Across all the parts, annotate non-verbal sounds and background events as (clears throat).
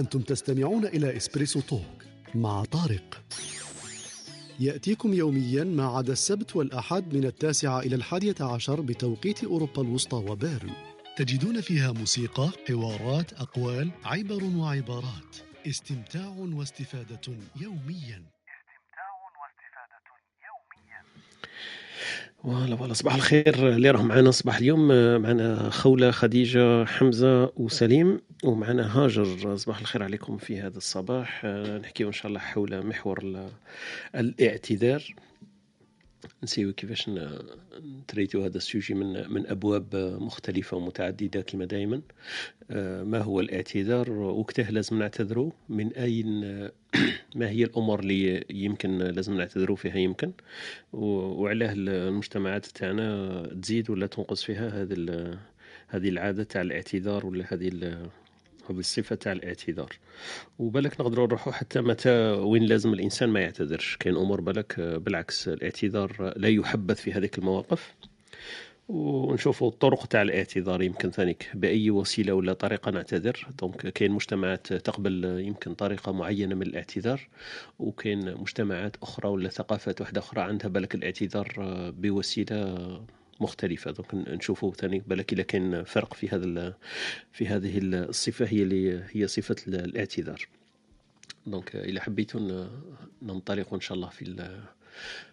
أنتم تستمعون إلى Espresso Talk مع طارق. يأتيكم يوميا ما عدا السبت والأحد من التاسعة إلى الحادية عشر بتوقيت أوروبا الوسطى وبيرن. تجدون فيها موسيقى، حوارات، أقوال، عبر وعبارات. استمتاع واستفادة يوميا. voilà voilà صباح الخير اللي راهم معنا صباح اليوم معنا خولة خديجة حمزة وسليم ومعنا هاجر. صباح الخير عليكم في هذا الصباح. نحكي إن شاء الله حول محور الاعتذار. نسيو كيفاش نتريتو هذا السوجي من من أبواب مختلفة ومتعدده كما دائما ما هو الاعتذار؟ وقته لازم نعتذروا من أين؟ (clears throat) ما هي الأمور اللي يمكن لازم نعتذروا فيها؟ يمكن. وعلاه المجتمعات تاعنا تزيد ولا تنقص فيها هذه هذه العادة تاع الاعتذار ولا هذه بالصفة تاع الاعتذار. وبالك نقدروا نروحوا حتى متى وين لازم الإنسان ما يعتذرش. كاين أمور بالك بالعكس الاعتذار لا يحبذ في هذه المواقف. ونشوفوا الطرق تاع الاعتذار يمكن ثانيك. بأي وسيلة ولا طريقة نعتذر. دونك كاين مجتمعات تقبل يمكن طريقة معينة من الاعتذار. وكاين مجتمعات أخرى ولا ثقافات واحدة أخرى عندها بالك الاعتذار بوسيلة مختلفة. donc نشوفوا ثاني بالك إلا كاين فرق في هذا في هذه الصفة هي اللي هي صفة الاعتذار. donc إلى حبيتوا ننطلق إن شاء الله في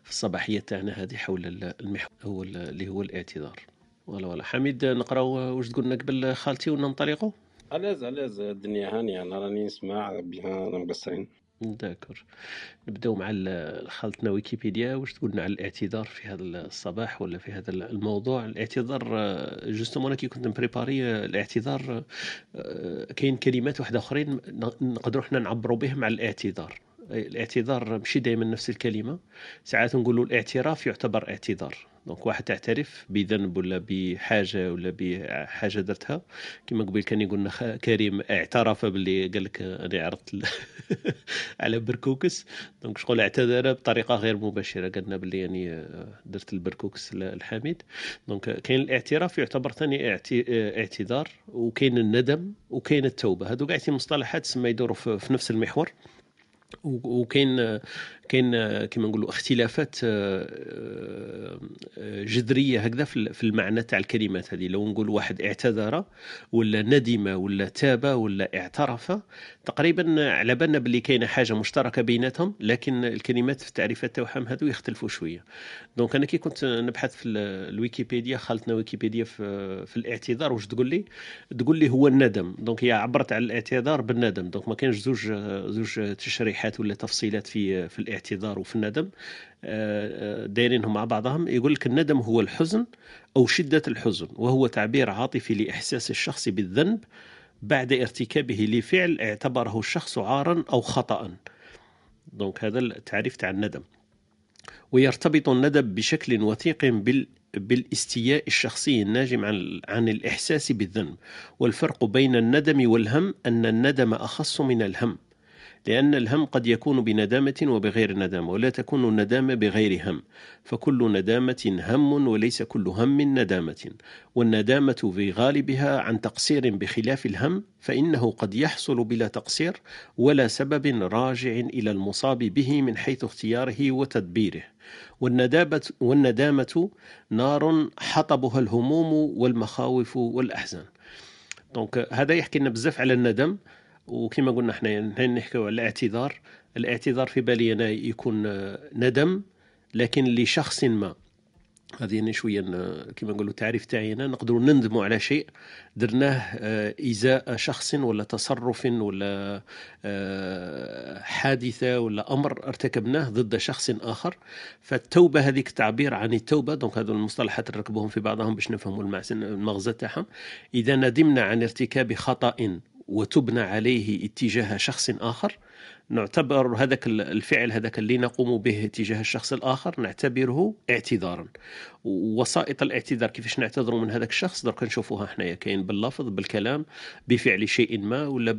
في الصباحية تاعنا هذه حول المحور هو اللي هو الاعتذار. ولا ولا حميد نقراو واش تقولنا قبل خالتي وننطلقوا à l'aise à l'aise الدنيا هانية. أنا راني نسمع بها مقصرين d'accord نبداو مع خالتنا ويكيبيديا. واش تقولنا على الاعتذار في هذا الصباح ولا في هذا الموضوع؟ الاعتذار justement كي كنت مبريباري الاعتذار كاين كلمات واحدة أخرين نقدروا إحنا نعبروا بهم على الاعتذار. الاعتذار ماشي دائما نفس الكلمة. ساعات نقولوا الاعتراف يعتبر اعتذار. donc واحد تعترف بذنب ولا بحاجة ولا بحاجة درتها. كما قبل كان يقولنا كريم اعترف باللي قال لك أنا عرضت (laughs) على بركوكس. donc شغل اعتذر بطريقة غير مباشرة. قالنا باللي يعني درت البركوكس الحميد. donc كاين الاعتراف يعتبر ثاني اعتذار وكاين الندم وكاين التوبة. هذو قاعدين مصطلحات سما يدوروا في نفس المحور. وكاين كاين كما نقولوا اختلافات آه، آه، جذرية هكذا في المعنى تاع الكلمات هذه. لو نقول واحد اعتذر ولا ندم ولا تاب ولا اعترف تقريبا على بالنا باللي كاينة حاجة مشتركة بيناتهم لكن الكلمات في التعريفات تاعهم هذو يختلفوا شوية. donc أنا كي كنت نبحث في الويكيبيديا خالتنا ويكيبيديا في, في الاعتذار واش تقول لي؟ تقول لي هو الندم. donc هي عبرت على الاعتذار بالندم. donc ما كانش زوج زوج تشريحات ولا تفصيلات في في الاعتذار وفي الندم آه، آه، دايرينهم مع بعضهم يقول لك الندم هو الحزن أو شدة الحزن وهو تعبير عاطفي لإحساس الشخص بالذنب بعد ارتكابه لفعل اعتبره الشخص عارا أو خطأ. دونك هذا التعريف تاع الندم. ويرتبط الندم بشكل وثيق بال بالاستياء الشخصي الناجم عن عن الإحساس بالذنب. والفرق بين الندم والهم أن الندم أخص من الهم. لأن الهم قد يكون بندامة وبغير ندامة ولا تكون الندامة بغير هم. فكل ندامة هم وليس كل هم ندامة. والندامة في غالبها عن تقصير بخلاف الهم فإنه قد يحصل بلا تقصير ولا سبب راجع إلى المصاب به من حيث اختياره وتدبيره. والندامة, والندامة نار حطبها الهموم والمخاوف والأحزان. donc هذا يحكي لنا بزاف على الندم. وكما قلنا إحنا نحكيو على الاعتذار. الاعتذار في بالي أنا يكون ندم لكن لشخص ما. هذه يعني شوية كما نقولوا التعريف تاعي أنا نقدروا نندموا على شيء درناه آه، إزاء شخص ولا تصرف ولا آه، حادثة ولا أمر ارتكبناه ضد شخص آخر. فالتوبة هذيك تعبير عن التوبة. donc هذو المصطلحات نركبوهم في بعضهم باش نفهموا المغزى تاعهم. إذا ندمنا عن ارتكاب خطأ وتبنى عليه اتجاه شخص آخر. نعتبر هذاك الفعل هذاك اللي نقوم به تجاه الشخص الآخر نعتبره اعتذارا. وسائط الاعتذار كيفاش نعتذروا من هذاك الشخص. درك نشوفوها حنايا كاين باللفظ بالكلام بفعل شيء ما ولا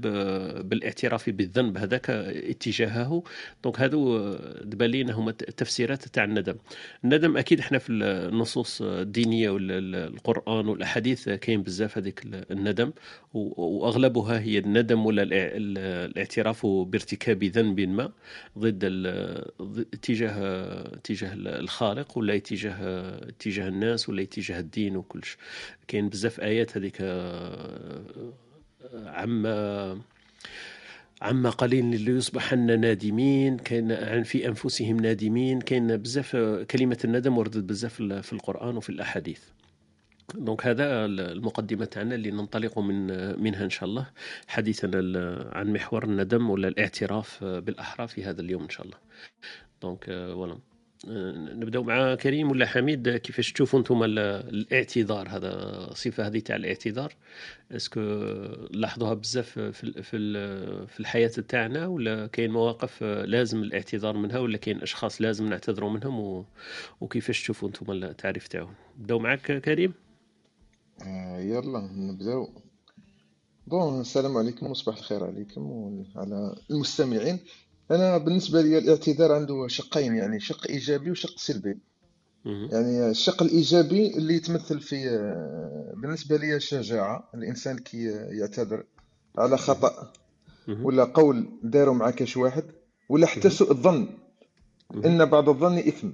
بالاعتراف بالذنب هذاك اتجاهه. دونك تبان لي هما التفسيرات تاع الندم. الندم أكيد إحنا في النصوص الدينية ولا القرآن والأحاديث كاين بزاف هذيك الندم. وأغلبها هي الندم ولا الاعتراف بارتكاب بذنب ما ضد اتجاه اتجاه الخالق ولا اتجاه اتجاه الناس ولا اتجاه الدين وكلش. كاين بزاف آيات هذيك آه، عما عما قليل ليصبحن نادمين كاين عن في أنفسهم نادمين كاين بزاف كلمة الندم وردت بزاف في القرآن وفي الأحاديث. donc هذا المقدمة تاعنا اللي ننطلق من منها إن شاء الله حديثنا عن محور الندم ولا الاعتراف بالاحرى في هذا اليوم إن شاء الله. donc voilà نبداو مع كريم ولا حميد؟ كيفاش تشوفوا أنتم الاعتذار هذا؟ الصفه هذه تاع الاعتذار. est-ce que لاحظوها بزاف في في الحياة تاعنا ولا كاين مواقف لازم الاعتذار منها ولا كاين أشخاص لازم نعتذروا منهم وكيفاش تشوفوا أنتم التعريف تاعهم؟ نبداو معك كريم. آه يلا نبداو بون السلام عليكم وصباح الخير عليكم وعلى المستمعين. أنا بالنسبة لي الاعتذار عنده شقين يعني شق إيجابي وشق سلبي. يعني الشق الإيجابي اللي يتمثل في بالنسبة لي الشجاعه الإنسان كي يعتذر على خطأ ولا قول داروا مع كاش واحد ولا حتى سوء الظن. إن بعض الظن إثم.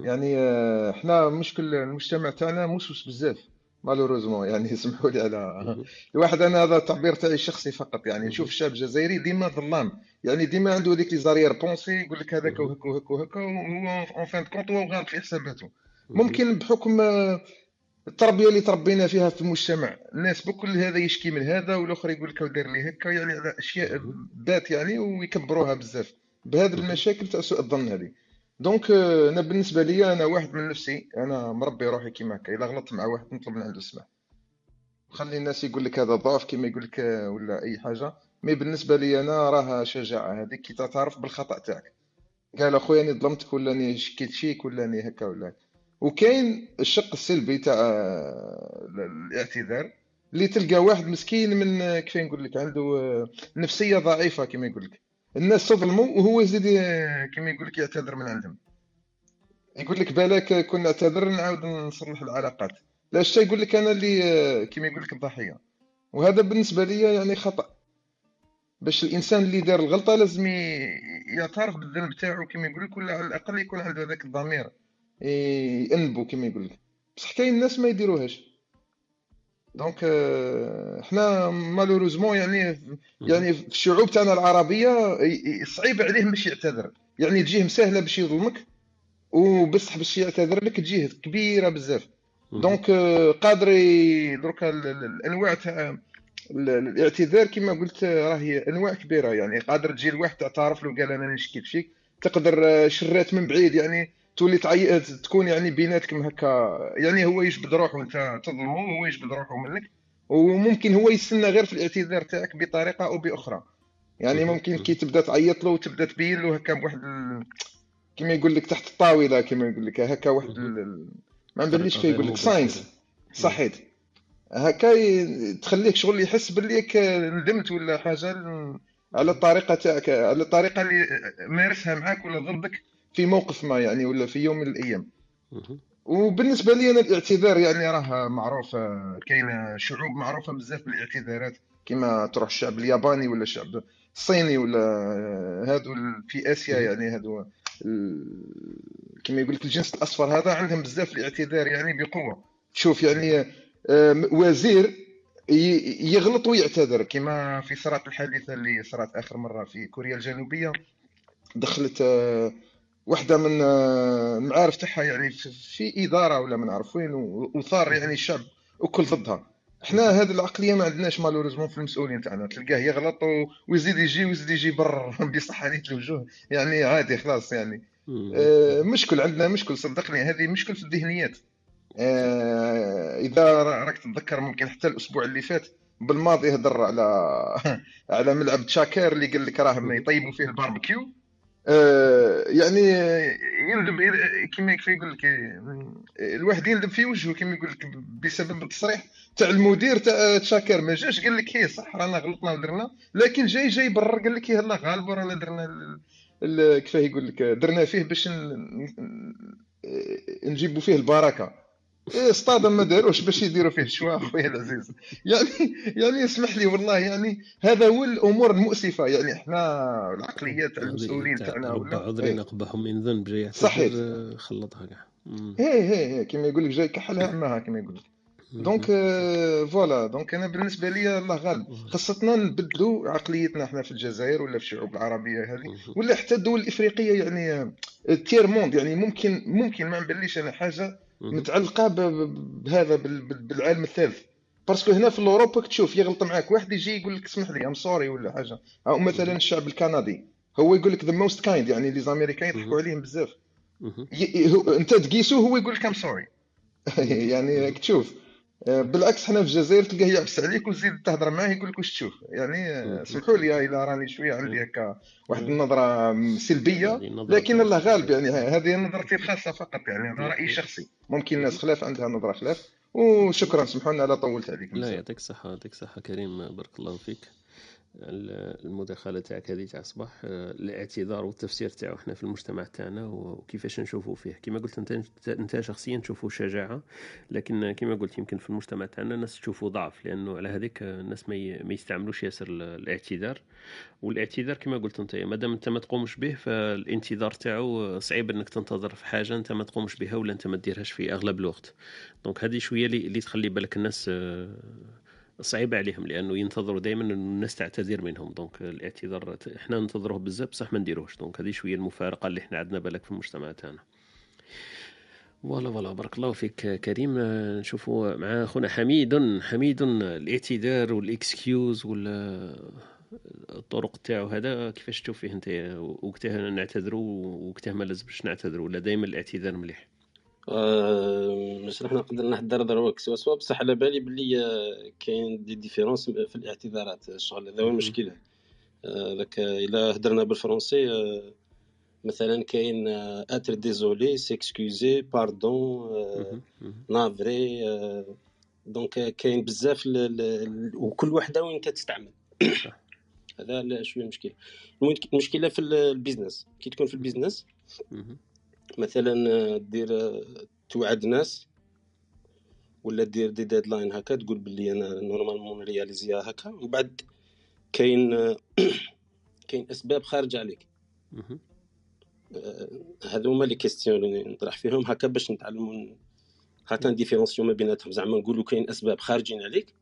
يعني آه، إحنا مشكل المجتمع تاعنا موسوس بزاف. malheureusement يعني (laughs) يسمحوا لي على الواحد أنا هذا التعبير تاعي الشخصي فقط يعني نشوف الشاب الجزائري ديما ظلام. يعني ديما عنده هذيك les arrière-pensées يقول لك هذاك وهكا وهكا وهكا وهو en fin de compte هو غالط في حساباته. ممكن بحكم التربية اللي تربينا فيها في المجتمع الناس بكل هذا يشكي من هذا والآخر يقول لك دير لي هكا يعني على أشياء ذات يعني ويكبروها بزاف. بهذه المشاكل تاع سوء الظن هذه. donc euh, أنا بالنسبة لي أنا واحد من نفسي أنا مربي روحي كيما هكا. إلا غلطت مع واحد نطلب من عنده السماح خلي الناس يقول لك هذا ضعف كيما يقول لك ولا أي حاجة. mais بالنسبة لي أنا راها شجاعة هذيك كي تعترف بالخطأ تاعك. قال أخويا أني ظلمتك ولا أني شكيت فيك ولا أني هكا ولا. وكاين الشق السلبي تاع الاعتذار. اللي تلقى واحد مسكين من كيف نقول لك عنده نفسية ضعيفة كما يقول لك. الناس تظلموا وهو يزيد كما يقول لك يعتذر من عندهم. يقول لك بالك كنا نعتذر نعاود نصلح العلاقات. لا الشيء يقول لك أنا اللي كما يقول لك الضحية. وهذا بالنسبة لي يعني خطأ. باش الإنسان اللي دار الغلطة لازم يعترف بالذنب تاعو كما يقول لك ولا على الأقل يكون عنده هذاك الضمير ينبو كما يقول لك. بصح كاين الناس ما يديروهاش. donc حنا malheureusement يعني يعني في الشعوب تاعنا العربية صعيب عليهم باش يعتذر. يعني تجيه سهلة باش يظلمك وبصح باش يعتذر لك تجيه كبيرة بزاف. donc euh, قادر دركا الأنواع تاع الاعتذار كما قلت راهي أنواع كبيرة. يعني قادر تجي لواحد تعترف له قال أنا نشكيت فيك تقدر شرات من بعيد. يعني تولي تعي... تكون يعني بيناتكم هكا. يعني هو يجبد روحه وانت تظلمه وهو يجبد روحه منك. وممكن هو يستنى غير في الاعتذار تاعك بطريقة أو بأخرى. يعني ممكن كي تبدأ تعيط له وتبدأ تبين له هكا بواحد ال... كما يقول لك تحت الطاولة كما يقول لك هكا واحد ال... ما عندنيش كيف يقول لك ساينس صحيت هكا تخليك شغل يحس باللي ندمت ولا حاجة على الطريقة تاعك على الطريقة اللي مارسها معاك ولا ضدك. في موقف ما يعني ولا في يوم من الأيام. وبالنسبة لي أنا الاعتذار يعني راه معروف كاينة شعوب معروفة بزاف بالاعتذارات. كما تروح الشعب الياباني ولا الشعب الصيني ولا هادو في آسيا يعني هادو كما يقول لك الجنس الأصفر هذا عندهم بزاف الاعتذار يعني بقوة. تشوف يعني وزير يغلط ويعتذر. كما في صارت الحادثة اللي صارت آخر مرة في كوريا الجنوبية دخلت واحدة من آه، المعارف تاعها يعني في إدارة ولا ما نعرف وين وثار يعني الشعب وكل ضدها. إحنا هذه العقلية ما عندناش مالوريزمون في المسؤولين تاعنا. تلقاه يغلط ويزيد يجي ويزيد يجي بر (laughs) بصحانية الوجوه. يعني عادي خلاص يعني. آه مشكل عندنا مشكل صدقني. هذه مشكل في الذهنيات. آه إذا راك تتذكر ممكن حتى الأسبوع اللي فات بالماضي هضر على (laughs) على ملعب تشاكير اللي قال لك راه يطيبوا فيه الباربيكيو. آه، يعني يندب كما يقول لك الواحد يندب في وجهه كما يقول لك بسبب التصريح تاع المدير تاع تشاكر. ما جاش قال لك هي صح رانا غلطنا ودرنا. لكن جاي جاي برر قال لك يلا غالبا رانا درنا كيفاه يقول لك درنا فيه باش نجيبوا فيه البركة. اصطاد ما داروش باش يديروا فيه شوا خويا العزيز؟ يعني يعني اسمح لي والله يعني هذا هو الأمور المؤسفة يعني إحنا العقليات تاع المسؤولين تاعنا ولا؟ عذري نقبحهم من ذنب جاي صحيح. خلطها كاع. هي هي هي كما يقول لك جاي كحلها عماها كما يقول لك. دونك فوالا دونك أنا بالنسبة لي الله غالب خاصتنا نبدلوا عقليتنا إحنا في الجزائر ولا في الشعوب العربية هذه ولا حتى الدول الإفريقية يعني tiers monde يعني ممكن ممكن ما نبليش أنا حاجة متعلقه بهذا بالعالم الثالث. parce que هنا في اوروبا تشوف يغلط معاك. واحد يجي يقول لك اسمح لي I'm sorry ولا حاجة. أو مثلا الشعب الكندي هو يقول لك the most kind يعني les Américains يضحكوا عليهم بزاف. أنت تقيسو هو يقول لك I'm sorry (laughs) يعني تشوف. آه، بالعكس حنا في الجزائر تلقاه يعبس عليك وتزيد تهضر معاه يقول لك واش تشوف. يعني آه، سمحوا لي الا راني شوية عندي هكا واحد النظرة سلبية لكن الله غالب يعني هذه نظرتي الخاصه فقط يعني هذا رأي شخصي. ممكن الناس خلاف عندها نظرة خلاف. وشكرا سمحوا لنا لا طولت عليكم. لا يعطيك الصحة يعطيك الصحة كريم بارك الله فيك. المداخلة تاعك هذه تاع الصباح آه، الاعتذار والتفسير تاعو إحنا في المجتمع تاعنا وكيفاش نشوفوا فيه. كما قلت انت انت شخصيا تشوفوا شجاعة لكن كما قلت يمكن في المجتمع تاعنا الناس تشوفوا ضعف لأنه على هذيك الناس ما يستعملوش ياسر الاعتذار. والاعتذار كما قلت انت مادام انت ما تقومش به فالانتظار تاعو صعيب إنك تنتظر في حاجة انت ما تقومش بها ولا انت ما ديرهاش في أغلب الوقت. donc هذه شوية اللي تخلي بالك الناس آه، صعيب عليهم لأنه ينتظروا دائما إنه الناس تعتذر منهم. donc الاعتذار إحنا ننتظروه بزاف بصح ما نديروهش. donc هذه شوية المفارقة اللي إحنا عندنا بالك في المجتمع تاعنا. voilà voilà. بارك الله فيك كريم. نشوفوا مع خونا حميد. حميد الاعتذار وال excuse ولا الطرق تاعو هذا كيفاش تشوف فيه أنت؟ وقتها نعتذروا وقتها ما لازمش نعتذروا ولا دائما الاعتذار مليح. باش آه، نقدر نهدر دروك. سوا سوا بصح على بالي بلي آه، كاين des différences في الاعتذارات. الشغل هذا هو المشكلة ذاك آه، إلا هدرنا بالفرنسي مثلا كاين être désolé s'excuser pardon navré donc كاين بزاف وكل وحدة وين كتستعمل. هذا شوية المشكلة المشكلة في ال business كي تكون في ال business مثلا دير توعد ناس ولا دير des deadlines هكا تقول باللي أنا normalement réaliser ها هكا. ومن بعد كاين (clears throat) كاين أسباب خارجه عليك. آه، هذو هما les questions اللي نطرح فيهم هكا باش نتعلموا هكا ن différencier و ما بيناتهم. زعما نقولوا كاين أسباب خارجين عليك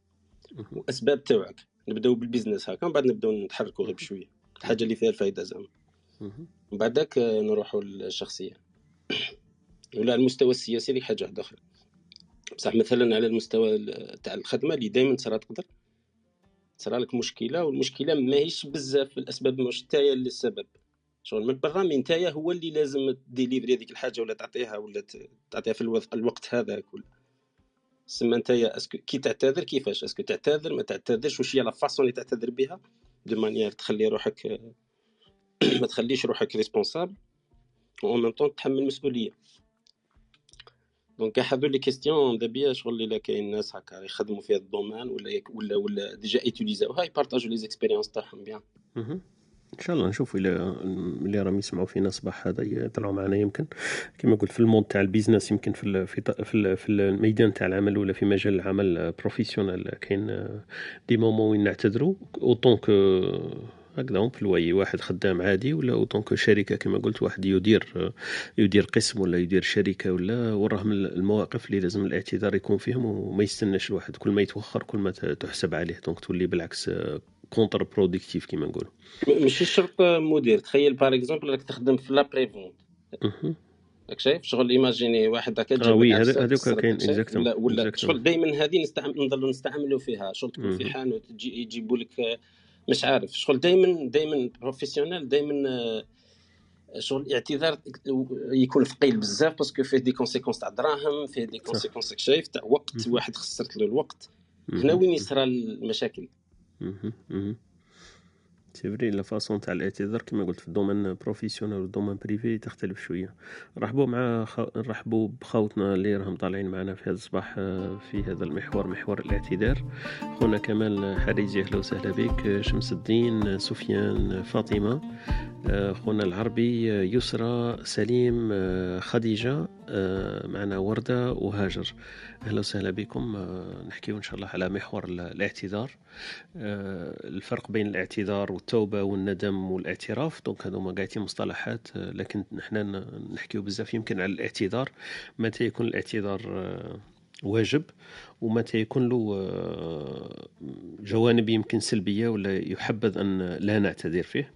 وأسباب تاوعك. نبداو بال business هكا من بعد نبداو نتحركوا غير بشوية. الحاجة اللي فيها الفائده زعما. من بعدك نروحوا للشخصية. ولا المستوى السياسي اللي حاجة واحدة أخرى. بصح مثلا على المستوى تاع الخدمة اللي دائما تصرا تقدر. تصرا لك مشكلة والمشكلة ماهيش بزاف الأسباب مش نتايا اللي السبب. شغل من برا من نتايا هو اللي لازم délivrer هذيك الحاجة ولا تعطيها ولا تعطيها في الوقت هذاك ولا سما نتايا est-ce que كي تعتذر كيفاش؟ est-ce que تعتذر ما تعتذرش واش هي la façon اللي تعتذر بها؟ de manière تخلي روحك (clears throat) ما تخليش روحك responsable و en même temps تحمل المسؤولية. donc هادو les questions دابيا شغل إلا كاين ناس هكا يخدموا في هذا ال domaine ولا ولا ولا déjà utiliser اوها ي partager وا les expériences تاعهم bien. إن شاء الله نشوف إلى اللي راهم يسمعوا فينا الصباح هذا يطلعوا معنا يمكن. كما قلت في ال mode تاع ال business يمكن في في في, في الميدان تاع العمل ولا في مجال العمل professionnel كاين des moments وين نعتذروا en tant هكذا الواي واحد خدام عادي ولا en tant que شركة كما قلت واحد يدير يدير قسم ولا يدير شركة ولا وراهم المواقف اللي لازم الاعتذار يكون فيهم وما يستناش الواحد. كل ما يتوخر كل ما تحسب عليه. donc تولي بالعكس contre-productif كما نقولوا ماشي شرط مدير. تخيل par exemple راك تخدم في l'après-vente راك شايف؟ شغل imaginer واحد هكا آه oui هذوك كاين ولا, ولا شغل دائما هذه نستعمل نضلوا نستعملوا فيها. شغل تكون في حانوت يجيبوا لك مش عارف. شغل دائما دائما professionnel دائما آه، شغل الاعتذار يكون ثقيل بزاف parce que فيه des conséquences تاع دراهم فيه des conséquences شايف تاع وقت واحد خسرت له الوقت. هنا وين يصرى المشاكل؟ c'est vrai la façon تاع الاعتذار كما قلت في ال domaine professionnel وال domaine privé تختلف شوية. نرحبوا مع خ... نرحبوا بخوتنا اللي راهم طالعين معنا في هذا الصباح آه، في هذا المحور محور الاعتذار. خونا كمال حريزي أهلا وسهلا بك. شمس الدين سفيان فاطمة آه، خونا العربي يسرى سليم آه، خديجة معنا وردة وهاجر. أهلا وسهلا بكم. نحكيو إن شاء الله على محور الاعتذار. الفرق بين الاعتذار والتوبة والندم والاعتراف. دونك هذوما قاعدين مصطلحات آه، لكن نحن نحكيو بزاف يمكن على الاعتذار. متى يكون الاعتذار آه، واجب؟ ومتى يكون له آه، جوانب يمكن سلبية ولا يحبذ أن لا نعتذر فيه؟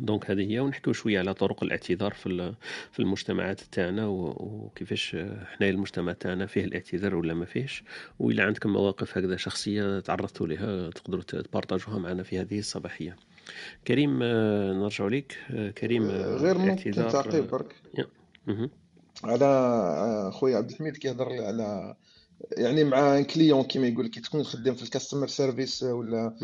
دونك هذه هي ونحكيو شوية على طرق الاعتذار في في المجتمعات تاعنا وكيفاش حنا المجتمع تاعنا فيه الاعتذار ولا ما فيهش. واذا عندكم مواقف هكذا شخصية تعرضتوا لها تقدروا تبارطاجوها معنا في هذه الصباحية. كريم آه، نرجع لك آه، كريم آه، غير ممكن تعقيب برك. على خويا عبد الحميد كيهضر على يعني مع un client كيما يقول كي تكون خدام في ال customer service ولا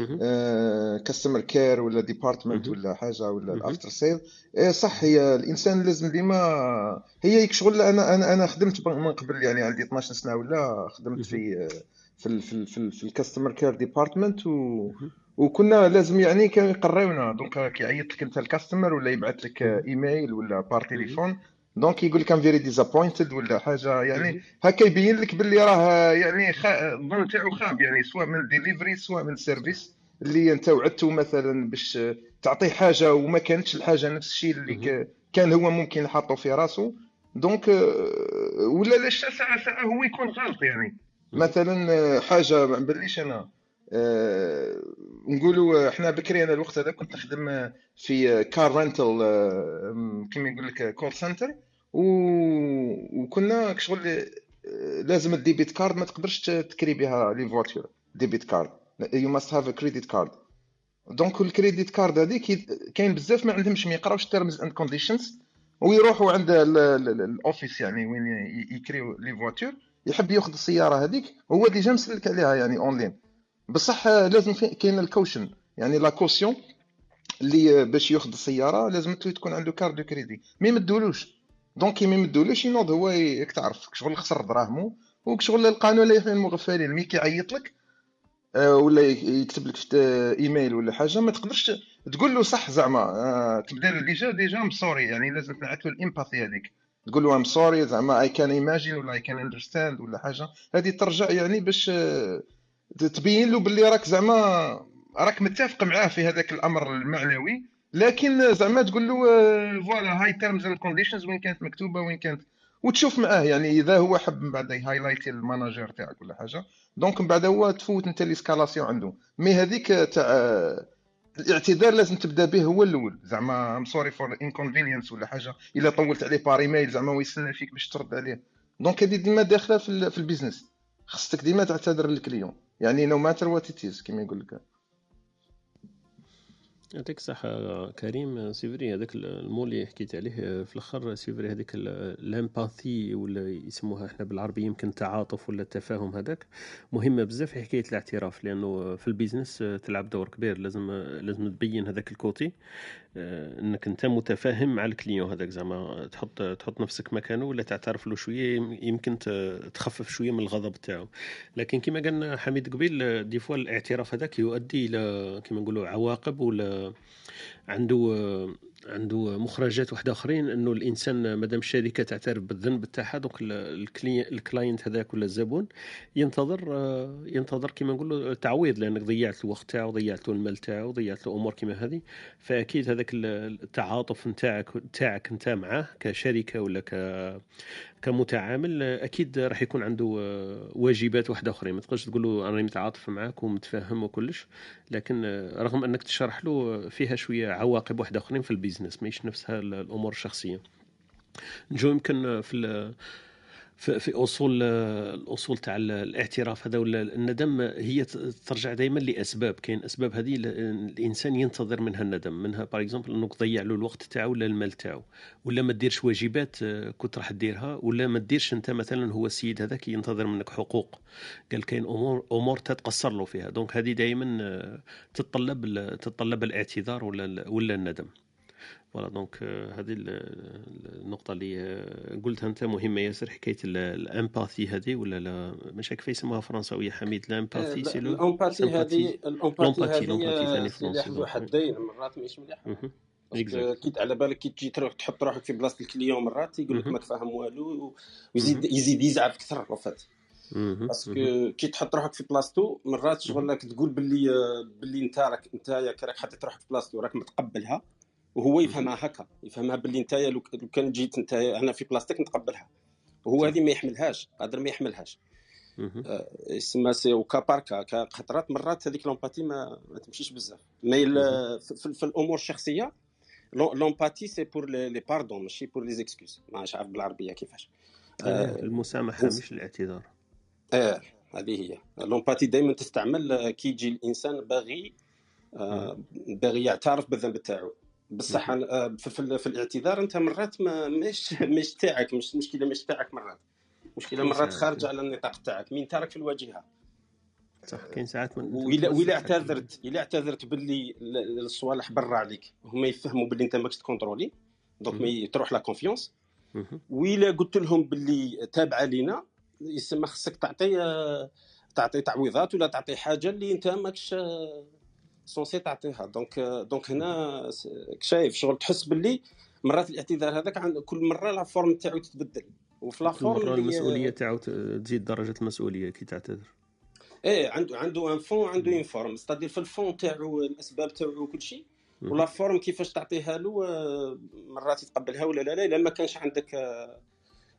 customer care ولا department ولا حاجة ولا ال after sale إيه صح هي الإنسان لازم ديما هي شغل. أنا أنا أنا خدمت من قبل يعني عندي 12 سنة ولا خدمت في في في في, في ال customer care department و وكنا لازم يعني كانوا يقريونا. donc كيعيط لك أنت ال customer ولا يبعث لك ايميل ولا par téléphone donc يقول لك I'm very disappointed ولا حاجة يعني هكا يبين لك باللي راه يعني الظن تاعو خاب يعني سواء من الديليفري سواء من ال service اللي أنت وعدته مثلا باش تعطيه حاجة وما كانتش الحاجة نفس الشيء اللي كان هو ممكن حاطه في راسه. donc ولا لاش ساعه ساعه هو يكون غلط يعني. مثلا حاجة ما نبليش أنا أه نقولوا إحنا بكري أنا الوقت هذا كنت نخدم في car rental كيما يقول لك call center. وكنا شغل لازم ال debit card ما تقدرش تكري بها les voitures debit card. you must have credit card donc ال credit card هذيك كاين بزاف ما عندهمش ما يقراوش terms and conditions ويروحوا عند ال office يعني وين يكريو les voitures يحب يأخذ السيارة هذيك هو déjà مسلك عليها يعني اونلاين بصح لازم كاين ال caution يعني la caution اللي باش يأخذ السيارة لازم تكون عنده carte de crédit mais ما تدولوش donc ما يمدولوش ينوض هو ياك تعرف شغل خسر دراهمو وشغل القانون لا يحمي المغفلين mais كيعيط لك آه، ولا يكتب لك إيميل ولا حاجة ما تقدرش تقول له صح زعما تبدا déjà déjà I'm sorry يعني لازم تنعت له ال empathy هذيك. تقول له I'm sorry زعما I can imagine ولا I can understand ولا حاجة. هذه ترجع يعني باش آه، تبين له باللي راك زعما راك متفق معاه في هذاك الأمر المعنوي. لكن زعما تقول له voilà هاي terms and conditions وين كانت مكتوبة وين كانت. وتشوف معاه يعني إذا هو حب من بعد يهايلايتي ال manager تاعك ولا حاجة. donc من بعد هو تفوت أنت l'escalation عنده. mais هذيك تاع الاعتذار لازم تبدأ به هو الأول. زعما I'm sorry for inconvenience ولا حاجة. إلا طولت عليه par email زعما هو يستنى فيك باش ترد عليه. donc هذه ديما داخلة في, في ال business خصك ديما تعتذر لل client يعني no matter what it is كيما يقول لك. يعطيك الصحة كريم. c'est vrai هذاك المول اللي حكيت عليه في الأخر c'est vrai هذيك ال empathy ولا يسموها إحنا بالعربي يمكن التعاطف ولا التفاهم هذاك. مهمة بزاف في حكاية الاعتراف لأنه في ال business تلعب دور كبير. لازم لازم تبين هذاك ال côté. إنك أنت متفاهم مع ال client هذاك زعما. تحط تحط نفسك مكانه ولا تعترف له شوية يمكن تخفف شوية من الغضب تاعو. لكن كما قالنا حميد قبيل des fois الاعتراف هذاك يؤدي إلى كما نقولوا عواقب ولا عنده عنده مخرجات واحدة آخرين أنه الإنسان مادام الشركة تعترف بالذنب تاعها دوك ال client هذاك ولا الزبون ينتظر ينتظر كما نقولوا تعويض لأنك ضيعت الوقت تاعو ضيعت المال تاعو ضيعت له امور كما هذه. فأكيد هذاك التعاطف نتاعك تاعك أنت معاه كشركة ولا ك كمتعامل أكيد راح يكون عنده واجبات واحدة أخرى. ما تقدرش تقول له أنا متعاطف معاك ومتفاهم وكلش لكن رغم أنك تشرح له فيها شوية عواقب واحدة أخرين في ال business ماهيش نفسها الأمور الشخصية. نجو يمكن في في, في أصول الأصول تاع الاعتراف هذا ولا الندم هي ترجع دائما لأسباب. كاين أسباب هذه الإنسان ينتظر منها الندم. منها par exemple أنك تضيع له الوقت تاعو ولا المال تاعو. ولا ما ديرش واجبات آه، كنت راح ديرها ولا ما ديرش أنت مثلا هو السيد هذاك ينتظر منك حقوق. قال كاين أمور أمور تتقصر له فيها. donc هذه دائما آه، تتطلب تتطلب الاعتذار ولا ولا الندم. voilà donc هذه النقطة اللي آه، قلتها أنت مهمة ياسر حكايه ال empathy هذه ولا لا؟ مش كيف يسموها فرنساوية حميد؟ ال empathy c'est ال empathy هذه ال empathy هذه سلاح ذو حدين مرات ماهيش مليحه كي على بالك كي تجي تروح تحط روحك في بلاصة ال client مرات يقول لك ماك فاهم والو ويزيد يزيد يزعف أكثر وفات parce que كي تحط روحك في بلاصتو مرات شغل تقول باللي باللي انت راك انت راك حطيت روحك في بلاصتو راك متقبلها. وهو يفهمها هكا يفهمها باللي انت لو كان جيت انت أنا في بلاصتك نتقبلها. وهو هذه ما يحملهاش قادر ما يحملهاش. آه، يسمى c'est au cas par cas خطرات مرات هذيك l'empathie ما, ما تمشيش بزاف. mais في, في الأمور الشخصية l'empathie c'est pour les pardons ماشي pour les excuses ما عارف بالعربية كيفاش. آه المسامحة مش الاعتذار. آه هذه هي. l'empathie دائما تستعمل كي يجي الإنسان باغي آه باغي يعترف بالذنب تاعو. بصح آه، في, في الاعتذار انت مرات ما مش مش تاعك مش مشكلة مش تاعك مرات. مشكلة مرات خارجة على النطاق تاعك مين تارك في الواجهة. صح كاين ساعات من وإلا اعتذرت إلا اعتذرت باللي الصوالح برا عليك هما يفهموا باللي أنت ماكش ت contrôler donc تروح la confiance. وإلا قلت لهم باللي تابعه لينا يسمى خصك تعطي آه، تعطي تعويضات ولا تعطي حاجة اللي أنت ماكش آه، censé تعطيها donc donc هنا شايف شغل تحس باللي مرات الاعتذار هذاك كل مرة la forme تاعو تتبدل. وفي la forme المسؤولية تاعو تزيد درجة المسؤولية كي تعتذر. إيه عنده عنده un fond عنده une forme c'est-à-dire في ال fond تاعو الأسباب تاعو وكل شيء. و la forme كيفاش تعطيها له آه، مرات يتقبلها ولا لا لا إلا ما كانش عندك آه،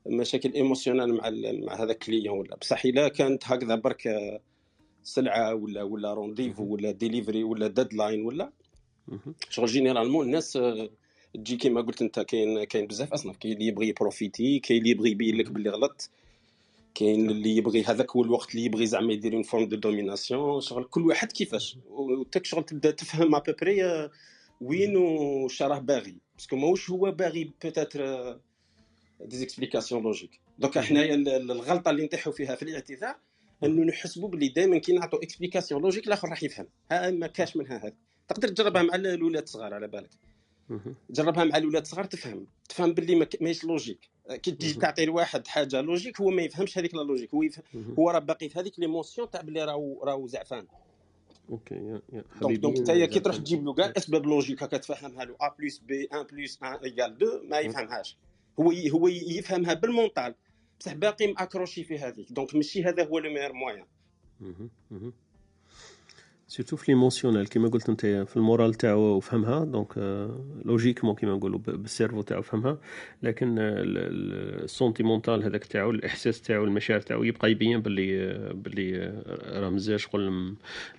مشاكل émotionnel مع مع هذا ال client ولا. بصح إلا كانت هكذا برك آه، سلعة ولا ولا rendez-vous ولا ديليفري ولا deadline ولا؟ شغل généralement الناس آه، تجي كيما قلت أنت كاين كاين بزاف أصناف. كاين اللي يبغي profiter كاين اللي يبغي يبين لك باللي غلط. كاين اللي يبغي هذاك هو الوقت اللي يبغي زعما يدير une forme de domination شغل كل واحد كيفاش؟ وتك شغل تبدا تفهم à peu près آه، وين وش راه باغي. parce que ماهوش هو باغي peut-être des explications logiques donc حنايا الغلطة اللي نطيحوا فيها في الاعتذار انه نحسبوا باللي دائما كي نعطوا explication logique الآخر راح يفهم. ها ما كاش منها هذا تقدر تجربها مع الأولاد الصغار على بالك. جربها مع الأولاد الصغار تفهم. تفهم باللي ماهيش logique كي تجي تعطي لواحد حاجة logique هو ما يفهمش هذيك la logique هو يفهم هو راه باقي في هذيك l'émotion تاع باللي راهو راهو زعفان OK يا يا. donc donc انت كي تروح تجيب له كاع أسباب logiques هكا تفهمها له A plus B 1 plus 1 égale 2 ما يفهمهاش. هو هو يفهمها بال mental بصح باقي م accroché في هذيك. donc ماشي هذا هو le meilleur moyen surtout في l'émotionnel كيما قلت انت في ال moral تاعو وفهمها donc logiquement كيما نقولوا بال cerveau تاعو فهمها لكن ال sentimental هذاك تاعو الاحساس تاعو المشاعر تاعو يبقى يبين باللي باللي راه مازال شغل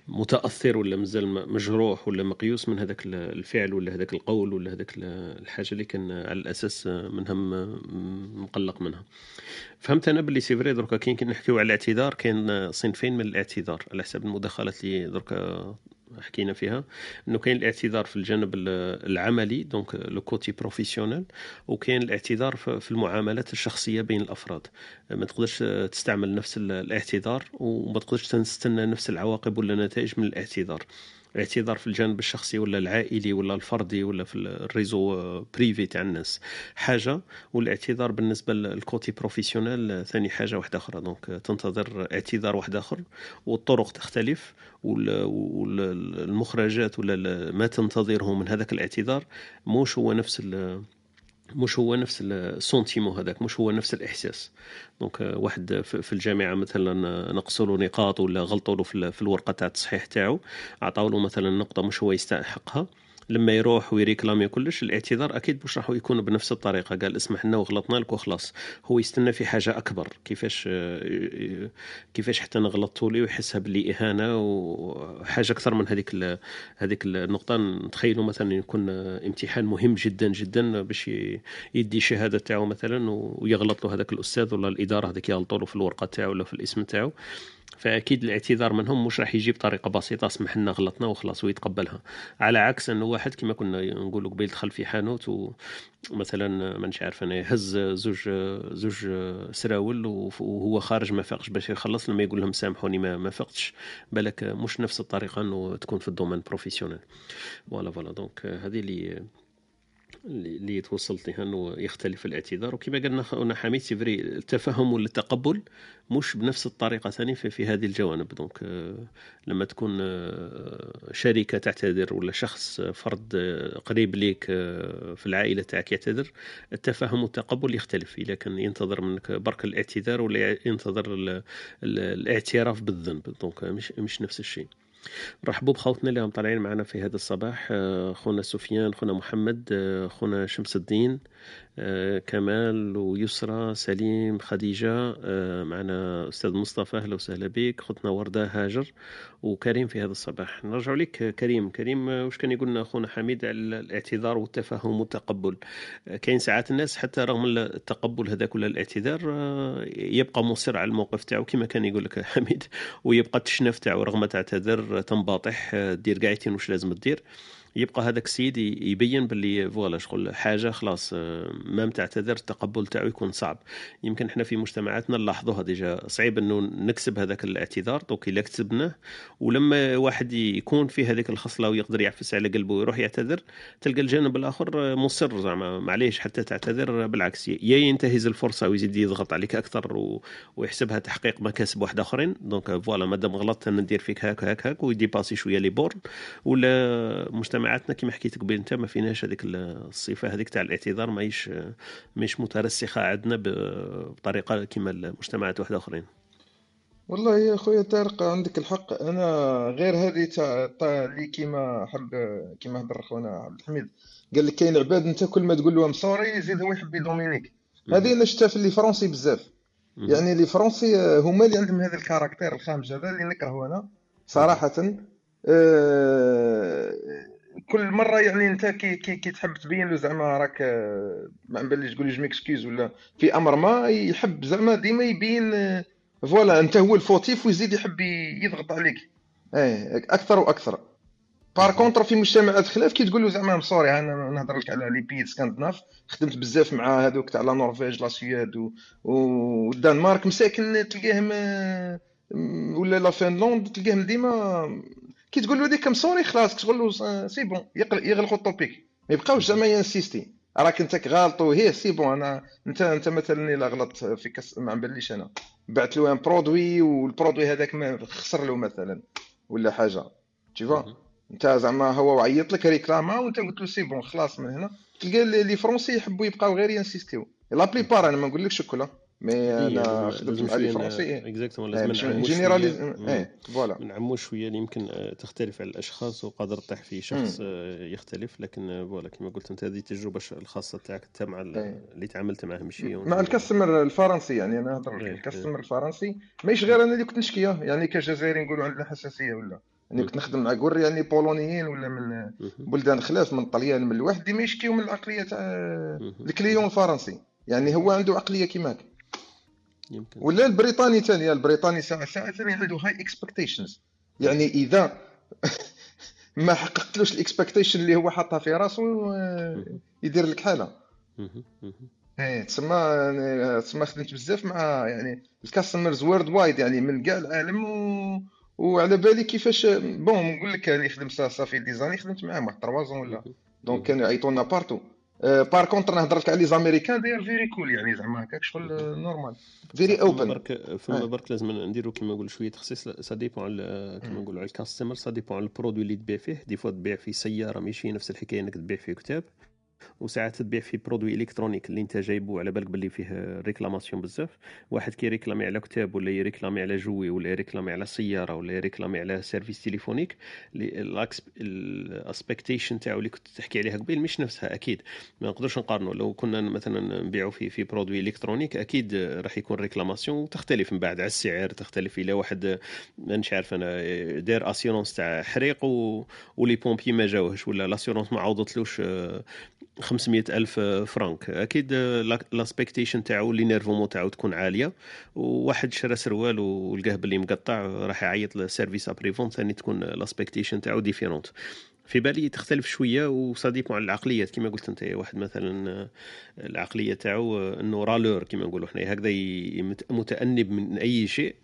متاثر ولا مازال مجروح ولا مقيوس من هذاك الفعل ولا هذاك القول ولا هذاك الحاجة اللي كان على الاساس منها مقلق منها فهمت أنا باللي c'est vrai دركا كاين كي نحكيو على الاعتذار كاين صنفين من الاعتذار على حسب المداخلات اللي دركا حكينا فيها إنه كاين الاعتذار في الجانب العملي donc le côté professionnel وكاين الاعتذار في المعاملات الشخصية بين الأفراد. ما تقدرش تستعمل نفس الاعتذار وما تقدرش تستنى نفس العواقب ولا النتائج من الاعتذار. الاعتذار في الجانب الشخصي ولا العائلي ولا الفردي ولا في ال réseau privé تاع الناس حاجة والاعتذار بالنسبة لل côté professionnel ثاني حاجة واحدة أخرى. donc تنتظر اعتذار واحد آخر والطرق تختلف والمخرجات ولا ما تنتظره من هذاك الاعتذار موش هو نفس مش هو نفس ال sentiment هذاك مش هو نفس الإحساس. donc واحد في الجامعة مثلا نقصوا له نقاط ولا غلطوا له في الورقة تاع التصحيح تاعو عطاو له مثلا نقطة مش هو يستحقها. لما يروح وي réclamer كلش الاعتذار أكيد مش راح يكون بنفس الطريقة؟ قال اسمح لنا وغلطنا لك وخلاص. هو يستنى في حاجة أكبر. كيفاش كيفاش حتى نغلطوا لي ويحسها باللي إهانة وحاجة أكثر من هذيك هذيك النقطة. نتخيلوا مثلا يكون امتحان مهم جدا جدا باش يدي الشهاده تاعو مثلا ويغلط له هذاك الأستاذ ولا الإدارة هذاك يغلطوا له في الورقة تاعو ولا في الاسم تاعو. فأكيد الاعتذار منهم مش راح يجي بطريقه بسيطة. سمح لنا غلطنا وخلاص ويتقبلها. على عكس إنه واحد كما كنا نقولوا قبيل دخل في حانوت ومثلا ما نش عارف أنا هز زوج زوج سراول وهو خارج ما فاقش باش يخلص لما يقول لهم سامحوني ما, ما فقتش. بالك مش نفس الطريقة إنه تكون في ال domaine professionnel voilà voilà donc هذه اللي اللي توصلت لها إنه يختلف الاعتذار. وكما قلنا خونا حميد c'est vrai التفهم ولا التقبل مش بنفس الطريقة ثاني في, في هذه الجوانب. donc آه، لما تكون آه، شركة تعتذر ولا شخص فرد آه، قريب ليك في العائلة تاعك يعتذر التفهم والتقبل يختلف. اذا كان ينتظر منك برك الاعتذار ولا ينتظر الاعتراف بالذنب. دونك مش مش نفس الشيء. رحبوا بخوتنا اللي هم طالعين معنا في هذا الصباح خونا سفيان خونا محمد خونا شمس الدين آه، كمال ويسرى سليم خديجة آه، معنا أستاذ مصطفى أهلا وسهلا بك. خطنا وردة هاجر وكريم في هذا الصباح. نرجع لك كريم. كريم آه، وش كان يقولنا أخونا حميد على الاعتذار والتفهم والتقبل؟ كاين ساعات الناس حتى رغم التقبل هذاك ولا الاعتذار يبقى مصر على الموقف تاعو كما كان يقول لك (laughs) حميد ويبقى تشنف تاعو رغم تعتذر تنباطح دير قاعدتين وش لازم تدير. يبقى هذاك السيد يبين باللي voilà شغل حاجة خلاص آه، ما تعتذر التقبل تاعو يكون صعب. يمكن إحنا في مجتمعاتنا نلاحظوها déjà. صعيب إنه نكسب هذاك الاعتذار دوك إلا كسبناه ولما واحد يكون في هذيك الخصلة ويقدر يعفس على قلبه ويروح يعتذر تلقى الجانب الآخر مصر زعما معليش حتى تعتذر بالعكس يا ينتهز الفرصة ويزيد يضغط عليك أكثر و... ويحسبها تحقيق مكاسب واحد آخرين. donc voilà مادام غلطت ندير فيك هاك هاك هاك وي dépasser شوية les bornes. ولا مجتمع مجتمعاتنا كما حكيت قبل انت ما فيناش هذيك الصفة هذيك تاع الاعتذار ماهيش ماهيش مترسخة عندنا بطريقة كما المجتمعات واحدة أخرين. والله يا خويا طارق عندك الحق. أنا غير هذه تاع اللي كيما حب كيما هضر خونا عبد الحميد. قال لك كاين عباد أنت كل ما تقول لهم sorry يزيد هو يحب ي domine ك. هذه أنا شفتها في les Français بزاف. يعني les Français هما اللي عندهم هذا ال caractère الخامج هذا اللي نكرهه أنا صراحة. أه كل مرة يعني أنت كي كي, كي تحب تبين له زعما راك ما باليش تقول je m'excuse ولا في أمر ما يحب زعما ديما يبين voilà أنت هو ال fautif ويزيد يحب يضغط عليك. إيه أكثر وأكثر. par contre في مجتمعات خلاف كي تقول له زعما sorry أنا نهضر لك على les pays scandinaves خدمت بزاف مع هذوك تاع la Norvège la Suède والدنمارك مساكن تلقاهم ولا la Finlande تلقاهم ديما كي تقول له ديك كم sorry خلاص تقول له c'est bon يغلقوا ال topic. ما يبقاوش زعما ي insister راك انت غالط وهي c'est bon أنا انت انت مثلا إلا غلطت في كاس ما باليش أنا. بعت له un produit وال produit هذاك ما خسر له مثلا ولا حاجة. تشوفا انت زعما هو عيط لك réclama وانت قلت له c'est bon خلاص من هنا. تلقى les Français يحبوا يبقاو غير ينسيستيو la plupart أنا ما نقولكش كلها mais أنا خدمت مع les Français exactement لازم ن généralise إيه voilà. نعمو شوية اللي يمكن تختلف على الأشخاص وقادر تطيح في شخص يختلف لكن voilà كما قلت أنت هذه التجربة الخاصة تاعك أنت مع اللي تعاملت معاه ماشي؟ مع ال customer الفرنسي يعني أنا نهضر لك ال customer الفرنسي. ماشي غير أنا اللي كنت نشكيه يعني كجزائري نقولوا عندنا حساسيه ولا. يعني كنت نخدم مع كور يعني بولونيين ولا من بلدان خلاف من طليان من الواحد ديما يشكيو من العقلية تاع ال client الفرنسي. يعني هو عنده عقلية كيماك. يمكن. ولا البريطاني ثاني البريطاني ساعة ساعة ثاني عنده high expectations يعني إذا (laughs) ما حققتلوش ال expectation اللي هو حاطها في راسو يدير لك حالة. إيه تسمى تسمى خدمت بزاف مع يعني ال customers worldwide يعني من كاع العالم و... وعلى بالي كيفاش bon نقول لك يعني خدمت ça fait des années خدمت معاهم واحد 3 ولا donc كانوا يعيطونا partout par contre نهضر لك على les Américains they're very cool يعني زعما هكاك شغل normal very open برك فما برك لازم نديرو كيما نقول شوية تخصيص ça dépend على كيما نقولوا على ال customer ça dépend على ال produit اللي تبيع فيه. des fois تبيع فيه سيارة ماشي نفس الحكاية إنك تبيع فيه كتاب. وساعات تبيع في produit électronique اللي أنت جايبو على بالك باللي فيه réclamations بزاف. واحد كي réclamer على كتاب ولا ي réclamer على jouet ولا ي réclamer على سيارة ولا ي réclamer على service téléphonique ال expectation تاعو اللي كنت تحكي عليها قبيل مش نفسها أكيد. ما نقدرش نقارنوا لو كنا مثلا نبيعوا في في produit électronique أكيد راح يكون réclamations تختلف من بعد على السعر تختلف إلى واحد مانيش عارف أنا دار assurance تاع حريق و... و les pompiers ما جاوهش ولا l'assurance ما عوضتلوش 500 ألف فرانك. أكيد ال expectation تاعو l'énervement تاعو تكون عالية. وواحد شرى سروال ولقاه باللي مقطع راح يعيط لل service après-vente ثاني تكون ال expectation تاعو différente في بالي تختلف شوية وصديق على العقليات. كما قلت أنت واحد مثلا العقلية تاعو إنه râleur كما نقولوا إحنا. هكذا متأنب من أي شيء.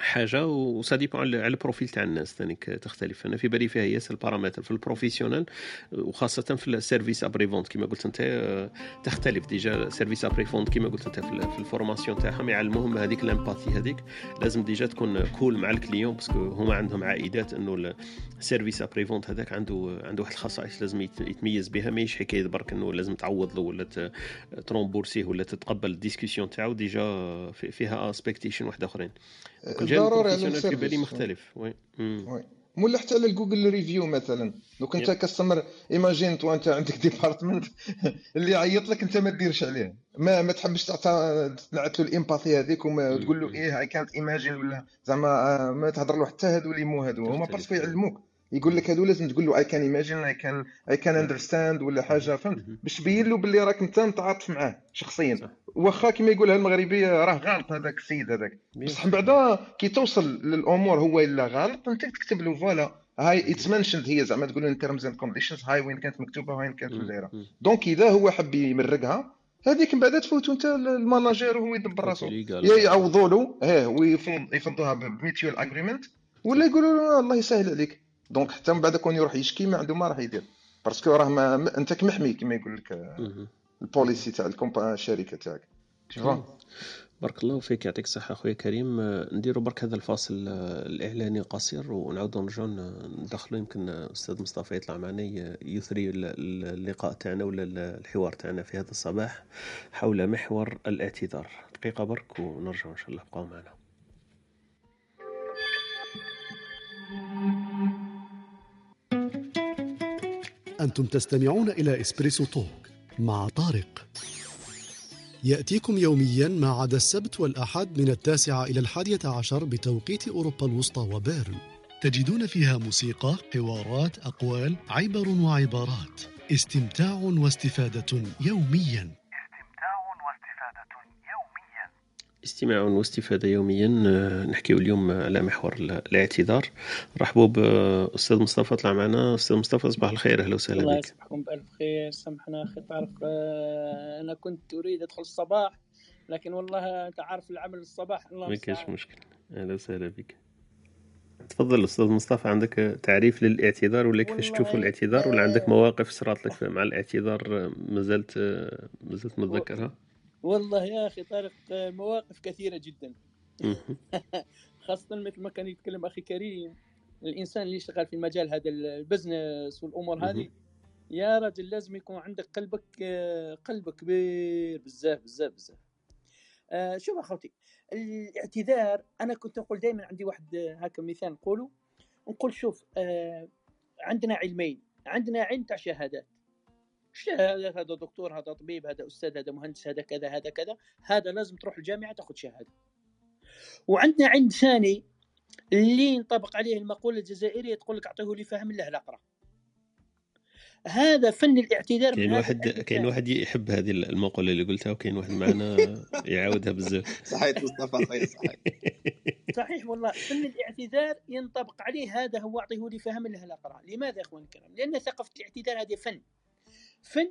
حاجة و ça dépend على ال profil تاع الناس ثاني تختلف. أنا في بالي فيها ياسر ال paramètres. في ال professionnel وخاصة في ال service après-vente كما قلت أنت تختلف déjà. service après-vente كما قلت أنت في ال formation تاعهم يعلموهم هذيك ال empathy هذيك. لازم déjà تكون cool مع ال client parce que هما عندهم عائدات إنه ال service après-vente هذاك عنده عنده واحد الخصائص لازم يتميز بها. ماهيش حكاية برك إنه لازم تعوض له ولا ت rembourser ولا تتقبل ال discussion تاعو. déjà فيها expectation واحد آخرين. ضروري على في بالي مختلف. oui. oui. ولا حتى على ال Google review مثلا. لو كنت customer imagine tu أنت عندك department (laughs) اللي يعيط لك أنت ما ديرش عليه. ما ما تحبش تعطى تنعت له ال empathy هذيك وتقول له إيه اي كانت ايماجين ولا زعما ما تهضر له حتى هادو اللي مو هادو. هما parce que يعلموك. يقول لك هادو لازم تقول له I can imagine I can I can understand ولا حاجة. فهمت؟ باش تبين له باللي راك انت متعاطف معاه شخصيا. واخا كما يقولها المغربي راه غلط هذاك السيد هذاك. بصح بعدا كي توصل للأمور هو إلا غلط أنت تكتب له voilà هاي it's mentioned هي زعما تقول in terms and conditions هاي وين كانت مكتوبة وين كانت دايره donc إذا هو حب يمرقها هذيك من بعد تفوتوا انت ال manager وهو يدبر راسو يا يعوضوا له آه ويفضوها ب mutual agreement ولا يقولوا له الله يسهل عليك. donc حتى من بعد كون يروح يشكي ما عنده ما راح يدير. parce que راه ما انت محمي كما يقول لك ال policy تاع الشركة تاعك. بارك الله فيك يعطيك الصحة أخويا كريم. نديرو برك هذا الفاصل الإعلاني قصير ونعاودو نرجعو ندخلو. يمكن أستاذ مصطفى يطلع معنا يثري اللقاء تاعنا ولا الحوار تاعنا في هذا الصباح حول محور الاعتذار. دقيقة برك ونرجع إن شاء الله. بقاو معنا. أنتم تستمعون إلى إسبريسو توك مع طارق. يأتيكم يوميا ما عدا السبت والأحد من التاسعة إلى الحادية عشر بتوقيت أوروبا الوسطى وبيرن. تجدون فيها موسيقى، حوارات، أقوال، عبر وعبارات. استمتاع واستفادة يوميا. استماع واستفادة يوميا. نحكيو اليوم على محور الاعتذار. رحبوا بأستاذ مصطفى طلع معنا. أستاذ مصطفى صباح الخير. أهلا وسهلا الله بك. يصبحكم بألف خير. سامحنا أخي تعرف آه، أنا كنت أريد أدخل الصباح لكن والله أنت عارف العمل الصباح. الله ما المستعان مشكل. أهلا وسهلا بك. تفضل أستاذ مصطفى عندك تعريف للاعتذار ولا كيفاش تشوف الاعتذار؟ ولا عندك آه، مواقف صرات لك مع الاعتذار؟ مازلت مازلت متذكرها؟ والله يا أخي طارق مواقف كثيرة جدا. (laughs) خاصة مثل ما كان يتكلم أخي كريم الإنسان اللي يشتغل في مجال هذا البزنس والأمور هذه. يا رجل لازم يكون عندك قلبك قلب كبير بزاف بزاف بزاف آه، شوف أخوتي الاعتذار أنا كنت نقول دائما عندي واحد هكا مثال نقوله نقول شوف آه، عندنا علمين عندنا علم تاع شهادات شهادات هذا دكتور هذا طبيب هذا أستاذ هذا مهندس هذا كذا هذا كذا. هذا لازم تروح الجامعة تاخذ شهادة. وعندنا علم ثاني اللي ينطبق عليه المقولة الجزائرية تقول لك أعطيه لي فهم له الاقرا هذا فن الاعتذار كاين واحد كاين. واحد يحب هذه المقولة اللي قلتها وكاين واحد معنا (laughs) يعاودها بزاف. صحيت مصطفى خويا صحيت (laughs) صحيح والله. فن الاعتذار ينطبق عليه هذا هو أعطيه لي فهم له الاقرا لماذا يا اخواني الكرام؟ لأن ثقافة الاعتذار هذه فن. فن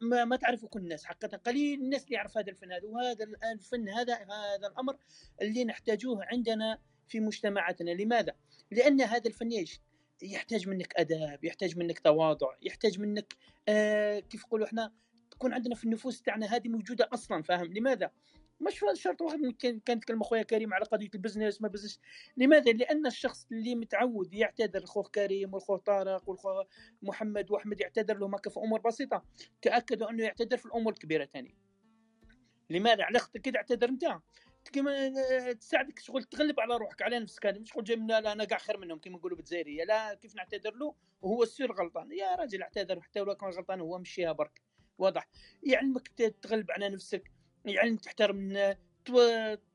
ما, ما تعرفه كل الناس. حقيقة قليل الناس اللي يعرف هذا الفن هذا وهذا الفن هذا هذا الأمر اللي نحتاجوه عندنا في مجتمعاتنا. لماذا؟ لأن هذا الفن إيش يحتاج منك اداب يحتاج منك تواضع يحتاج منك آه كيف نقولوا إحنا تكون عندنا في النفوس تاعنا هذه موجودة أصلا فاهم؟ لماذا؟ مش شرط واحد كان كان تكلم اخويا كريم على قضية البزنس ما بزنس. لماذا؟ لأن الشخص اللي متعود يعتذر اخوه كريم واخوه طارق واخوه محمد وأحمد يعتذر لهم هكا في أمور بسيطة. تاكدوا أنه يعتذر في الأمور الكبيرة ثاني لماذا؟ على كده اعتذر أنت. كما تساعدك شغل تغلب على روحك على نفسك. مش شغل جاي من لا أنا كاع خير منهم كما يقولوا بالجزائرية. لا كيف نعتذر له؟ وهو السير غلطان. يا راجل اعتذر حتى لو كان غلطان هو مشيها برك. واضح. يعلمك تغلب على نفسك. يعلمك تحترم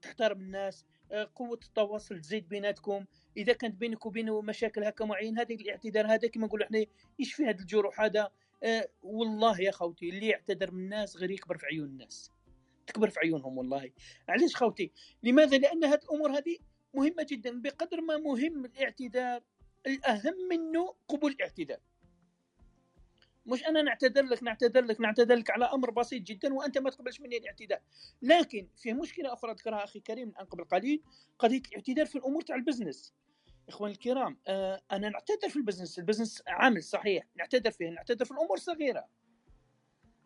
تحترم الناس آه، قوة التواصل تزيد بيناتكم. إذا كانت بينك وبينه مشاكل هكا معين هذا الاعتذار هذا كما نقولوا إحنا يشفي هذا الجروح هذا؟ أه والله يا خوتي اللي يعتذر من الناس غير يكبر في عيون الناس. تكبر في عيونهم والله. علاش خوتي؟ لماذا؟ لأن هذه الأمور هذه مهمة جدا بقدر ما مهم الاعتذار الأهم منه قبول الاعتذار. مش أنا نعتذر لك نعتذر لك نعتذر لك على أمر بسيط جدا وأنت ما تقبلش مني الاعتذار. لكن في مشكلة أخرى ذكرها أخي كريم من قبل قليل قضية الاعتذار في الأمور تاع البزنس. إخواني الكرام آه أنا نعتذر في البزنس البزنس عامل صحيح نعتذر فيه نعتذر في الأمور الصغيرة.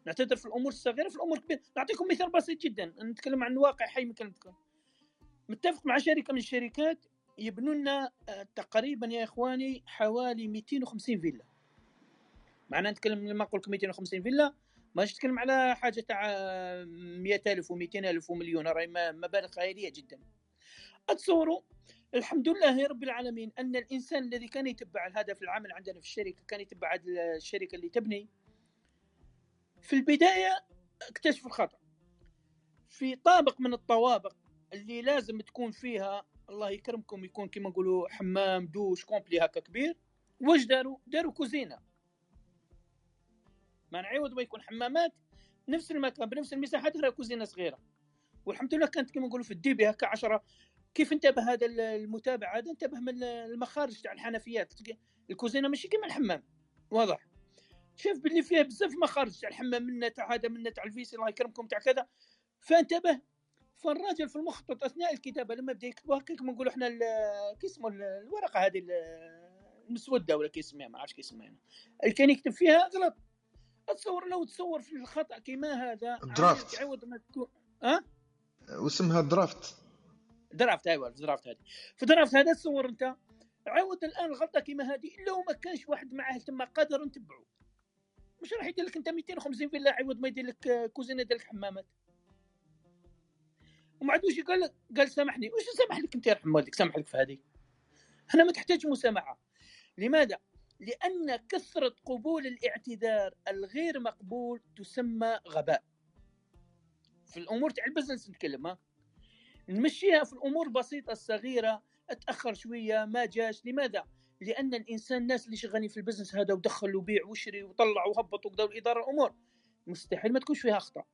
نعتذر في الأمور الصغيرة في الأمور الكبيرة. نعطيكم مثال بسيط جدا نتكلم عن واقع حي مكلمتكم متفق مع شركة من الشركات يبنوا لنا آه، تقريبا يا إخواني حوالي 250 فيلا. معناها نتكلم لما نقول لكم 250 فيلا ماش نتكلم على حاجة تاع 100000 و200000 ومليون راهي مبالغ خياليه جدا. اتصوروا الحمد لله رب العالمين أن الإنسان الذي كان يتبع الهدف العمل عندنا في الشركة كان يتبع الشركة اللي تبني في البداية اكتشف الخطأ. في طابق من الطوابق اللي لازم تكون فيها الله يكرمكم يكون كما نقولوا حمام دوش كومبلي هكا كبير واش داروا؟ داروا كوزينة. ما نعوض ما يكون حمامات نفس المكان بنفس المساحه داروا كوزينة صغيرة. والحمد لله كانت كما نقولوا في الديبي هكا عشرة. كيف انتبه هذا المتابع هذا؟ انتبه من المخارج تاع الحنفيات. الكوزينة ماشي كما الحمام. واضح. شاف باللي فيها بزاف مخارج تاع الحمام منا تاع هذا منا تاع ال WC الله يكرمكم تاع كذا. فانتبه. فالراجل في المخطط أثناء الكتابة لما بدا يكتبها كيف نقولوا إحنا كي اسمه الورقة هذه المسودة ولا كي اسمها ما عرفتش كي اسمها. اللي كان يكتب فيها غلط. اتصور لو تصور في الخطأ كيما هذا draft عوض ما تكون ها؟ واسمها draft draft أيوه draft هذه. في draft هذا تصور أنت عوض الآن غلطه كيما هذه لو ما كانش واحد معاه تما قادر نتبعه مش راح يدير لك أنت 250 فيلا عوض ما يدير لك كوزينة يدير لك حمامات. وما عندوش قال قال سامحني. وش سامح لك أنت يرحم والديك؟ سامح لك في هذه. هنا ما تحتاج مسامحة. لماذا؟ لأن كثرة قبول الاعتذار الغير مقبول تسمى غباء. في الأمور تاع ال business نتكلم ها. نمشيها في الأمور البسيطه الصغيره أتأخر شوية ما جاش. لماذا؟ لأن الإنسان الناس اللي شغالين في ال business هذا ودخل وبيع وشري وطلع وهبط وقدر الإدارة الأمور مستحيل ما تكونش فيها اخطاء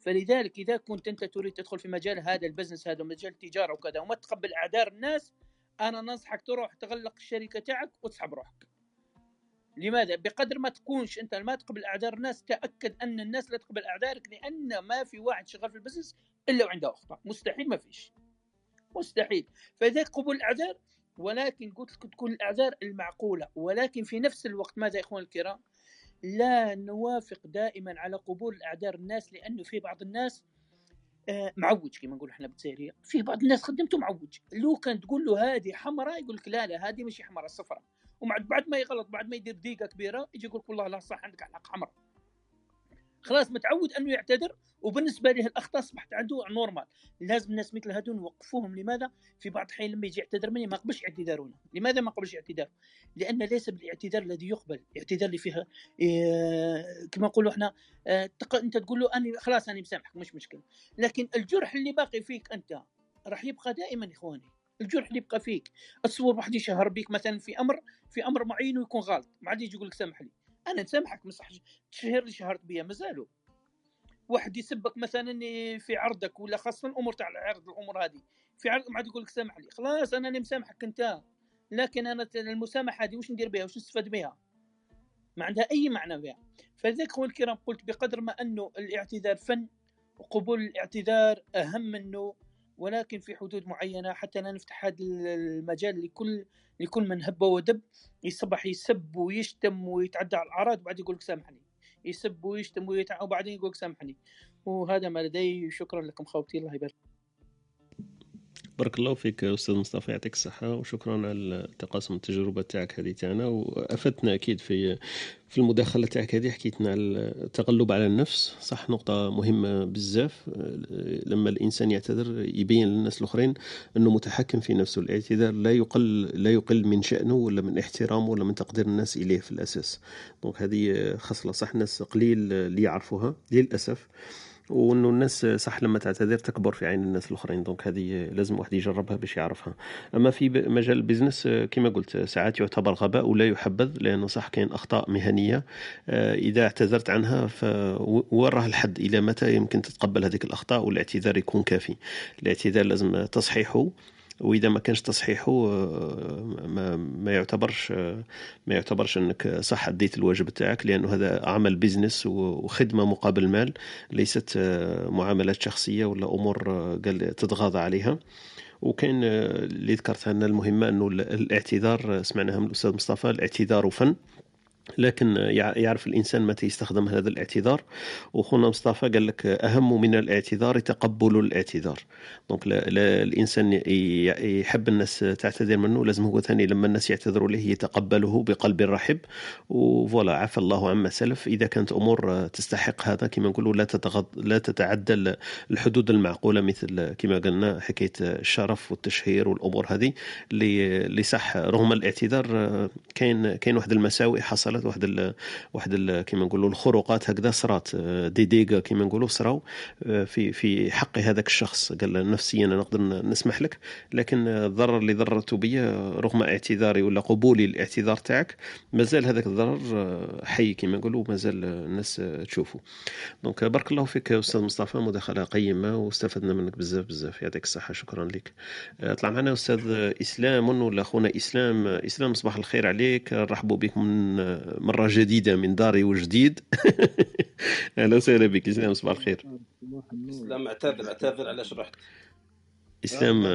فلذلك إذا كنت أنت تريد تدخل في مجال هذا ال business هذا مجال التجارة وكذا وما تقبل أعذار الناس أنا ننصحك تروح تغلق الشركة تاعك وتسحب روحك. لماذا؟ بقدر ما تكونش أنت ما تقبل أعذار الناس تأكد أن الناس لا تقبل أعذارك لأن ما في واحد شغال في ال business إلا وعنده أخطاء. مستحيل ما فيش. مستحيل. فلذلك قبول الأعذار ولكن قلت لك تكون الأعذار المعقولة ولكن في نفس الوقت ماذا يا إخوان الكرام؟ لا نوافق دائما على قبول أعذار الناس لأنه في بعض الناس معوج كما نقول إحنا بالجزائريه في بعض الناس خدمته معوج. لو كان تقول له هذه حمراء يقول لك لا لا هذه ماشي حمراء صفراء. وبعد بعد ما يغلط بعد ما يدير دقيقه كبيرة يجي يقول لك والله لا صح عندك حق حمراء. خلاص متعود أنه يعتذر وبالنسبة له الأخطاء أصبحت عنده نورمال لازم الناس مثل هذول نوقفوهم لماذا؟ في بعض الاحيان لما يجي يعتذر مني ما قبلش اعتذارنا لماذا ما قبلش اعتذار؟ لأن ليس بالاعتذار الذي يقبل. الاعتذار اللي فيها إيه كما نقولوا إحنا آه أنت تقول له أنا خلاص أنا مسامحك مش مشكلة. لكن الجرح اللي باقي فيك أنت راح يبقى دائما إخواني. الجرح اللي يبقى فيك تصور واحد يشهر بك مثلا في أمر في أمر معين ويكون غلط. ما عاد يجي يقول لك سامح لي. أنا نسامحك مصح تشهر اللي شهرت بيا مازالوا واحد يسبك مثلا في عرضك ولا خاصة الأمور تاع العرض الأمور هذه. في عرض ما عاد يقول لك سامح لي. خلاص أنا مسامحك أنت. لكن أنا المسامحة هذه وش ندير بها؟ وش نستفاد بها؟ ما عندها أي معنى بها. فلذلك اخواني الكرام قلت بقدر ما أنه الاعتذار فن وقبول الاعتذار أهم منه ولكن في حدود معينة حتى لا نفتح هذا المجال لكل لكل من هب ودب يصبح يسب ويشتم ويتعدى على الأعراض وبعد يقول لك سامحني. يسب ويشتم ويتع... وبعدين يقول لك سامحني. وهذا ما لدي شكرا لكم خوتي الله يبارك. بارك الله فيك أستاذ مصطفى يعطيك الصحة وشكرا على تقاسم التجربة تاعك هذه تاعنا. وافدتنا أكيد في في المداخلة تاعك هذه حكيتنا على التغلب على النفس صح نقطة مهمة بزاف. لما الإنسان يعتذر يبين للناس الأخرين أنه متحكم في نفسه. الاعتذار لا يقل لا يقل من شأنه ولا من احترامه ولا من تقدير الناس إليه في الأساس. donc هذه خصلة صح ناس قليل اللي يعرفوها للأسف. وإنه الناس صح لما تعتذر تكبر في عين الناس الأخرين. donc هذه لازم واحد يجربها باش يعرفها. أما في مجال ال business كما قلت ساعات يعتبر غباء ولا يحبذ لأنه صح كاين أخطاء مهنية آه، إذا اعتذرت عنها فوين راه الحد إلى متى يمكن تتقبل هذيك الأخطاء والاعتذار يكون كافي. الاعتذار لازم تصحيحه. وإذا ما كانش تصحيحه آه، ما, ما يعتبرش ما يعتبرش إنك صح أديت الواجب تاعك لأنه هذا عمل بيزنس وخدمة مقابل مال ليست آه، معاملات شخصية ولا أمور آه، قال تتغاضى عليها. وكاين اللي ذكرتها ان المهمة أنه الاعتذار سمعناها من الأستاذ مصطفى الاعتذار فن. لكن يعرف الإنسان متى يستخدم هذا الاعتذار. وخونا مصطفى قال لك أهم من الاعتذار تقبل الاعتذار. دونك لا, لا الإنسان يحب الناس تعتذر منه لازم هو ثاني لما الناس يعتذروا له يتقبله بقلب رحب. وفوالا عفى الله عما سلف. إذا كانت أمور تستحق هذا كما نقولوا لا تتغض لا تتعدى الحدود المعقولة مثل كما قلنا حكاية الشرف والتشهير والأمور هذه. اللي صح رغم الاعتذار كاين كاين واحد المساوئ حصلت حصلت واحد ال واحد ال كيما نقولوا الخروقات هكذا صرات دي ديغا كيما نقولوا صراو آه، في في حق هذاك الشخص. قال نفسيا أنا نقدر نسمح لك لكن الضرر اللي ضررته بيا رغم اعتذاري ولا قبولي الاعتذار تاعك مازال هذاك الضرر آه، حي كيما نقولوا مازال الناس تشوفه. دونك بارك الله فيك أستاذ مصطفى مداخلة قيمة واستفدنا منك بزاف بزاف. يعطيك الصحة شكرا لك. آه، طلع معنا أستاذ إسلام ولا اخونا إسلام. إسلام صباح الخير عليك. نرحبوا بك من مرة جديدة من داري وجديد. (laughs) أهلا وسهلا بك إسلام صباح الخير. إسلام اعتذر اعتذر علاش رحت؟ إسلام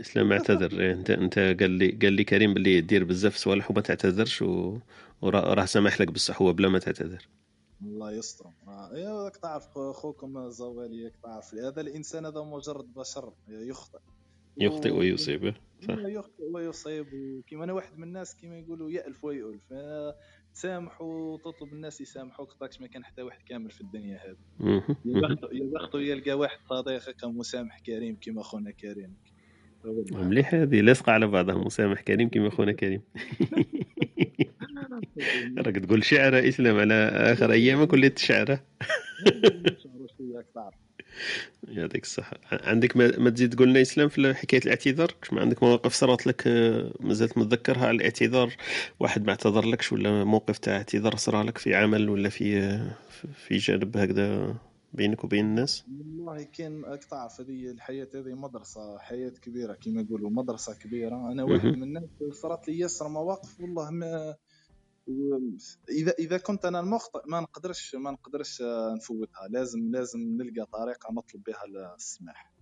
إسلام اعتذر. أنت أنت قال لي قال لي كريم باللي دير بزاف صوالح وما تعتذرش و... وراه سامح لك بصح هو بلا ما تعتذر. الله يستر. يا تعرف خوكم زوالي تعرف. هذا الإنسان هذا مجرد بشر يخطئ. يخطئ ويصيب صح. يخطئ ويصيب وكيما أنا واحد من الناس كيما يقولوا يألف ويؤلف. تسامح وتطلب الناس يسامحوك طاكش ما كان حتى واحد كامل في الدنيا هذه يا بختو يلقى واحد صديق مسامح كريم كيما خونا كريم. مليح هذه لاصقه على بعضها مسامح كريم كيما خونا كريم. (laughs) راك تقول شعر إسلام على آخر أيامك وليت شعره. (laughs) يعطيك الصحة. عندك ما تزيد تقول لنا اسلام في حكاية الاعتذار؟ ما عندك مواقف صارت لك آه، مازالت متذكرها؟ على الاعتذار واحد ما اعتذر لكش ولا موقف تاع اعتذار صرا لك في عمل ولا في آه، في جانب هكذا بينك وبين الناس؟ والله كان تعرف هذه الحياة هذه مدرسة حياة كبيرة كما يقولوا مدرسة كبيرة. أنا واحد من الناس صارت لي ياسر مواقف والله ما اذا إذا كنت أنا المخطئ ما نقدرش ما نقدرش نفوتها. لازم لازم نلقى طريقة نطلب بها السماح.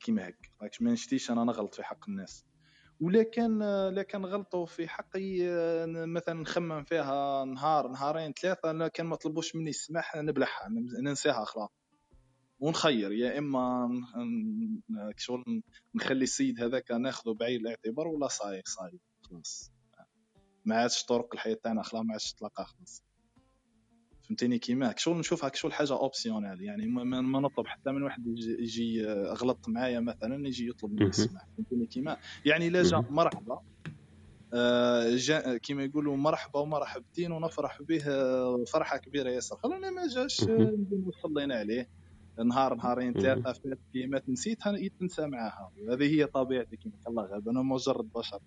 كيما هيك. ما نشتيش أنا نغلط في حق الناس. ولكن لكن غلطوا في حقي مثلا نخمم فيها نهار نهارين ثلاثة لكن ما طلبوش مني السماح نبلعها ننساها خلاص ونخير يا إما شغل نخلي السيد هذاك ناخذه بعين الاعتبار ولا صاي صاي خلاص. ما عادش طرق الحياة تاعنا خلاص ما عادش تلقى خلاص. فهمتيني كيما؟ شغل نشوفها كشغل حاجة اوبسيونيل يعني ما, ما نطلب حتى من واحد يجي, غلط معايا مثلا يجي يطلب مني السماح. فهمتيني كيما؟ يعني لا جا مرحبا. آه جا كيما يقولوا مرحبا ومرحبتين ونفرح به فرحة كبيرة ياسر. خلونا ما جاش صلينا عليه. نهار نهارين ثلاثة فات كلمات نسيتها تنسى معاها. هذه هي طبيعتي كيما. الله غالب أنا مجرد بشر.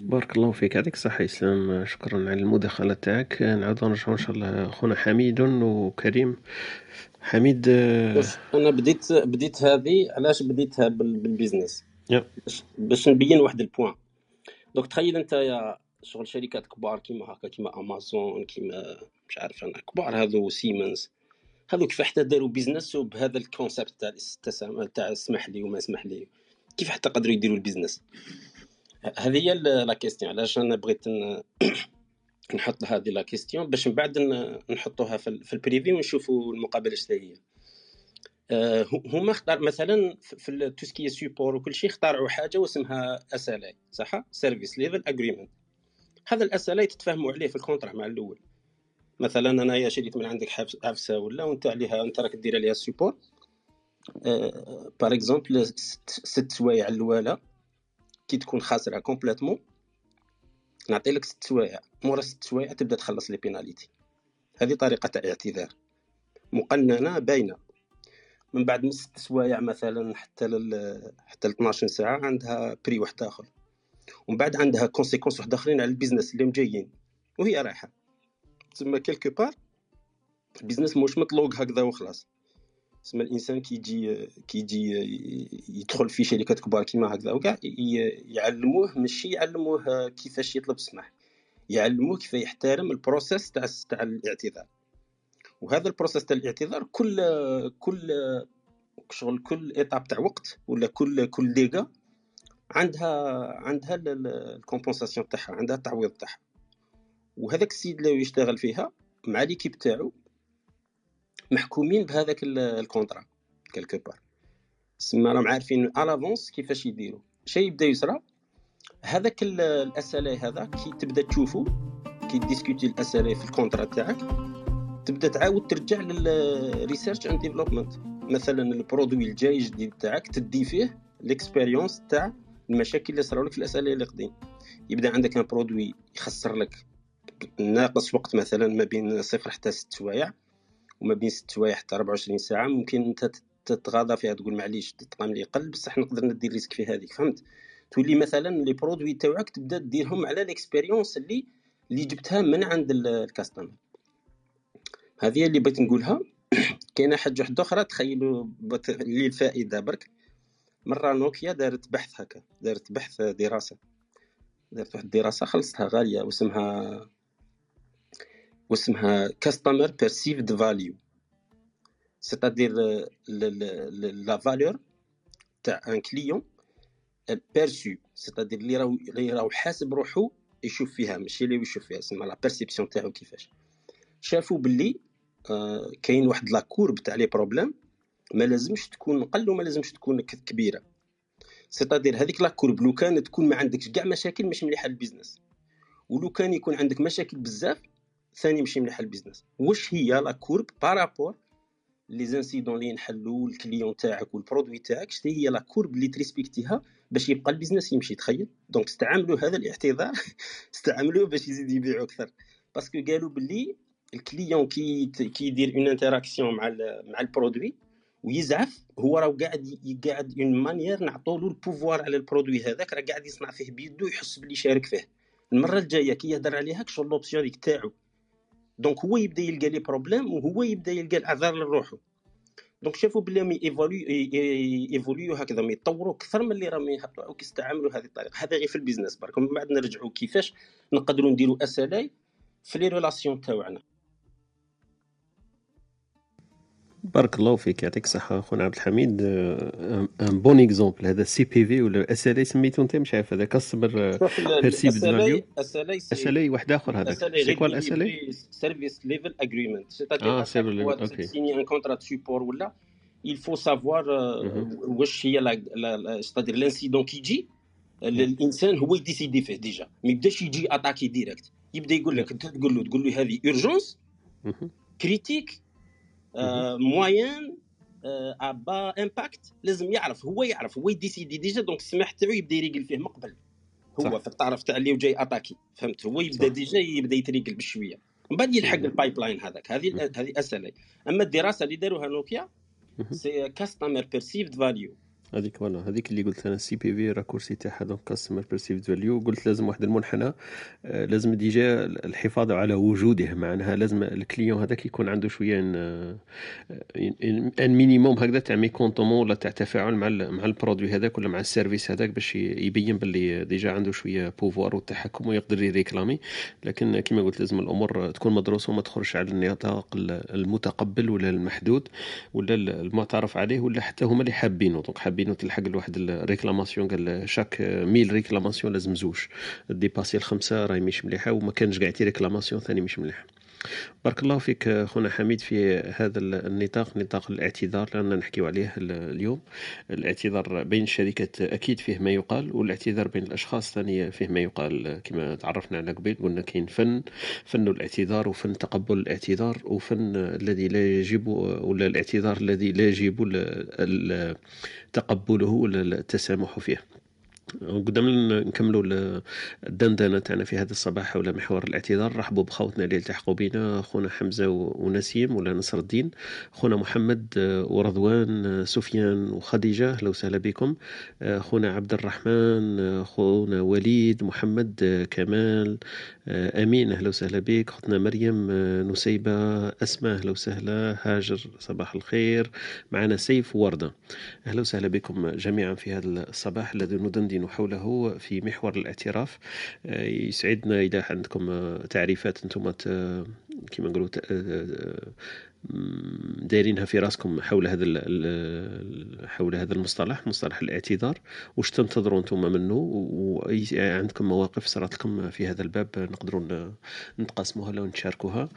بارك الله فيك. يعطيك الصحة إسلام شكرا على المداخلة تاعك. نعود نرجعو إن شاء الله. خونا حميد وكريم. حميد أنا بديت بديت هذه. علاش بديتها بال business؟ باش نبين واحد ال point. donc تخيل أنت يا شغل شركات كبار كيما هكا كيما أمازون كيما مش عارف أنا كبار هذو سيمنز هذو كيف حتى داروا business وبهذا ال concept تاع تاع اسمح لي وما اسمح لي. كيف حتى قدروا يديروا ال business هذه هي la question علاش أنا بغيت (coughs) نحط هذه la question باش من بعد نحطوها في ال privé ونشوفوا المقابلة إيش هي. آه، هما اختار مثلا في tout ce qui support وكل شيء اخترعوا حاجة واسمها SLA صح؟ service level agreement هذا ال SLA تتفاهموا عليه في ال contrat مع الأول. مثلا انايا شريت من عندك حفصه ولا وأنت عليها أنت راك دير عليها ال support par exemple ست سوايع الأولى. كي تكون خاسرها complètement نعطي لك ست سوايع. مورا ست سوايع تبدا تخلص لي pénalité. هذه طريقة اعتذار. مقننة باينة. من بعد من ست سوايع مثلا حتى لل حتى ل 12 ساعة عندها prix واحد آخر. ومن بعد عندها conséquences واحد آخرين على ال business اللي جايين. وهي رايحة. تسمى quelque part ال business مش مطلوق هكذا وخلاص. تسمى الإنسان كيجي كيجي يدخل في شركات كبار كيما هكذا. وكاع يعلموه ماشي يعلموه كيفاش يطلب السماح يعلموه كيف يحترم ال process تاع تاع الاعتذار. وهذا ال process تاع الاعتذار كل كل شغل كل étape تاع وقت ولا كل كل dégât عندها عندها ال compensation تاعها عندها التعويض تاعها. وهذاك السيد اللي يشتغل فيها مع l'équipe تاعو محكومين بهذاك ال contrat quelque part سما راهم عارفين à l'avance كيفاش يديروا. شيء يبدا يصرى هذاك ال SLA هذا كي تبدا تشوفو كي discuter ال SLA في ال contrat تاعك تبدا تعاود ترجع لل research and development مثلا ال produit الجاي جديد تاعك تدي فيه l'expérience تاع المشاكل اللي صاروا لك في ال SLA اللي قديم. يبدا عندك un produit يخسر لك ناقص وقت مثلا ما بين صفر حتى ست سوايع وما بين ست سوايع حتى 24 ساعة. ممكن أنت تتغاضى فيها تقول معليش تقام لي قل بصح نقدر ندير risque في هذيك فهمت؟ تولي مثلا les produits تاعك تبدا ديرهم على l'expérience اللي اللي جبتها من عند ال customer. هذه اللي بغيت نقولها. (clears throat) كاينة حاجة واحدة أخرى تخيلوا لي الفائدة برك. مرة نوكيا دارت بحث هكا دارت بحث دراسة. دارت واحد الدراسة خلصتها غالية واسمها واسمها customer perceived value c'est-à-dire la valeur تاع un client perçu c'est-à-dire اللي راهو اللي راهو حاسب روحو يشوف فيها ماشي اللي يشوف فيها اسمها la perception تاعو كيفاش شافوا باللي آه كاين واحد la courbe تاع les problèmes ما لازمش تكون قل وما لازمش تكون كبيره c'est-à-dire هذيك la courbe لو كان تكون ما عندكش كاع مشاكل مش مليحه ال business ولو كان يكون عندك مشاكل بزاف ثاني ماشي مليحه ال business واش هي la courbe par rapport les incidents اللي نحلو ال client تاعك وال produit تاعك؟ شتي هي la courbe اللي ت respecter ها باش يبقى ال business يمشي تخيل؟ donc استعملوا هذا الاعتذار (laughs) استعملوه باش يزيد يبيعوا أكثر. parce que قالوا باللي ال client كي كيدير une interaction مع مع ال produit ويزعف هو راه قاعد قاعد une manière نعطوا له ال pouvoir على ال produit هذاك راه قاعد يصنع فيه بيدو يحس باللي شارك فيه. المرة الجاية كي يهضر عليها شغل l'option تاعو donc هو يبدا يلقى les problèmes وهو يبدا يلقى الاعذار لروحو donc شافوا بلي mieux évoluer هكذا mieux يطوروا أكثر من اللي راهم يهبطوا كيستعملوا هذه الطريقة هذا غير في ال business برك من بعد نرجعوا كيفاش نقدروا نديروا SLA في les relations تاعنا بارك الله فيك يعطيك الصحة خونا عبد الحميد un bon exemple هذا CPV ولا SLA سميتو انت مش عارف هذا customer perceived value SLA واحد اخر هذاك c'est quoi ال SLA service level agreement آه service level OK c'est un contrat support ولا il faut savoir واش هي c'est-à-dire l'incident كي يجي الانسان هو ي décider فيه déjà ما يبداش يجي attaquer direct يبدا يقول لك انت تقول له تقول له هذه urgence critique moyen à bas impact لازم يعرف هو يعرف هو ي décider déjà donc السماح تاعو يبدا يريقل فيه من قبل. هو صح. في الطرف تاع اللي جاي attaquer فهمت؟ هو يبدا déjà يبدا يتريقل بشوية. من بعد يلحق ال pipeline هذاك. هذه هذه أسئلة. أما الدراسة اللي داروها نوكيا c'est customer perceived value هذيك voilà هذيك اللي قلت أنا ال CPV raccourci تاعها donc customer perceived value قلت لازم واحد المنحنى آه، لازم déjà الحفاظ على وجوده. معناها لازم ال client هذاك يكون عنده شوية un minimum هكذا تاع mécontentement ولا تاع تفاعل مع مع ال produit هذاك ولا مع ال service هذاك باش يبين باللي déjà عنده شوية pouvoir والتحكم ويقدر ي réclamer. لكن كما قلت لازم الأمور تكون مدروسة وما تخرجش على النطاق المتقبل ولا المحدود ولا المعترف عليه ولا حتى هما اللي حابينه. donc حابين بينو تلحق لواحد ال réclamation قال chaque mille réclamations لازم زوج. dépasser الخمسة راهي مش مليحة وما كانش قاعد réclamation ثاني مش مليحه بارك الله فيك خونا حميد في هذا النطاق نطاق الاعتذار لأننا نحكيو عليه اليوم. الاعتذار بين الشركات أكيد فيه ما يقال والاعتذار بين الأشخاص ثاني فيه ما يقال. كما تعرفنا على قبيل قلنا كاين فن فن الاعتذار وفن تقبل الاعتذار وفن الذي لا يجب ولا الاعتذار الذي لا يجب تقبله ولا التسامح فيه. قدام نكملوا الدندنة تاعنا في هذا الصباح حول محور الاعتذار. رحبوا بخوتنا اللي التحقوا بنا خونا حمزة ونسيم ولا نصر الدين. خونا محمد ورضوان سفيان وخديجة أهلا وسهلا بكم. خونا عبد الرحمن خونا وليد محمد كمال أمين أهلا وسهلا بك. اختنا مريم نسيبة أسماء أهلا وسهلا. هاجر صباح الخير. معنا سيف وورده أهلا وسهلا بكم جميعا في هذا الصباح الذي ندندن الذين حوله في محور الاعتراف. آه، يسعدنا إذا عندكم آه، تعريفات أنتم كما نقولوا آه، دايرينها في راسكم حول هذا حول هذا المصطلح مصطلح الاعتذار. واش تنتظروا أنتم منه؟ وأي عندكم مواقف صارت لكم في هذا الباب نقدروا نتقاسموها ولا نتشاركوها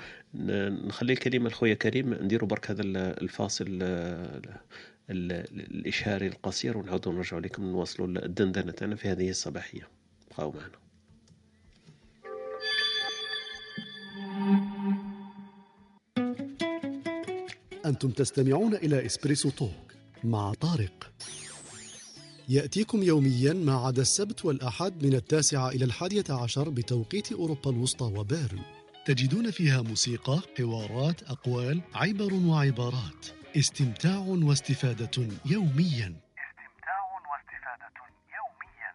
نخلي الكلمة لخويا كريم نديروا برك هذا الفاصل الإشهاري القصير ونعودوا نرجعوا لكم نواصلوا الدندنة تاعنا في هذه الصباحية. بقاو معنا. أنتم تستمعون إلى إسبريسو توك مع طارق. يأتيكم يوميا ما عدا السبت والأحد من التاسعة إلى الحادية عشر بتوقيت أوروبا الوسطى وبيرن. تجدون فيها موسيقى، حوارات، أقوال، عبر وعبارات. استمتاع واستفادة يوميا. استمتاع واستفادة يوميا.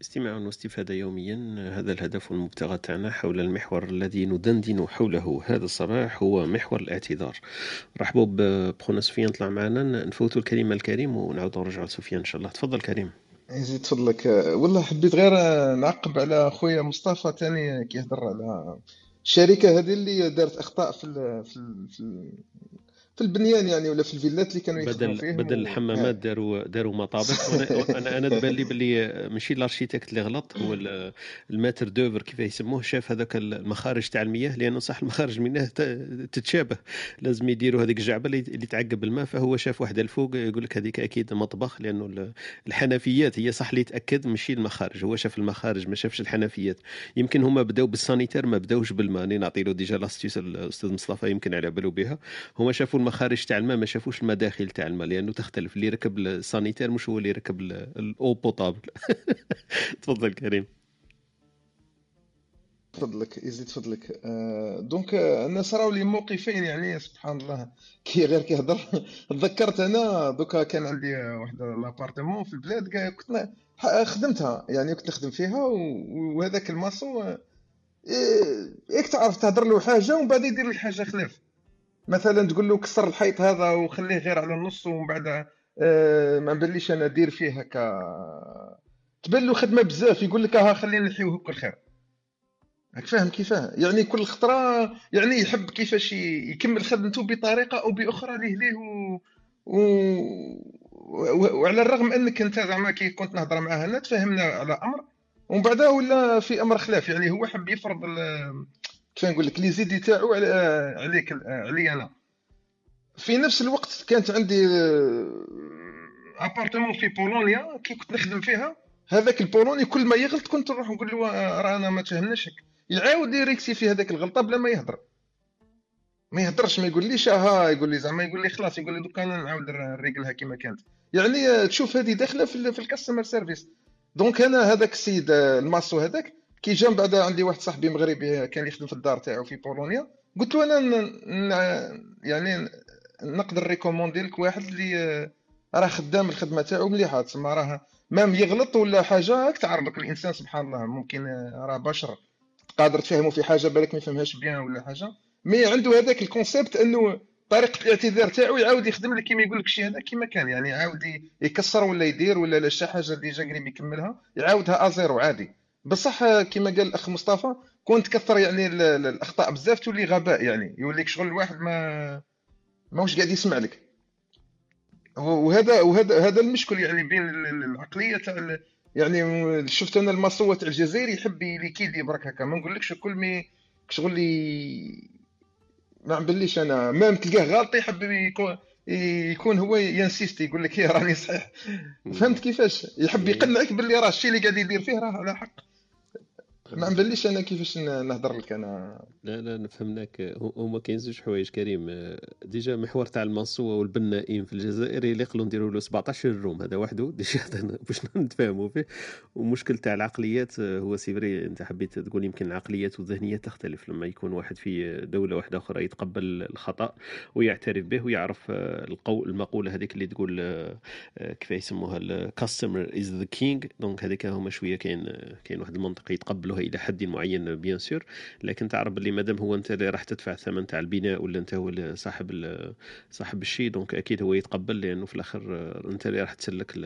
استماع واستفادة يوميا هذا الهدف والمبتغى تاعنا حول المحور الذي ندندن حوله هذا الصباح هو محور الاعتذار. رحبوا بخونا سفيان طلع معنا نفوتوا الكلمة الكريم ونعاودوا نرجعوا لسفيان إن شاء الله. تفضل كريم. يزيد فضلك والله حبيت غير نعقب على خويا مصطفى تاني كيهضر على الشركة هذه اللي دارت أخطاء في ال في ال في, في البنيان يعني ولا في الفيلات اللي كانوا يخدموا فيهم بدل الحمامات داروا داروا مطابخ. (laughs) أنا أنا تبان لي باللي ماشي الأرشيتكت اللي غلط. هو الماتر دوفر كيف يسموه شاف هذاك المخارج تاع المياه لأنه صح المخارج منه تتشابه. لازم يديروا هذيك الجعبة اللي تعقب الماء. فهو شاف واحدة الفوق يقول لك هذيك أكيد مطبخ لأنه الحنفيات هي صح اللي تأكد ماشي المخارج. هو شاف المخارج ما شافش الحنفيات. يمكن هما بداو بال sanitaire ما بداوش بالماء. نعطي له déjà l'astuce الأستاذ مصطفى يمكن على بالو بها. هما شافوا المخارج تاع الماء ما شافوش المداخل تاع الماء لأنه تختلف. اللي ركب ال sanitaire مش هو اللي ركب ال eau potable (laughs) تفضل كريم. فضلك يزيد فضلك آه donc الناس راهو لي موقفين يعني سبحان الله. (laughs) كي غير كيهضر تذكرت أنا دوكا كان عندي واحد l'appartement في البلاد كنت خدمتها. يعني كنت نخدم فيها وهذاك الماسو إيه، ياك تعرف تهضر له حاجة ومن بعد يدير لك حاجة خلاف. مثلا تقول له كسر الحيط هذا وخليه غير على النص ومن بعد آه ما باليش أنا دير فيه هكا تبان له خدمة بزاف يقول لك ها خلينا نحيوه بكل خير راك فاهم كيفاه؟ يعني كل خطرة يعني يحب كيفاش يكمل خدمته بطريقة أو بأخرى ليه ليه و... و... وعلى الرغم أنك أنت زعما كي كنت نهضر معاه أنا تفاهمنا على أمر ومن بعد ولا في أمر خلاف يعني هو حب يفرض كيف نقول لك لي زيدي تاعو عليك علي أنا. في نفس الوقت كانت عندي appartement آه، في بولونيا كي كنت نخدم فيها هذاك البولوني كل ما يغلط كنت نروح نقول له آه، رانا ما تفهمناش يعاود ي rectifier في هذاك الغلطة بلا ما يهضر. ما يهضرش ما يقوليش ها يقول لي زعما يقول لي خلاص يقول لي دوكا أنا نعاود نريقلها كما كانت. يعني آه، تشوف هذه داخلة في, في ال customer service donc أنا هذاك السيد الماسو هذاك كي جا من بعد عندي واحد صاحبي مغربي كان يخدم في الدار تاعو في بولونيا قلت له أنا يعني نقدر recommander لك واحد اللي راه خدام الخدمة تاعو مليحه تسمى راه même يغلط ولا حاجة راك تعرف الانسان سبحان الله ممكن راه بشر قادر تفهمه في حاجة بالك ما يفهمهاش bien ولا حاجة. mais عنده هذاك ال concept أنه طريقة الاعتذار تاعو يعاود يخدم لك كيما يقول لك شي هذا كيما كان يعني يعاود يكسر ولا يدير ولا لا شي حاجة اللي جا قريب يكملها يعاودها à zéro عادي. بصح كيما قال الأخ مصطفى كون تكثر يعني الأخطاء بزاف تولي غباء يعني يوليك شغل الواحد ما ماهوش قاعد يسمع لك. وهذا وهذا هذا المشكل يعني بين العقلية تاع يعني شفت أنا المصوت تاع الجزائر يحب ليكيدي برك هكا ما نقولكش كل مي شغل لي ما نبليش أنا ما تلقاه غلط يحب يكون يكون هو ينسيست يقول لك (laughs) راني صحيح. فهمت كيفاش؟ يحب يقنعك باللي راه الشيء اللي قاعد يدير فيه راه على حق. ما نبليش أنا كيفاش نهضر لك أنا. لا لا فهمناك. هما كاين زوج حوايج كريم. déjà محور تاع ال maçons والبنائين في الجزائر يقلوا نديروا له 17 روم. هذا وحده. (laughs) déjà باش نتفاهموا فيه. ومشكل تاع العقليات هو c'est vrai أنت حبيت تقول يمكن العقليات والذهنيات تختلف لما يكون واحد في دولة واحدة أخرى يتقبل الخطأ ويعترف به ويعرف القول المقولة هذيك اللي تقول كيف يسموها ال customer is the king donc هذيك هما شوية كاين كاين واحد المنطق يتقبلوها إلى حد معين bien sûr لكن تعرف باللي مادام هو أنت اللي راح تدفع الثمن تاع البناء ولا أنت هو صاحب صاحب الشيء donc أكيد هو يتقبل لأنه في الآخر أنت اللي راح تسلك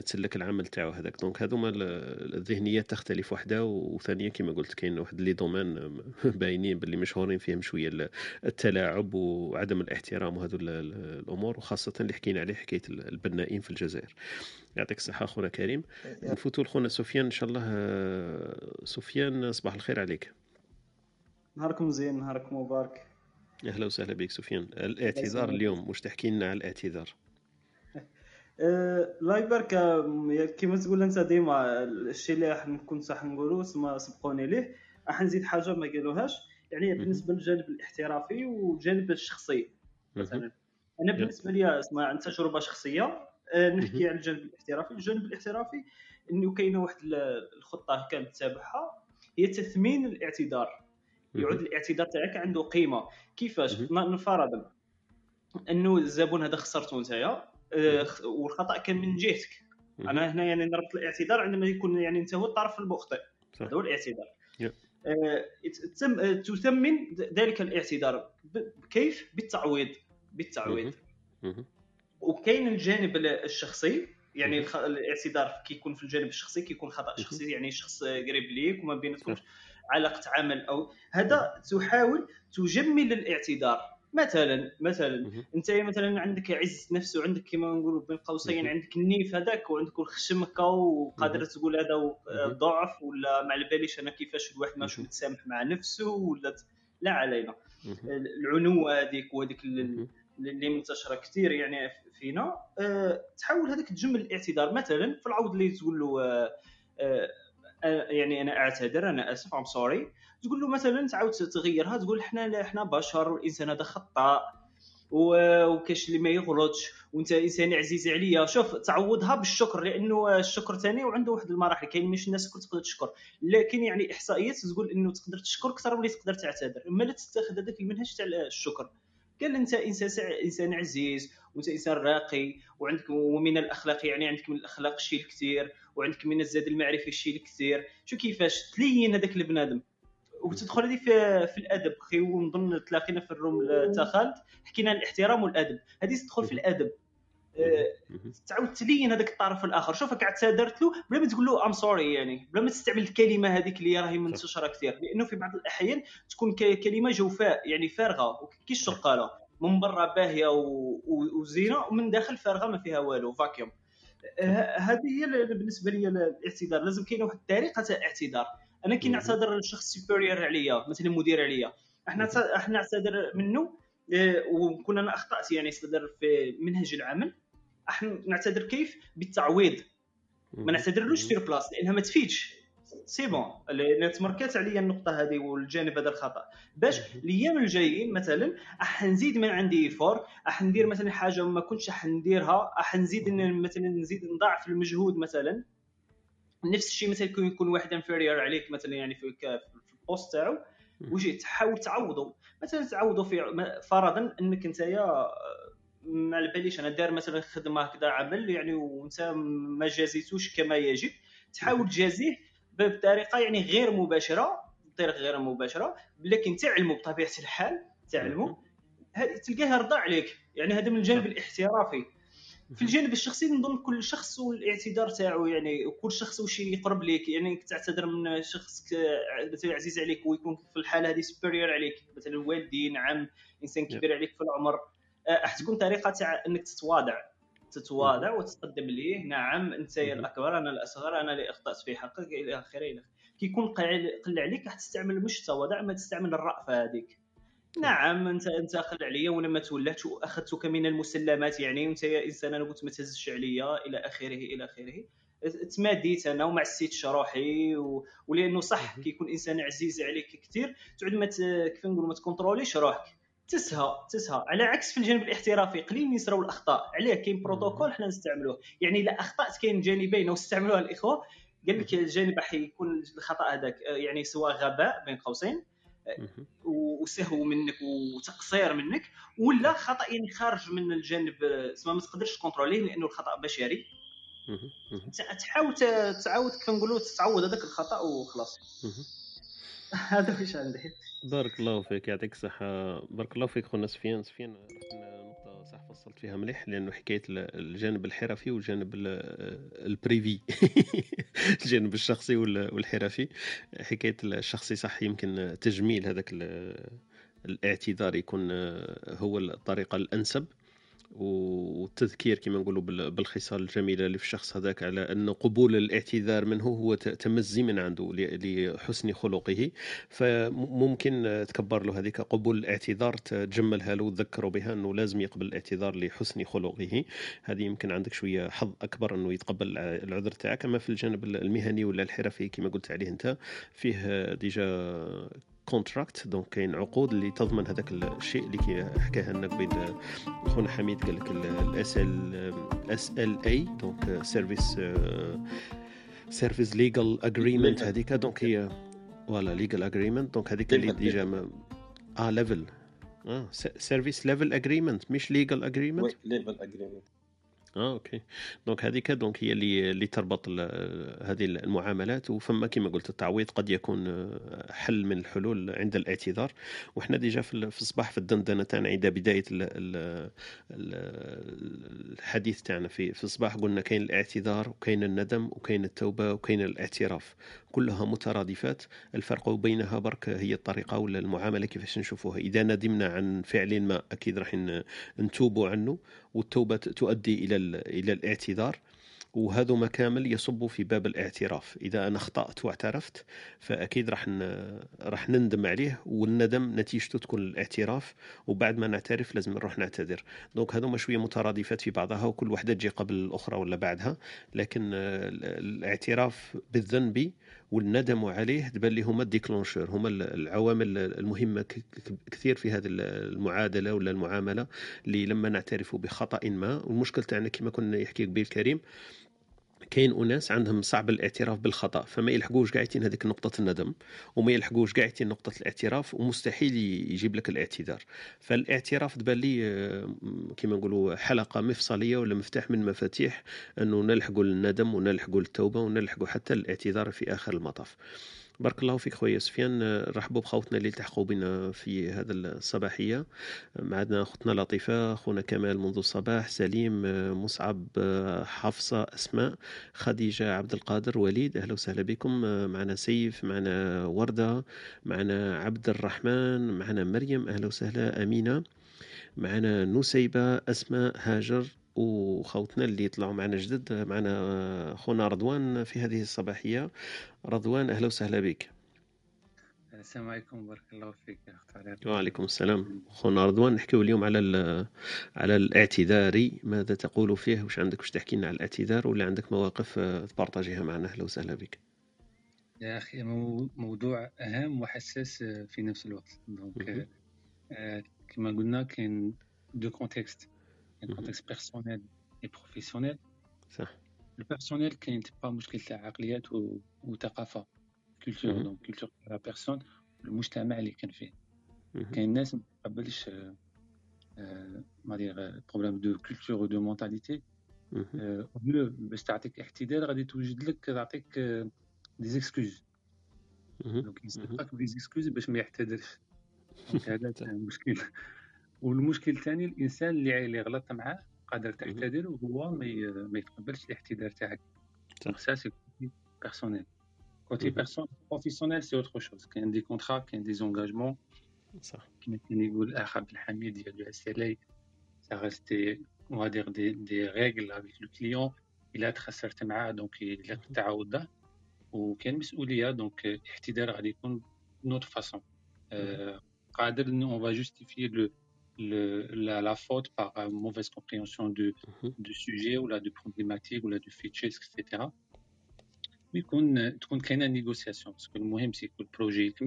تسلك العمل تاعو هذاك. donc هذوما الذهنيات تختلف وحدة وثانيا كما قلت كاين واحد les domaines (laughs) باينين باللي مشهورين فيهم شوية التلاعب وعدم الاحترام وهذو الأمور وخاصة اللي حكينا عليه حكاية البنائين في الجزائر. يعطيك الصحة خونا كريم. نفوتوا لخونا سفيان إن شاء الله سفيان صباح الخير عليك. نهاركم زين نهاركم مبارك. أهلا وسهلا بك سفيان. الاعتذار اليوم واش تحكي لنا على الاعتذار؟ الله يبارك كيما تقول أنت ديما الشيء اللي كنت صح نقولوا تما سبقوني ليه راح نزيد حاجة ما قالوهاش. يعني بالنسبة للجانب الاحترافي والجانب الشخصي مثلا. أنا بالنسبة لي اسمع عن تجربة شخصية نحكي على الجانب الاحترافي. الجانب الاحترافي إنه كاينة واحد الخطة كانت تتابعها هي تثمين الاعتذار. يعود الاعتذار تاعك عنده قيمة. كيفاش؟ نفرض أنه الزبون هذا خسرته نتايا. والخطأ كان من جهتك. أنا هنا يعني نربط الاعتذار عندما يكون يعني أنت هو الطرف المخطئ. هذا هو الاعتذار. آه، آه، تثمن ذلك الاعتذار. كيف؟ بالتعويض. بالتعويض. وكاين الجانب الشخصي. يعني الاعتذار كيكون في الجانب الشخصي كيكون خطأ شخصي يعني شخص قريب ليك وما بيناتكمش علاقة عمل أو هذا تحاول تجمل الاعتذار. مثلا مثلا أنت مثلا عندك عز نفس وعندك كما نقولوا بين قوسين عندك النيف هذاك وعندك الخشم هكا وقادر تقول هذا ضعف ولا ما على باليش أنا كيفاش الواحد ماشي متسامح مع نفسه ولا لا علينا. العنوه هذيك وهذيك اللي منتشرة كثير يعني فينا. أه تحاول هذاك تجمل الاعتذار. مثلا في العوض اللي تقول له أه أه يعني أنا أعتذر أنا آسف I'm sorry تقول له مثلا تعاود تغيرها تقول إحنا إحنا بشر والانسان هذا خطاء وكاش اللي ما يغلطش وأنت إنسان عزيز عليا. شوف تعوضها بالشكر لأنه الشكر ثاني وعنده واحد المراحل. كاين مش الناس الكل تقدر تشكر. لكن يعني إحصائيات تقول إنه تقدر تشكر أكثر من تقدر تعتذر. أما لا تتخذ هذاك المنهج تاع الشكر. قال أنت إنسان إنسان عزيز وأنت إنسان راقي وعندك ومن الأخلاق يعني عندك من الأخلاق الشيء الكثير وعندك من الزاد المعرفي الشيء الكثير. شو كيفاش تلين هذاك البنادم. وتدخل هذه في, في الأدب. خي ونظن تلاقينا في الروم تاع خالد حكينا عن الاحترام والأدب. هذه تدخل في الأدب. أه تعاود تلين هذاك الطرف الآخر. شوف قاعد تعتذر له بلا ما تقول له I'm sorry يعني. بلا ما تستعمل الكلمة هذيك اللي راهي منتشرة كثير. لأنه في بعض الأحيان تكون كلمة جوفاء يعني فارغة. كي الشقاله من برا باهية وزينة ومن داخل فارغة ما فيها والو. vacuum أه هذه هي بالنسبة لي الاعتذار. لازم كاينة واحد الطريقة تاع اعتذار أنا كي نعتذر لشخص supérieur عليا مثلا مدير عليا. إحنا إحنا نعتذر منه آه، وكنا أنا أخطأت يعني استدر في منهج العمل. إحنا نعتذر كيف؟ بالتعويض. ما نعتذرلوش في place لأنها ما تفيدش. c'est bon لأن تمركات عليا النقطة هذه والجانب هذا الخطأ. باش الأيام الجايين مثلا راح نزيد من عندي effort راح ندير مثلا حاجة ما كنتش راح نديرها راح نزيد مثلا نزيد نضاعف المجهود مثلا. نفس الشيء مثلا يكون يكون واحد inférieur عليك مثلا يعني في في ال poste تاعو وجي تحاول تعوضه مثلا تعوضه في فرضا إنك أنت يا ما على باليش أنا دار مثلا خدمة هكذا عمل يعني وأنت ما جازيتوش كما يجب. تحاول تجازيه بطريقة يعني غير مباشرة بطريقة غير مباشرة لكن تعلمه بطبيعة الحال تعلمه تلقاه يرضى عليك. يعني هذا من الجانب الاحترافي. في الجانب الشخصي نظن كل شخص والاعتذار تاعو يعني كل شخص وش يقرب لك يعني تعتذر من شخص مثلا عزيز عليك ويكون في الحالة هذه سوبيريور عليك مثلا والدين عم إنسان كبير عليك في العمر. راح تكون طريقة تاع إنك تتواضع. تتواضع وتقدم ليه. نعم أنت يا الأكبر أنا الأصغر أنا اللي أخطأت في حقك إلى آخره إلى آخره. كيكون قل عليك راح تستعمل مش التواضع ما تستعمل الرأفة هذيك. نعم انت انت خل عليا وأنا ما تولهتش وأخذتك من المسلمات. يعني وانت يا إنسان أنا قلت ما تهزش عليا إلى آخره إلى آخره. تماديت أنا وما عسيتش روحي و... ولأنه صح كيكون إنسان عزيز عليك كثير تعود ما كيف نقولوا ما تكونتروليش روحك. تسهى تسهى. على عكس في الجانب الاحترافي قليل يصراو الأخطاء. عليه كاين بروتوكول حنا نستعملوه. يعني إلا أخطأت كاين جانبين واستعملوها الإخوة. قال لك الجانب راح يكون الخطأ هذاك. يعني سواء غباء بين قوسين وسهو منك وتقصير منك ولا خطأ يعني خارج من الجانب ما تقدرش تكونتروليه لأنه الخطأ بشري. تحاول تعاود كيف نقولوا تعوض هذاك الخطأ وخلاص. (laughs) هذا واش عندي بارك الله فيك يعطيك الصحة. بارك الله فيك خونا سفيان. سفيان فصلت فيها مليح لأنه حكاية الجانب الحرفي والجانب البريفي (laughs) الجانب الشخصي والحرفي. حكاية الشخصي صح يمكن تجميل هذاك الاعتذار يكون هو الطريقة الأنسب. والتذكير كما نقولوا بالخصال الجميله اللي في الشخص هذاك على أن قبول الاعتذار منه هو تمزي من عنده لحسن خلقه. فممكن تكبر له هذيك قبول الاعتذار تجملها له وتذكره بها أنه لازم يقبل الاعتذار لحسن خلقه. هذه يمكن عندك شوية حظ أكبر أنه يتقبل العذر تاعك. أما في الجانب المهني ولا الحرفي كما قلت عليه أنت فيه déjà contrat donc كاين عقود اللي تضمن هذاك الشيء اللي حكاها لنا قبيل خونا حميد قال لك ال SL SLA donc service service legal agreement هذيك. donc هي voilà legal agreement donc هذيك اللي déjà آه level آه service level agreement مش legal agreement level agreement آه OK. donc هذيك donc هي اللي اللي تربط هذه المعاملات. وفما كما قلت التعويض قد يكون آه، حل من الحلول عند الاعتذار. وحنا ديجا في الصباح في الدندنة تاعنا عند بداية الحديث تاعنا في في الصباح قلنا كاين الاعتذار وكاين الندم وكاين التوبة وكاين الاعتراف. كلها مترادفات الفرق بينها برك هي الطريقة ولا المعاملة كيفاش نشوفوها؟ إذا ندمنا عن فعل ما أكيد راح نتوبوا عنه والتوبة تؤدي إلى إلى الاعتذار وهذو كامل يصب في باب الاعتراف. إذا أنا أخطأت واعترفت فأكيد راح راح نندم عليه والندم نتيجته تكون الاعتراف وبعد ما نعترف لازم نروح نعتذر. donc هذوما شوية مترادفات في بعضها وكل وحدة تجي قبل الأخرى ولا بعدها لكن الاعتراف بالذنب والندم عليه تبان لي هما ال déclencheurs هما العوامل المهمة كثير في هذه المعادلة ولا المعاملة اللي لما نعترف بخطأ ما. والمشكل تاعنا كما كنا يحكي قبيل كريم كاين أناس عندهم صعب الاعتراف بالخطأ فما يلحقوش قاعدين هذيك نقطة الندم وما يلحقوش قاعدين نقطة الاعتراف ومستحيل يجيب لك الاعتذار. فالاعتراف تبان لي آه، كما نقولوا حلقة مفصلية ولا مفتاح من مفاتيح أنه نلحقوا الندم ونلحقوا التوبة ونلحقوا حتى الاعتذار في آخر المطاف. بارك الله فيك خويا سفيان. رحبوا بخوتنا اللي التحقوا بنا في هذا الصباحية. معنا أختنا لطيفة أخونا كمال منذ الصباح سليم مصعب حفصة أسماء خديجة عبد القادر وليد أهلا وسهلا بكم. معنا سيف معنا وردة معنا عبد الرحمن معنا مريم أهلا وسهلا أمينة. معنا نسيبة أسماء هاجر وخوتنا اللي يطلعوا معنا جدد معنا خونا رضوان في هذه الصباحية. رضوان أهلا وسهلا بك. السلام عليكم بارك الله فيك اخت وعليكم السلام. خونا رضوان نحكيو اليوم على على الاعتذار. ماذا تقول فيه؟ واش عندك؟ واش تحكي لنا على الاعتذار؟ ولا عندك مواقف تبارطاجيها معنا؟ أهلا وسهلا بك. يا أخي موضوع أهم وحساس في نفس الوقت. donc آه كما قلنا كاين deux contextes. كاين contexte personnel et professionnel صح ال personnel كاين تبقى مشكل تاع عقليات وثقافه culture donc culture la personne المجتمع اللي كان فيه كاين ناس ما تقبلش ما دير problème de culture و de mentalité mieux باش تعطيك اعتذار غادي توجد لك تعطيك des excuses donc يسبقك des excuses باش ما يعتذرش donc هذا مشكل والمشكل الثاني الإنسان اللي اللي غلط معاه قادر تعتذر وهو ما يتقبلش الاعتذار تاعك. donc ça c'est personnel côté personne professionnel c'est autre chose كاين des contrats كاين des engagements صح. كما كان يقول الاخ عبد الحميد ديال ال SLA ça reste on va dire des, des règles avec le client. إلى تخسرت معاه donc يليق تعاود وكاين مسؤوليه donc الاعتذار غادي يكون نوت فاسون قادر on va justifier la, faute par euh, mauvaise compréhension mhm. du, sujet ou la de problématique ou la de features, etc. Mais qu'on crée une négociation. Parce que le moins, c'est que le projet est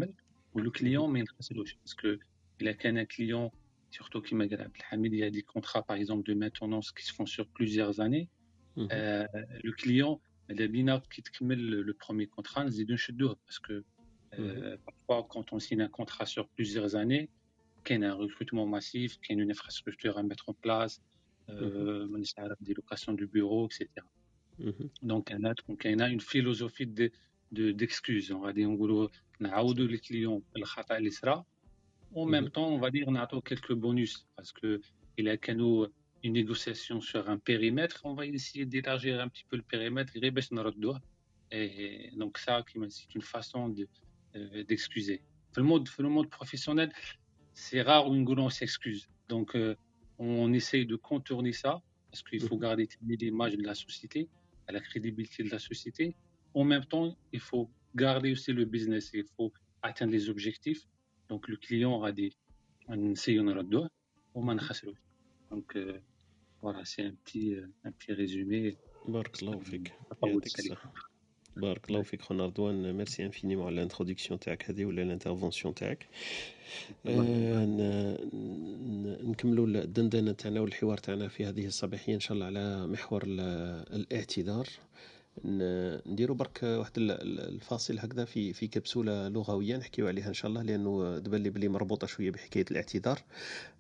ou le client m'intéresse Parce que il y a un client, surtout qui m'a il y a des contrats, par exemple, de maintenance qui se font sur plusieurs années. Mhm. Euh, le client, il y a qui termine le premier contrat, nous dit deux. Parce que euh, mhm. parfois, quand on signe un contrat sur plusieurs années, كاين un recrutement massif كاين une infrastructure à mettre en place مانيش عارف des locations du bureau etc دونك هنا تكون كاينه اون فيلوزوفي دي ديكسكوز غادي نقولوا نعاودوا للكليون الخطا اللي صرا و ميم طون اون فادير نعطيو كيلكو بونوس باسكو الا كانوا une négociation sur un périmètre, on va essayer d'élargir un petit peu le périmètre et donc ça, c'est une façon d'excuser. De, euh, dans, le monde, dans le monde professionnel, c'est rare où une on s'excuse. Donc on essaye de contourner ça parce qu'il faut garder l'image de la société à la crédibilité de la société. En même temps, il faut garder aussi le business, il faut atteindre les objectifs. Donc le client aura des donc euh, voilà, c'est un petit, euh, un petit résumé. بارك الله فيك خونا رضوان merci infiniment على ال introduction تاعك هذه ولا ال intervention تاعك آه نكملوا الدندنه تاعنا والحوار تاعنا في هذه الصباحيه ان شاء الله على محور الاعتذار نديروا برك واحد الفاصل هكذا في في كبسولة لغوية نحكيو عليها إن شاء الله لأنه تبان لي بلي مربوطة شوية بحكاية الاعتذار.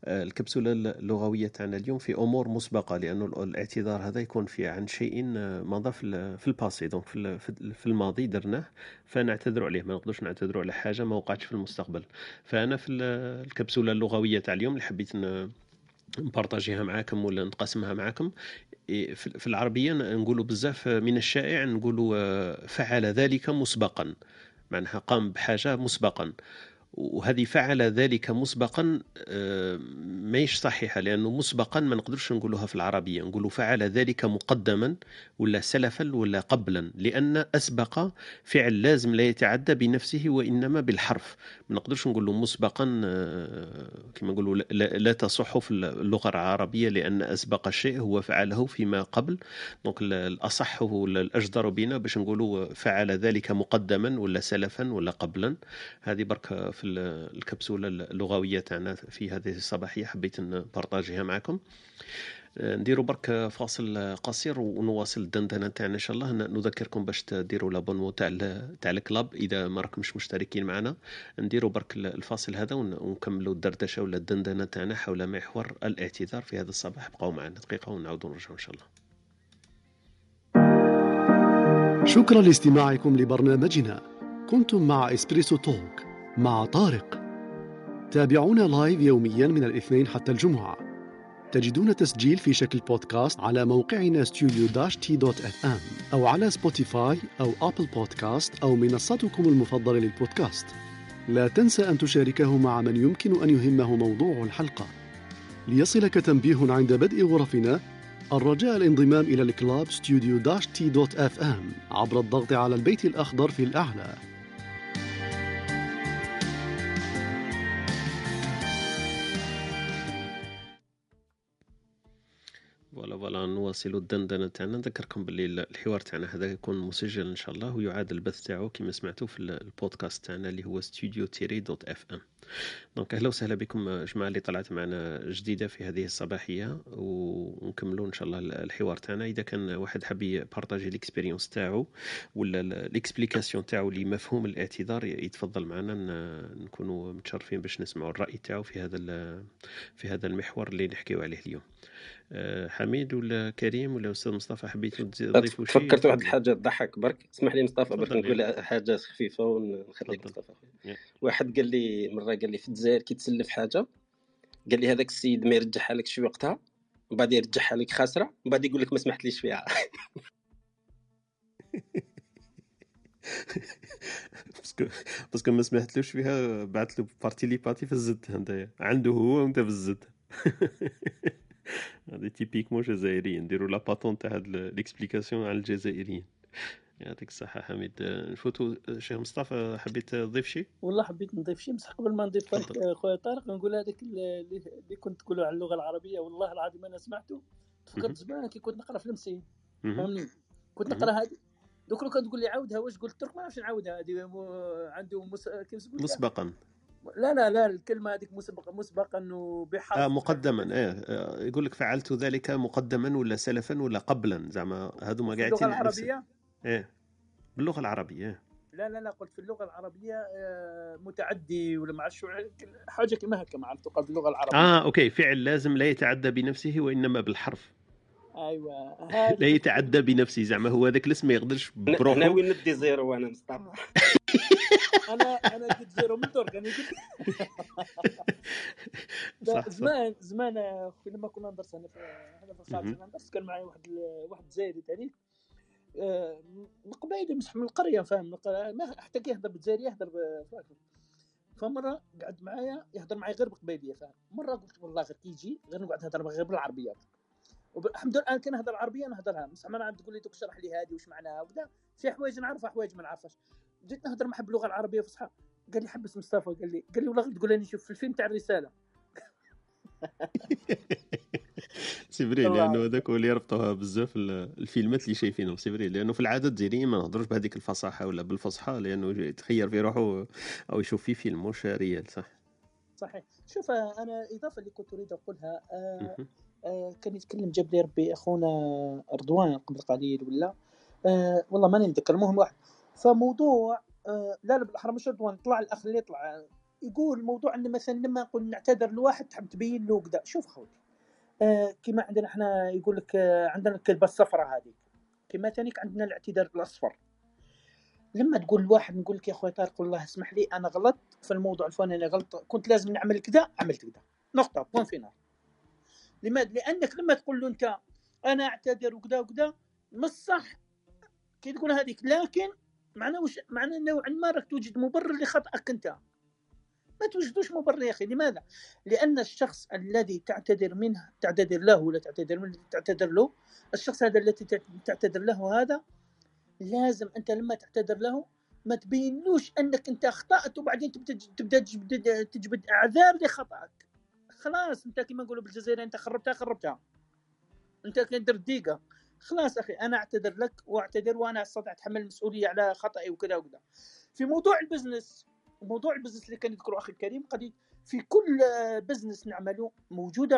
آه، الكبسولة اللغوية تاعنا اليوم في أمور مسبقة لأنه الاعتذار هذا يكون في عن شيء مضى في ال passé donc في الماضي درناه فنعتذر عليه ما نقدرش نعتذروا على حاجة ما وقعتش في المستقبل. فأنا في الكبسولة اللغوية تاع اليوم اللي حبيت نبارطاجيها معاكم ولا نقسمها معاكم. في العربية نقولوا بزاف من الشائع نقولوا آه، فعل ذلك مسبقا. معناها قام بحاجة مسبقا. وهذه فعل ذلك مسبقا آه، ماهيش صحيحة لأنه مسبقا ما نقدرش نقولوها في العربية. نقولوا فعل ذلك مقدما ولا سلفا ولا قبلا لأن أسبق فعل لازم لا يتعدى بنفسه وإنما بالحرف. ما نقدرش نقولوا مسبقا آه، كما نقولوا لا تصح في اللغة العربية لأن أسبق الشيء هو فعله فيما قبل. دونك الأصح الأجدر بنا باش نقولوا فعل ذلك مقدما ولا سلفا ولا قبلا. هذه برك في الكبسولة اللغوية تاعنا في هذه الصباحية حبيت نبارطاجيها معكم. نديروا برك فاصل قصير ونواصل الدندنه تاعنا إن شاء الله. نذكركم باش ديروا لابونمون تاع تاع الكلاب. إذا ما راكمش مشتركين معنا نديروا برك الفاصل هذا ونكملوا الدردشة ولا الدندنة تاعنا حول محور الاعتذار في هذا الصباح. بقاو معنا دقيقة ونعاودوا نرجعوا إن شاء الله. شكرا لاستماعكم لبرنامجنا. كنتم مع إسبريسو توك مع طارق. تابعونا live يوميا من الاثنين حتى الجمعة. تجدون تسجيل في شكل بودكاست على موقعنا ام أو على سبوتيفاي أو أبل بودكاست أو منصتكم المفضلة للبودكاست. لا تنسى أن تشاركه مع من يمكن أن يهمه موضوع الحلقة. ليصلك تنبيه عند بدء غرفنا الرجاء الانضمام إلى ال club ام عبر الضغط على البيت الأخضر في الأعلى. voilà نواصلوا الدندنة تاعنا نذكركم باللي الحوار تاعنا هذا يكون مسجل إن شاء الله ويعاد البث تاعو كما سمعتوا في البودكاست تاعنا اللي هو ستوديو تيري dot FM donc أهلا وسهلا بكم جماعة اللي طلعت معنا جديدة في هذه الصباحية ونكملوا إن شاء الله الحوار تاعنا. إذا كان واحد حاب يبارطاجي l'expérience تاعو ولا l'explication تاعو لمفهوم الاعتذار يتفضل معنا. نكونوا متشرفين باش نسمعوا الرأي تاعو في هذا في هذا المحور اللي نحكيو عليه اليوم. حميد ولا كريم ولا أستاذ مصطفى حبيتوا تضيفوا شيء تفكرت واحد الحاجة تضحك برك. اسمح لي مصطفى برك نقول حاجة خفيفة ونخليك مصطفى واحد قال لي مرة قال لي في الجزائر كي تسلف حاجة قال لي هذاك السيد ما يرجعها لك شي وقتها ومن بعد يرجعها لك خاسرة ومن بعد يقول لك ما سمحتليش فيها. (laughs) باسكو باسكو ما سمحتلوش فيها بعث له بارتي لي باتي في الزد انت عنده هو وانت في الزد. (laughs) هذه تيبيكمون جزائريين نديروا لا باتون تاع هاد ليكسبليكاسيون على الجزائريين يعطيك الصحة حميد نفوتوا شيخ مصطفى حبيت تضيف شيء؟ والله حبيت نضيف شيء بصح قبل ما نضيف لك خويا طارق نقول هذاك اللي, كنت تقولوا على اللغة العربية والله العظيم أنا سمعته تفكرت زمان كي كنت نقرا في المسي فهمني كنت نقرا هذه دوك لو كان تقول لي عاودها واش قلت لك ما نعرفش نعاودها هذه عنده مس... كيف مسبقا لا لا لا الكلمة هذيك مسبقا مسبقا وبحرف آه مقدما إيه آه يقول لك فعلت ذلك مقدما ولا سلفا ولا قبلا زعما هذوما قاعدين باللغة العربيه إيه باللغة العربية إيه. لا لا لا قلت في اللغة العربية آه، متعدي ولا ما عرفش حاجة كما هكا مع تقال باللغة العربية. آه أوكي فعل لازم لا يتعدى بنفسه وإنما بالحرف. أيوه. لا يتعدى بنفسه زعما هو هذاك الاسم ما يقدرش بروحه. أنا وين ندي زيرو وأنا مصطفى. (laughs) أنا أنا ديت زيرو من درك أنا قلت (laughs) زمان زمان لما كنا ندرس أنا في هنا في كان معي واحد واحد جزائري تاني. آه، من قبيلة مسح من القرية فاهم؟ ما حتى كي يهضر بالجزائري يهضر فمرة قعد معايا يهضر معايا غير بالقبايلية فاهم؟ مرة قلت والله غير كي يجي غير نقعد نهضر غير بالعربيه الحمد لله الان كي نهضر العربية نهضرها بصح ما نعرف تقول لي دوك اشرح لي هذه واش معناها وكذا. في حوايج نعرفها حوايج ما نعرفهاش. جيت نهضر معاه باللغة العربية فصحى. قال لي حبس مصطفى قال لي قال لي والله تقول لي نشوف في الفيلم تاع الرسالة. (laughs) c'est vrai لأنه هذاك هو اللي يربطوها بزاف الفيلمات اللي شايفينهم. c'est vrai لأنه في العادة الجزائريين ما نهضروش بهذيك الفصاحة ولا بالفصحى لأنه يتخير في روحه أو يشوف في فيلم مش ريال صح؟ صحيح. شوف أنا إضافة اللي كنت أريد أقولها آه كان يتكلم جاب لي ربي أخونا رضوان قبل قليل ولا. آه والله ماني نتذكر المهم واحد. فموضوع آه لا لا بالأحرى مش رضوان طلع الأخ اللي طلع يقول موضوع إن مثلا لما نقول نعتذر لواحد تحب تبين له كذا. شوف خوتي آه كما عندنا إحنا يقول لك آه عندنا الكلبه الصفراء هذه كما ثانيك عندنا الاعتذار الاصفر لما تقول لواحد نقول لك يا أخوي طارق والله اسمح لي أنا غلط في الموضوع الفلاني غلط كنت لازم نعمل كذا عملت كذا. نقطة point final. لماذا؟ لأنك لما تقول له أنت أنا أعتذر وكذا وكذا مش صح كي تقول هذيك. لكن معناه وش؟ معناه نوعا ما راك توجد مبرر لخطأك أنت. ما توجدوش مبرر يا أخي. لماذا؟ لأن الشخص الذي تعتذر منه تعتذر له ولا تعتذر منه تعتذر له الشخص هذا الذي تعتذر له هذا لازم أنت لما تعتذر له ما تبينلوش أنك أنت أخطأت وبعدين تبدأ تبدأ تجبد أعذار لخطأك. خلاص انت كما نقولوا بالجزائر انت خربتها خربتها. انت كدير دقيقه خلاص أخي أنا أعتذر لك وأعتذر وأنا أستطيع أتحمل المسؤولية على خطأي وكذا وكذا. في موضوع البزنس موضوع البزنس اللي كان يذكره أخي الكريم قد في كل بزنس نعمله موجودة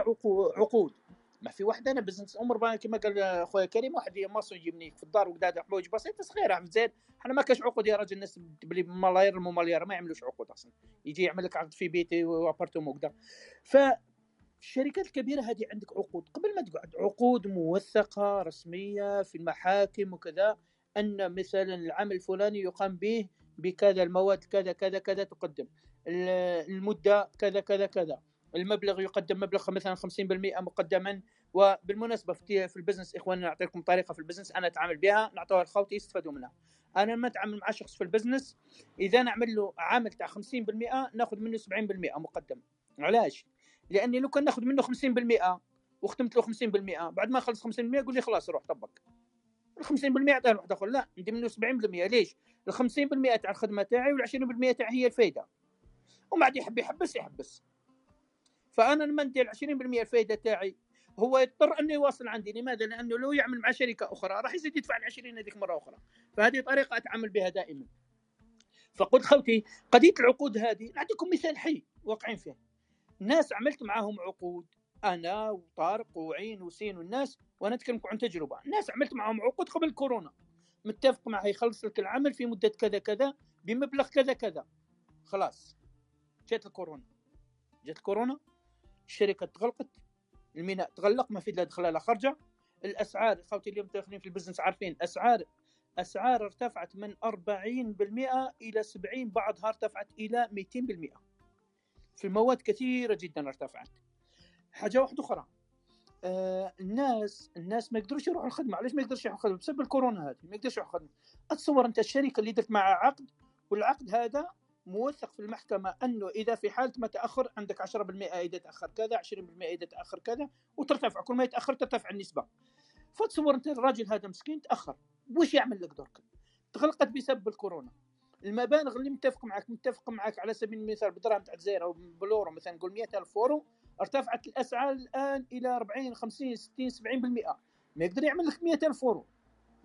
عقود. ما في واحد أنا بزنس عمر كما قال خويا كريم واحد maçon يجيبني في الدار وكذا حوايج بسيطه صغيره زين؟ إحنا ما كاش عقود يا راجل الناس بلي ملايير المليار ما يعملوش عقود أصلا. يجي يعمل لك عقد في بيتي و appartement وكذا ف الشركات الكبيرة هذه عندك عقود. قبل ما تقعد عقود موثقة رسمية في المحاكم وكذا أن مثلا العمل الفلاني يقام به بكذا المواد كذا كذا كذا تقدم. المدة كذا كذا كذا. المبلغ يقدم مبلغ مثلا 50% مقدما. وبالمناسبة في البزنس إخواننا نعطيكم طريقة في البزنس أنا أتعامل بها. نعطوها لخوتي يستفادوا منها. أنا لما أتعامل مع شخص في البزنس إذا نعمل له عامل تاع 50% نأخذ منه 70% مقدم. علاش؟ لأني لو كان نأخذ منه 50% وختمت له 50% بعد ما خلص 50% يقول لي خلاص روح طبق. ال 50% اعطيه واحد اخر لا ندي منه 70% ليش؟ ال 50% تاع الخدمة تاعي وال 20% تاعي هي الفايدة. وما عاد يحب يحبس يحبس. فأنا لما ندي ال 20% الفايدة تاعي هو يضطر أنه يواصل عندي. لماذا؟ لأنه لو يعمل مع شركة أخرى راح يزيد يدفع ال 20 هذيك مرة أخرى. فهذه طريقة أتعامل بها دائما. فقلت خوتي قضية العقود هذه نعطيكم مثال حي واقعين فيه. ناس عملت معاهم عقود أنا وطارق وعين وسين والناس وأنا اتكلم عن تجربة. ناس عملت معاهم عقود قبل كورونا. متفق معه يخلص لك العمل في مدة كذا كذا بمبلغ كذا كذا. خلاص. جات الكورونا. جات الكورونا الشركة تغلقت الميناء تغلق ما في لا دخل لا خرجة. الأسعار خوتي اليوم داخلين في البزنس عارفين أسعار أسعار ارتفعت من 40% إلى 70 بعضها ارتفعت إلى 200% في مواد كثيرة جدا ارتفعت. حاجة واحدة أخرى آه الناس الناس ما يقدروش يروحوا الخدمة. علاش ما يقدروش يروحوا الخدمة؟ بسبب الكورونا هذه ما يقدروش يروحوا الخدمة. أتصور أنت الشركة اللي درت معها عقد والعقد هذا موثق في المحكمة أنه إذا في حالة ما تأخر عندك 10% إذا تأخر كذا 20% إذا تأخر كذا وترتفع. كل ما يتأخر ترتفع النسبة. فتصور أنت الراجل هذا مسكين تأخر. وش يعمل لك درك تغلقت بسبب الكورونا. المبالغ اللي متفق معك متفق معك على سبيل المثال بدراهم تاع الجزائر أو بالورو مثلا نقول 100000 أورو ارتفعت الأسعار الآن إلى 40 50 60 70% ما يقدر يعمل لك 100000 أورو.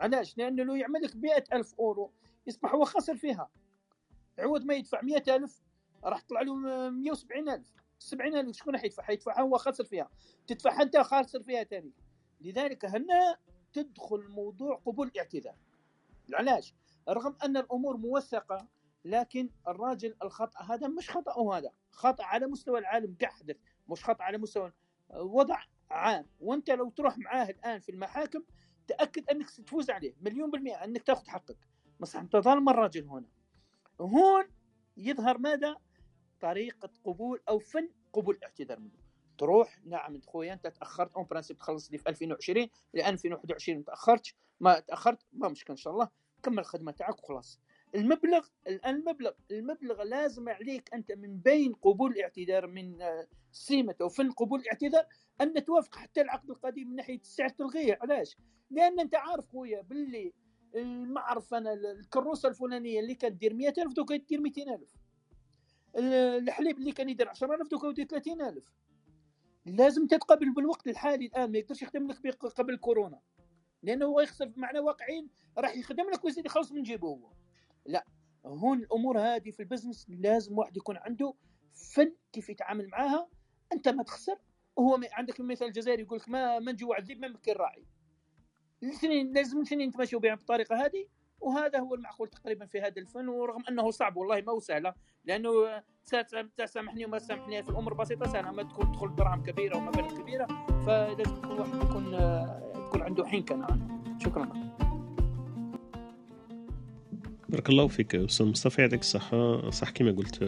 علاش؟ لأنه لو يعمل لك 100000 أورو يصبح هو خاسر فيها. عوض ما يدفع 100000 راح تطلع له 170000 70000 شكون راح يدفع؟ حيدفعها هو خاسر فيها تدفع أنت خاسر فيها ثاني لذلك هنا تدخل موضوع قبول الاعتذار. علاش؟ رغم أن الأمور موثقة لكن الراجل الخطأ هذا مش خطأه هذا. خطأ على مستوى العالم قاعد حدث مش خطأ على مستوى وضع عام. وأنت لو تروح معاه الآن في المحاكم تأكد أنك ستفوز عليه مليون بالمئة أنك تأخذ حقك. بس أنت ظالم الراجل هنا. هون يظهر ماذا؟ طريقة قبول أو فن قبول الاعتذار منه. تروح نعم خويا أنت تأخرت en principe تخلص لي في 2020 ل 2021 ما تأخرتش ما تأخرت ما مشكل إن شاء الله كمل الخدمة تاعك وخلاص. المبلغ الان المبلغ المبلغ لازم عليك أنت من بين قبول الاعتذار من آه، سيمة أو فن قبول الاعتذار أن توافق حتى العقد القديم من ناحية السعر تلغيه علاش؟ لأن أنت عارف خويا باللي المعرف أنا الكروسة الفلانية اللي كانت دير 100000 دوكا تدير 200000 الحليب اللي كان يدير 10000 دوكا يدير 30000 لازم تتقبل بالوقت الحالي الآن ما يقدرش يخدم لك قبل كورونا. لأنه هو يخسر معنى واقعين راح يخدم لك ويزيد يخلص من جيبه هو. لا هون الأمور هذه في البزنس لازم واحد يكون عنده فن كيف يتعامل معاها. أنت ما تخسر وهو عندك المثال الجزائري يقول لك ما من جوع الذئب ما مكن راعي الاثنين لازم الاثنين يتماشوا بها بالطريقة هذه وهذا هو المعقول تقريبا في هذا الفن ورغم أنه صعب والله ما هو سهله لأنه سامحني وما سامحني في الأمور بسيطة سهلة ما تكون تدخل دراهم كبيرة ومبالغ كبيرة فلازم يكون واحد يكون يكون عنده حنكه شكرا. بارك الله فيك أستاذ مصطفى يعطيك الصحة. صح كما قلت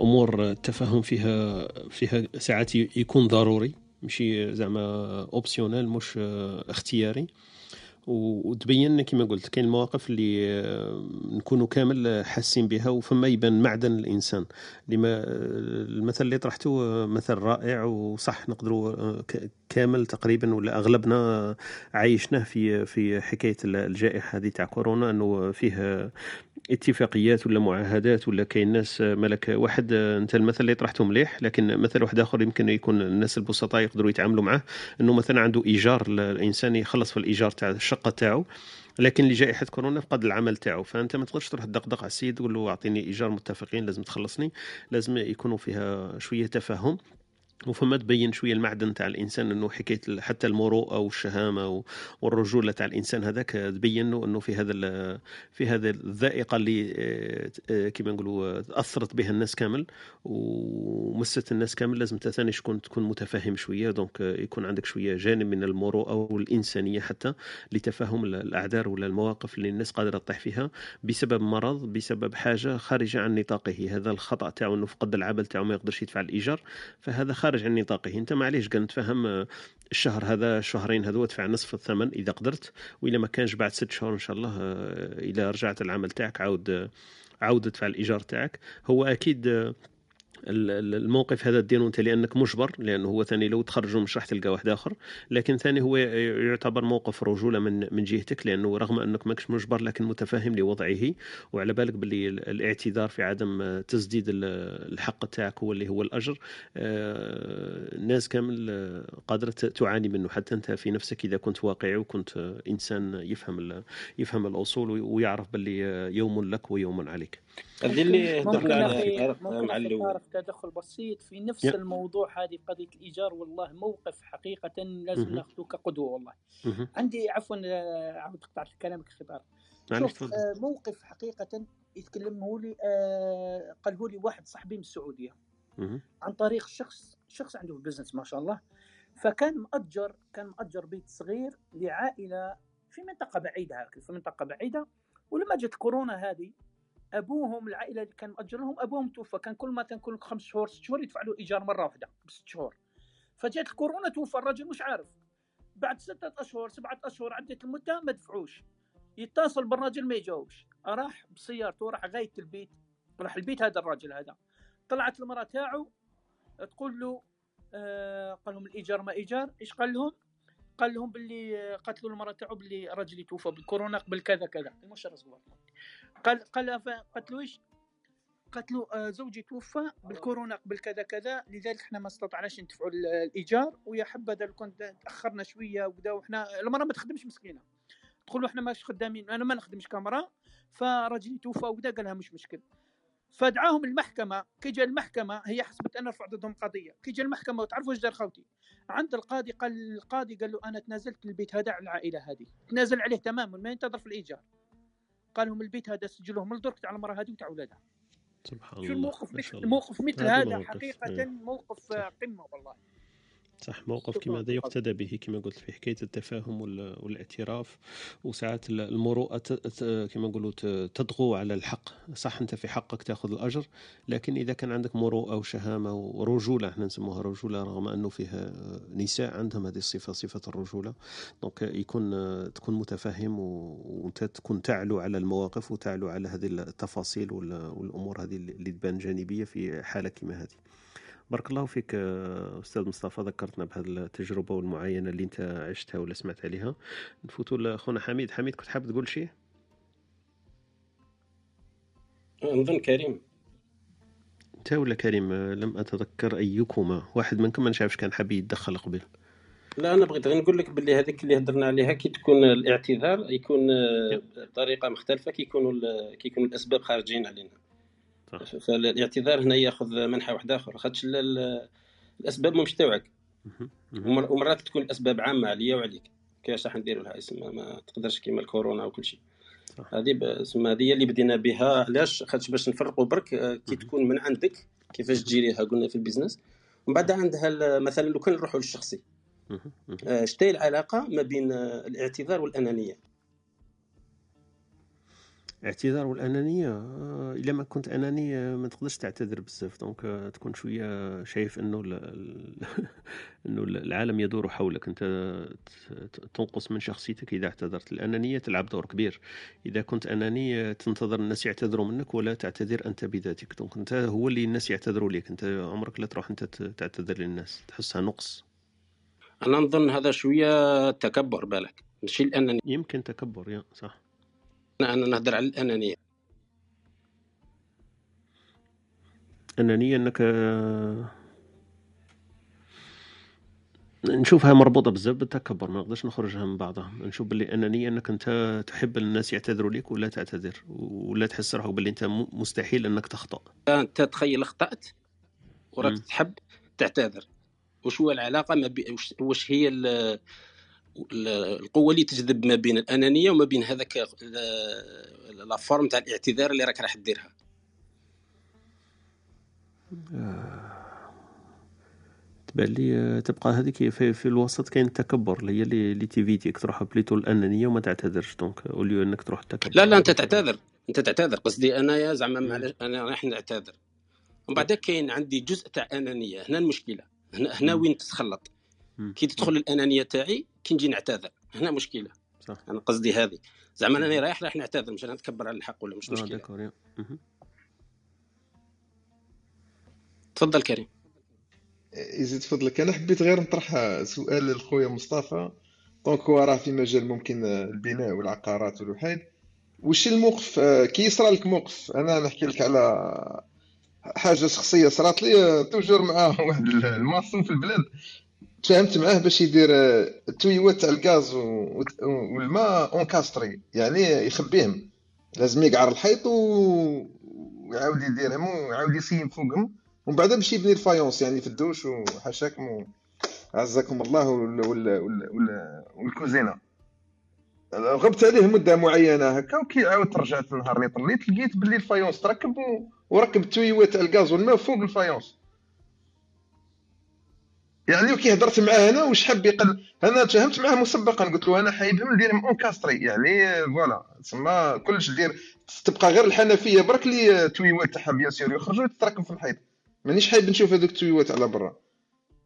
أمور التفاهم فيها فيها ساعات يكون ضروري. ماشي زعما اوبسيونيل مش اختياري. وتبين كما قلت كاين المواقف اللي آه، نكونوا كامل حاسين بها وفما يبان معدن الإنسان. لما آه، المثل اللي طرحته آه، مثل رائع وصح نقدروا كامل تقريبا ولا أغلبنا عايشناه في في حكاية الجائحة هذه تاع كورونا أنه فيه اتفاقيات ولا معاهدات ولا كاين ناس ملك واحد انت المثل اللي طرحته مليح لكن مثل واحد آخر يمكن يكون الناس البسطاء يقدروا يتعاملوا معه إنه مثلا عنده إيجار الإنسان يخلص في الإيجار تاع الشقة تاعو لكن لجائحة كورونا فقد العمل تاعو. فأنت ما تقدرش تروح تدقدق على السيد تقول له أعطيني إيجار متفقين لازم تخلصني لازم يكونوا فيها شوية تفاهم. وفما تبين شوية المعدن تاع الإنسان إنه حكاية حتى المروءة والشهامة والرجولة تاع الإنسان هذاك تبين له إنه في هذا في هذا الذائقة اللي آه، آه، كما نقولوا أثرت بها الناس كامل ومست الناس كامل لازم ثاني تكون تكون متفهم شوية. دونك يكون عندك شوية جانب من المروءة والإنسانية حتى لتفهم الأعذار ولا المواقف اللي الناس قادرة تطيح فيها بسبب مرض بسبب حاجة خارجة عن نطاقه. هذا الخطأ تاعو إنه فقد العمل تاعو ما يقدرش يدفع الإيجار فهذا خارج عن نطاقه. أنت معليش قال نتفهم آه، الشهر هذا الشهرين هذو ادفع نصف الثمن إذا قدرت واذا ما كانش بعد ست شهور إن شاء الله آه، إذا رجعت العمل تاعك عاود آه، عاود ادفع الإيجار تاعك. هو أكيد الموقف هذا ديرو أنت لأنك مجبر لأنه هو ثاني لو تخرجوا مش راح تلقى واحد آخر. لكن ثاني هو يعتبر موقف رجولة من من جهتك لأنه رغم أنك ماكش مجبر لكن متفاهم لوضعه. وعلى بالك باللي الاعتذار في عدم تسديد الحق تاعك هو اللي هو الأجر. آه، الناس كامل قادرة تعاني منه. حتى أنت في نفسك إذا كنت واقعي وكنت إنسان يفهم يفهم الأصول ويعرف باللي يوم لك ويوم عليك. هذه اللي ممكن عليها مع الأول تدخل بسيط في نفس يب. الموضوع هذه قضية الإيجار والله موقف حقيقة لازم ناخذه كقدوة والله. عندي عفوا آه، عاود قطعت كلامك شوف آه موقف حقيقة يتكلمه لي آه قاله لي واحد صاحبي من السعودية. عن طريق شخص شخص عنده بزنس ما شاء الله. فكان مأجر كان مأجر بيت صغير لعائلة في منطقة بعيدة في منطقة بعيدة. ولما جت كورونا هذه أبوهم العائلة اللي كان مأجر لهم أبوهم توفى. كان كل ما كان كل خمس شهور ست شهور يدفع له إيجار مرة واحدة بست شهور. فجات الكورونا توفى الرجل مش عارف. بعد ستة أشهر سبعة أشهر عدت المدة ما دفعوش. يتصل بالراجل ما يجاوبش. راح بسيارته راح غاية البيت. راح البيت هذا الراجل هذا. طلعت المرأة تاعو تقول له آه قال لهم الإيجار ما إيجار. إيش قال لهم؟ قال لهم باللي قتلوا المرأة تاعو باللي راجلي توفى بالكورونا قبل كذا كذا. المشرس قال قال قالت إيش قالت له زوجي توفى بالكورونا قبل كذا كذا لذلك إحنا ما استطعناش ندفعوا الإيجار. ويا حبذا لو كنت تأخرنا شوية وكذا وحنا المرأة ما تخدمش مسكينة. تقول له إحنا ماش خدامين أنا ما نخدمش كاميرا. فراجلي توفى وكذا قال لها مش مشكل. فدعاهم المحكمة. كي جا المحكمة هي حسبت أنا رفع ضدهم قضية. كي جا المحكمة وتعرفوا إيش دار خوتي؟ عند القاضي قال القاضي قال له أنا تنازلت البيت هذا على العائلة هذه. تنازل عليه تماما ما ينتظر في الإيجار. قال لهم البيت هذا سجلوه من الدرك تاع المرأة هذه وتاع اولادها سبحان الله شو الموقف مثل موقف مثل هذا حقيقة موقف قمة والله. صح موقف كما هذا يقتدى به كما قلت في حكاية التفاهم والاعتراف وساعات المروءه كما نقولوا تطغو على الحق. صح أنت في حقك تأخذ الأجر لكن إذا كان عندك مروءه وشهامه ورجوله إحنا نسموها رجولة رغم أنه فيها نساء عندهم هذه الصفة صفة الرجولة. دونك يكون تكون متفهم وأنت تكون تعلو على المواقف وتعلو على هذه التفاصيل والأمور هذه اللي تبان جانبية في حالة كما هذه. بارك الله فيك أستاذ مصطفى. ذكرتنا بهذه التجربه والمعاينه اللي انت عشتها ولا سمعت عليها. نفوتوا لاخونا حميد. حميد كنت حاب تقول شيء؟ نظن كريم. انت ولا كريم؟ لم أتذكر أيكما. واحد منكم ما نعرفش كان حاب يتدخل قبل. لا أنا بغيت غير نقول لك باللي هذيك اللي هضرنا عليها كي تكون الاعتذار يكون بطريقة مختلفة كيكونوا كيكونوا الأسباب خارجين علينا. فالاعتذار هنا ياخذ منحى واحد اخر خاطش الأسباب مش تاعك ومرات تكون الأسباب عامة عليا وعليك. كيفاش راح نديروا لها اسم ما تقدرش كيما الكورونا وكل شيء. هذه اسمها هذه اللي بدينا بها. علاش؟ خاطش باش نفرقوا برك آه، كي تكون من عندك كيفاش تجيريها قلنا في البيزنس. ومن بعد عندها مثلا لو كان نروحوا للشخصي. آه، شتي العلاقة ما بين الاعتذار والأنانية. الاعتذار والأنانية آه، إلا ما كنت اناني ما تقدرش تعتذر بزاف. donc آه، تكون شوية شايف إنه (laughs) إنه العالم يدور حولك. أنت تنقص من شخصيتك إذا اعتذرت. الأنانية تلعب دور كبير. إذا كنت اناني تنتظر الناس يعتذروا منك ولا تعتذر أنت بذاتك. دونك أنت هو اللي الناس يعتذروا لك أنت عمرك لا تروح أنت تعتذر للناس. تحسها نقص. أنا نظن هذا شوية تكبر بالك. ماشي الأنانية. يمكن تكبر يا صح. أنا نهدر على الأنانية. أنانية أنك نشوفها مربوطة بزاف بالتكبر ما نقدرش نخرجها من بعضها. نشوف باللي أنانية أنك أنت تحب الناس يعتذروا لك ولا تعتذر ولا تحس روحك باللي أنت مستحيل أنك تخطأ. أنت تخيل أخطأت وراك تحب تعتذر. وش هو العلاقة ما بي... وش هي القوة اللي تجذب ما بين الأنانية وما بين هذاك la forme تاع الاعتذار اللي راك راح ديرها. تبان لي تبقى هذيك في, في الوسط كاين التكبر اللي هي اللي t'évite que تروح plutôt الأنانية وما تعتذرش donc au lieu إنك تروح التكبر لا لا أنت تعتذر أنت تعتذر قصدي انايا زعما أنا راح نعتذر. ومن بعد كاين عندي جزء تاع أنانية هنا المشكلة هنا هنا وين تتخلط؟ كي تدخل الأنانية تاعي كي نجي نعتذر. هنا مشكلة. صح. أنا قصدي هذه. زعما أنا رايح راح نعتذر مش نتكبر على الحق ولا مش آه، مشكلة. تفضل كريم. يزيد فضلك. أنا حبيت غير نطرح سؤال لخويا مصطفى. donc هو راه في مجال ممكن البناء والعقارات والوحيد. وش الموقف؟ كي يصرى لك موقف. أنا نحكي لك على حاجة شخصية صرات لي toujours مع (laughs) واحد ال maçon في البلاد. تفاهمت معاه باش يدير التويوات تاع الغاز والماء encastrés. يعني يخبيهم. لازم يقعر الحيط ويعاود يديرهم ويعاود يسيم فوقهم. ومن بعد باش يبني ال faïence يعني في الدوش وحاشاكم عزكم الله والكوزينة. غبت عليه مدة معينة هكا وكي عاودت رجعت النهار اللي طليت لقيت باللي ال faïence تركب وركب التويوات تاع الغاز والماء فوق ال faïence. يعني كي هضرت معاه أنا واش حاب يقل أنا تفاهمت معاه مسبقا قلت له أنا حايبهم نديرهم encastrés يعني voilà. تسمى كلش دير تبقى غير الحنفية برك لي تويوات تاعها bien sûr يخرجوا تتراكم في الحيط. مانيش حايب نشوف هذوك التويوات على برا.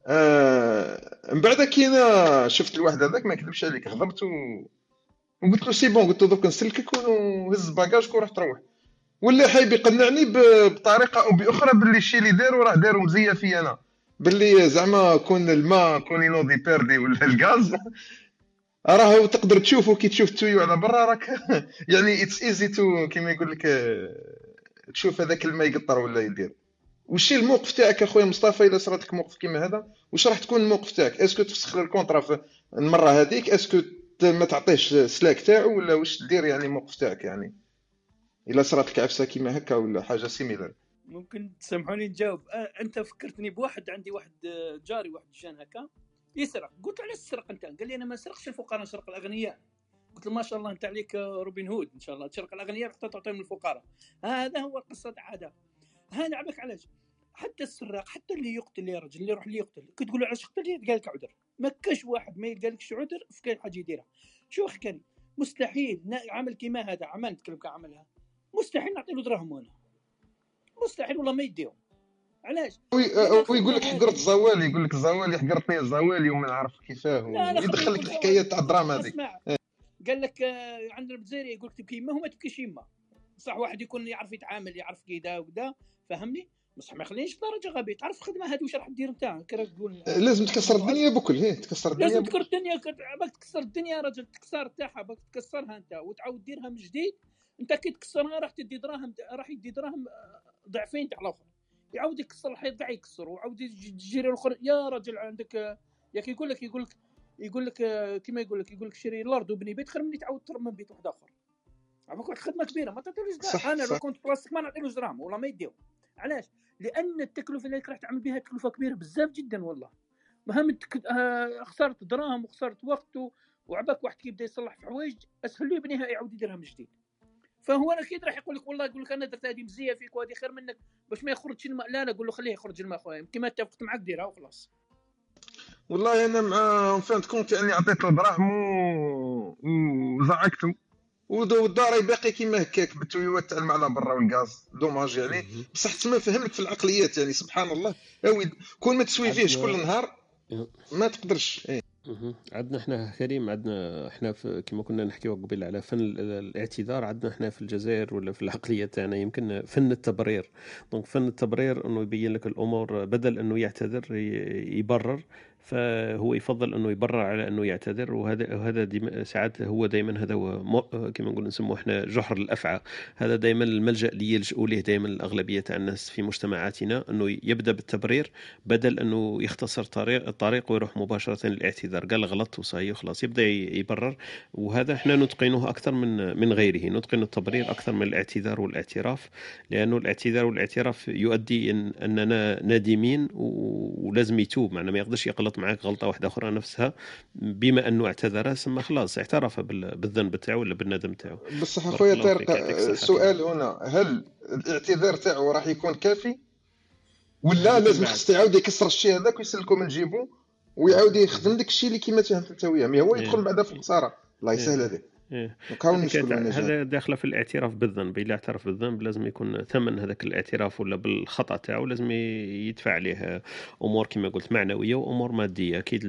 آه من بعد كي أنا شفت الواحد هذاك ما نكذبش عليك هضرت. وقلت له c'est bon قلت له دوك نسلكك وهز bagage ك وروح تروح. ولا حايب يقنعني بطريقة أو بأخرى باللي الشيء اللي دارو راه دارو مزية فيا أنا. باللي زعما كون الماء كون ينوضي بيردي ولا الغاز راه تقدر تشوفه كي تشوف le tuyau على برا راك (laughs) يعني it's easy to كيما يقول لك تشوف هذاك الماء يقطر ولا يدير. وشي الموقف تاعك أخويا مصطفى؟ إلا صراتك موقف كيما هذا واش راح تكون الموقف تاعك؟ est-ce que تفسخ ال contrat في المرة هذيك؟ est-ce que ما تعطيش سلاك تاعو ولا واش دير يعني الموقف تاعك يعني؟ إلا صرات لك عفسة كيما هكا ولا حاجة similaire ممكن تسامحوني نجاوب أه أنت فكرتني بواحد عندي واحد آه، جاري واحد جان هكا. يسرق. قلت له علاش تسرق أنت؟ قال لي أنا ما نسرقش الفقراء نسرق الأغنياء. قلت له ما شاء الله أنت عليك روبن هود إن شاء الله. تسرق الأغنياء حتى تعطيهم الفقراء هذا هو القصة عادة. ها نعبك علاش؟ حتى السراق حتى اللي يقتل يا رجل اللي يروح اللي يقتل. كي تقول له علاش قتل؟ قال لك عذر. ما كاش واحد ما يلقى لكش عذر في كاين حاجة يديرها. شو حكاني مستحيل. عمل كيما هذا؟ عمل نتكلم كعملها مستحيل نعطي له دراهم أنا مستحيل والله ما يديهم. علاش؟ ويقول لك حقرت زوالي يقول لك زوالي حقرتني زوالي وما نعرف كيفاه. يدخل لك الحكايات تاع الدراما هذيك. قال لك آه، عندنا الجزائري يقول لك تبكي يما هو ما تبكيش يما صح واحد يكون يعرف يتعامل يعرف كذا وكذا فهمني؟ بصح ما يخلينيش بدرجه غبي تعرف الخدمة هذه واش راح دير انت؟ تقول لازم تكسر الدنيا بكل هي تكسر الدنيا لازم تكسر الدنيا باك تكسر الدنيا راجل تكسر تاعها باك تكسرها انت وتعاود ديرها من جديد. انت كي تكسرها راح تدي دراهم راح يدي دراهم ضعفين تاع الآخر. يعاود يكسر الحيط كاع يكسر وعاود يجري الآخر يا رجل عندك يا كي يقول لك يقول لك يقول لك كيما يقول لك يقول لك شري الأرض وبني بيت خير من تعاود ترمم بيت واحد آخر. عفاك خدمة كبيرة ما تعطيلوش أنا لو كنت بلاصتك ما نعطيلوش دراهم والله ما يديو. علاش؟ لأن التكلفة اللي راح تعمل بها تكلفة كبيرة بزاف جدا والله. مهم تك... آه خسرت دراهم وخسرت وقت وعباك واحد كيبدا يصلح في حوايج أسهل له يبنيها يعاود يديرها من جديد. فهو أكيد راح يقول لك والله يقول لك أنا درت هذه مزية فيك وهذه خير منك باش ما يخرجش الماء لا لا قول له خليه يخرج الماء خويا كيما اتفقت معك ديرها وخلاص. والله أنا مع فهمت كنت يعني عطيت له دراهم وزعقته. والدار باقي كيما هكاك بالتويوات تاع الماء على برا والغاز. دوماج يعني. بصح تما فهمك في العقليات يعني سبحان الله. كون ما تسوي فيهش كل نهار ما تقدرش. إيه. عندنا إحنا كريم عندنا إحنا كما كنا نحكيو قبل على فن الاعتذار عندنا إحنا في الجزائر ولا في العقلية تاعنا يمكن فن التبرير. دونك فن التبرير إنه يبين لك الأمور بدل إنه يعتذر يبرر. فهو يفضل أنه يبرر على أنه يعتذر وهذا وهذا ساعات هو دائما هذا هو كما نقول نسموه إحنا جحر الأفعى. هذا دائما الملجأ اللي يلجؤوا ليه دائما الأغلبية تاع الناس في مجتمعاتنا أنه يبدأ بالتبرير بدل أنه يختصر طريق الطريق ويروح مباشرة للاعتذار. قال غلطت وصحيح خلاص يبدأ يبرر. وهذا إحنا نتقنه أكثر من من غيره. نتقن التبرير أكثر من الاعتذار والاعتراف لأنه الاعتذار والاعتراف يؤدي إن أننا نادمين ولازم يتوب معنا ما يقدرش يغلط غلط معك غلطة واحدة أخرى نفسها بما أنه اعتذر ثم خلاص اعترف بالذنب تاعو ولا بالندم تاعو بصح أخويا طارق السؤال هنا هل الاعتذار تاعو راح يكون كافي؟ ولا لازم خص يعاود يكسر الشيء هذاك ويسلكو من جيبو ويعاود يخدم داك الشيء اللي كيما تفهمت انت وياه هو يدخل بعدا في الخسارة. الله يسهل إيه. هذا داخلة في الاعتراف بالذنب. اذا اعترف بالذنب لازم يكون ثمن هذاك الاعتراف ولا بالخطأ تاعو لازم يدفع عليه أمور كما قلت معنوية وأمور مادية. أكيد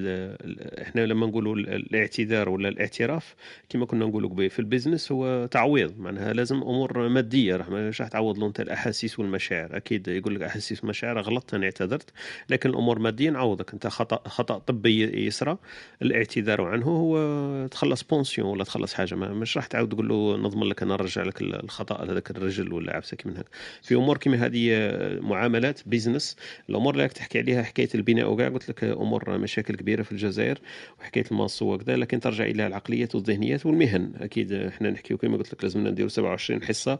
إحنا لما نقولوا الاعتذار ولا الاعتراف كما كنا نقولوا في ال business هو تعويض. معناها لازم أمور مادية راح مش راح تعوض له انت الأحاسيس والمشاعر. أكيد يقول لك أحاسيس ومشاعر غلطت أنا اعتذرت. لكن الأمور مادية نعوضك. أنت خطا خطأ طبي يسرى الاعتذار عنه هو تخلص pension ولا تخلص حاجة حاجة مش راح تعاود تقول له نضمن لك أنا نرجع لك الخطأ هذاك الرجل ولا عفسك من هكا في أمور كما هذه معاملات business الأمور اللي تحكي عليها حكاية البناء وكاع قلت لك أمور مشاكل كبيرة في الجزائر وحكاية الماس وكذا لكن ترجع إلى العقليات والذهنيات والمهن. أكيد إحنا نحكيو كما قلت لك لازمنا نديروا 27 حصة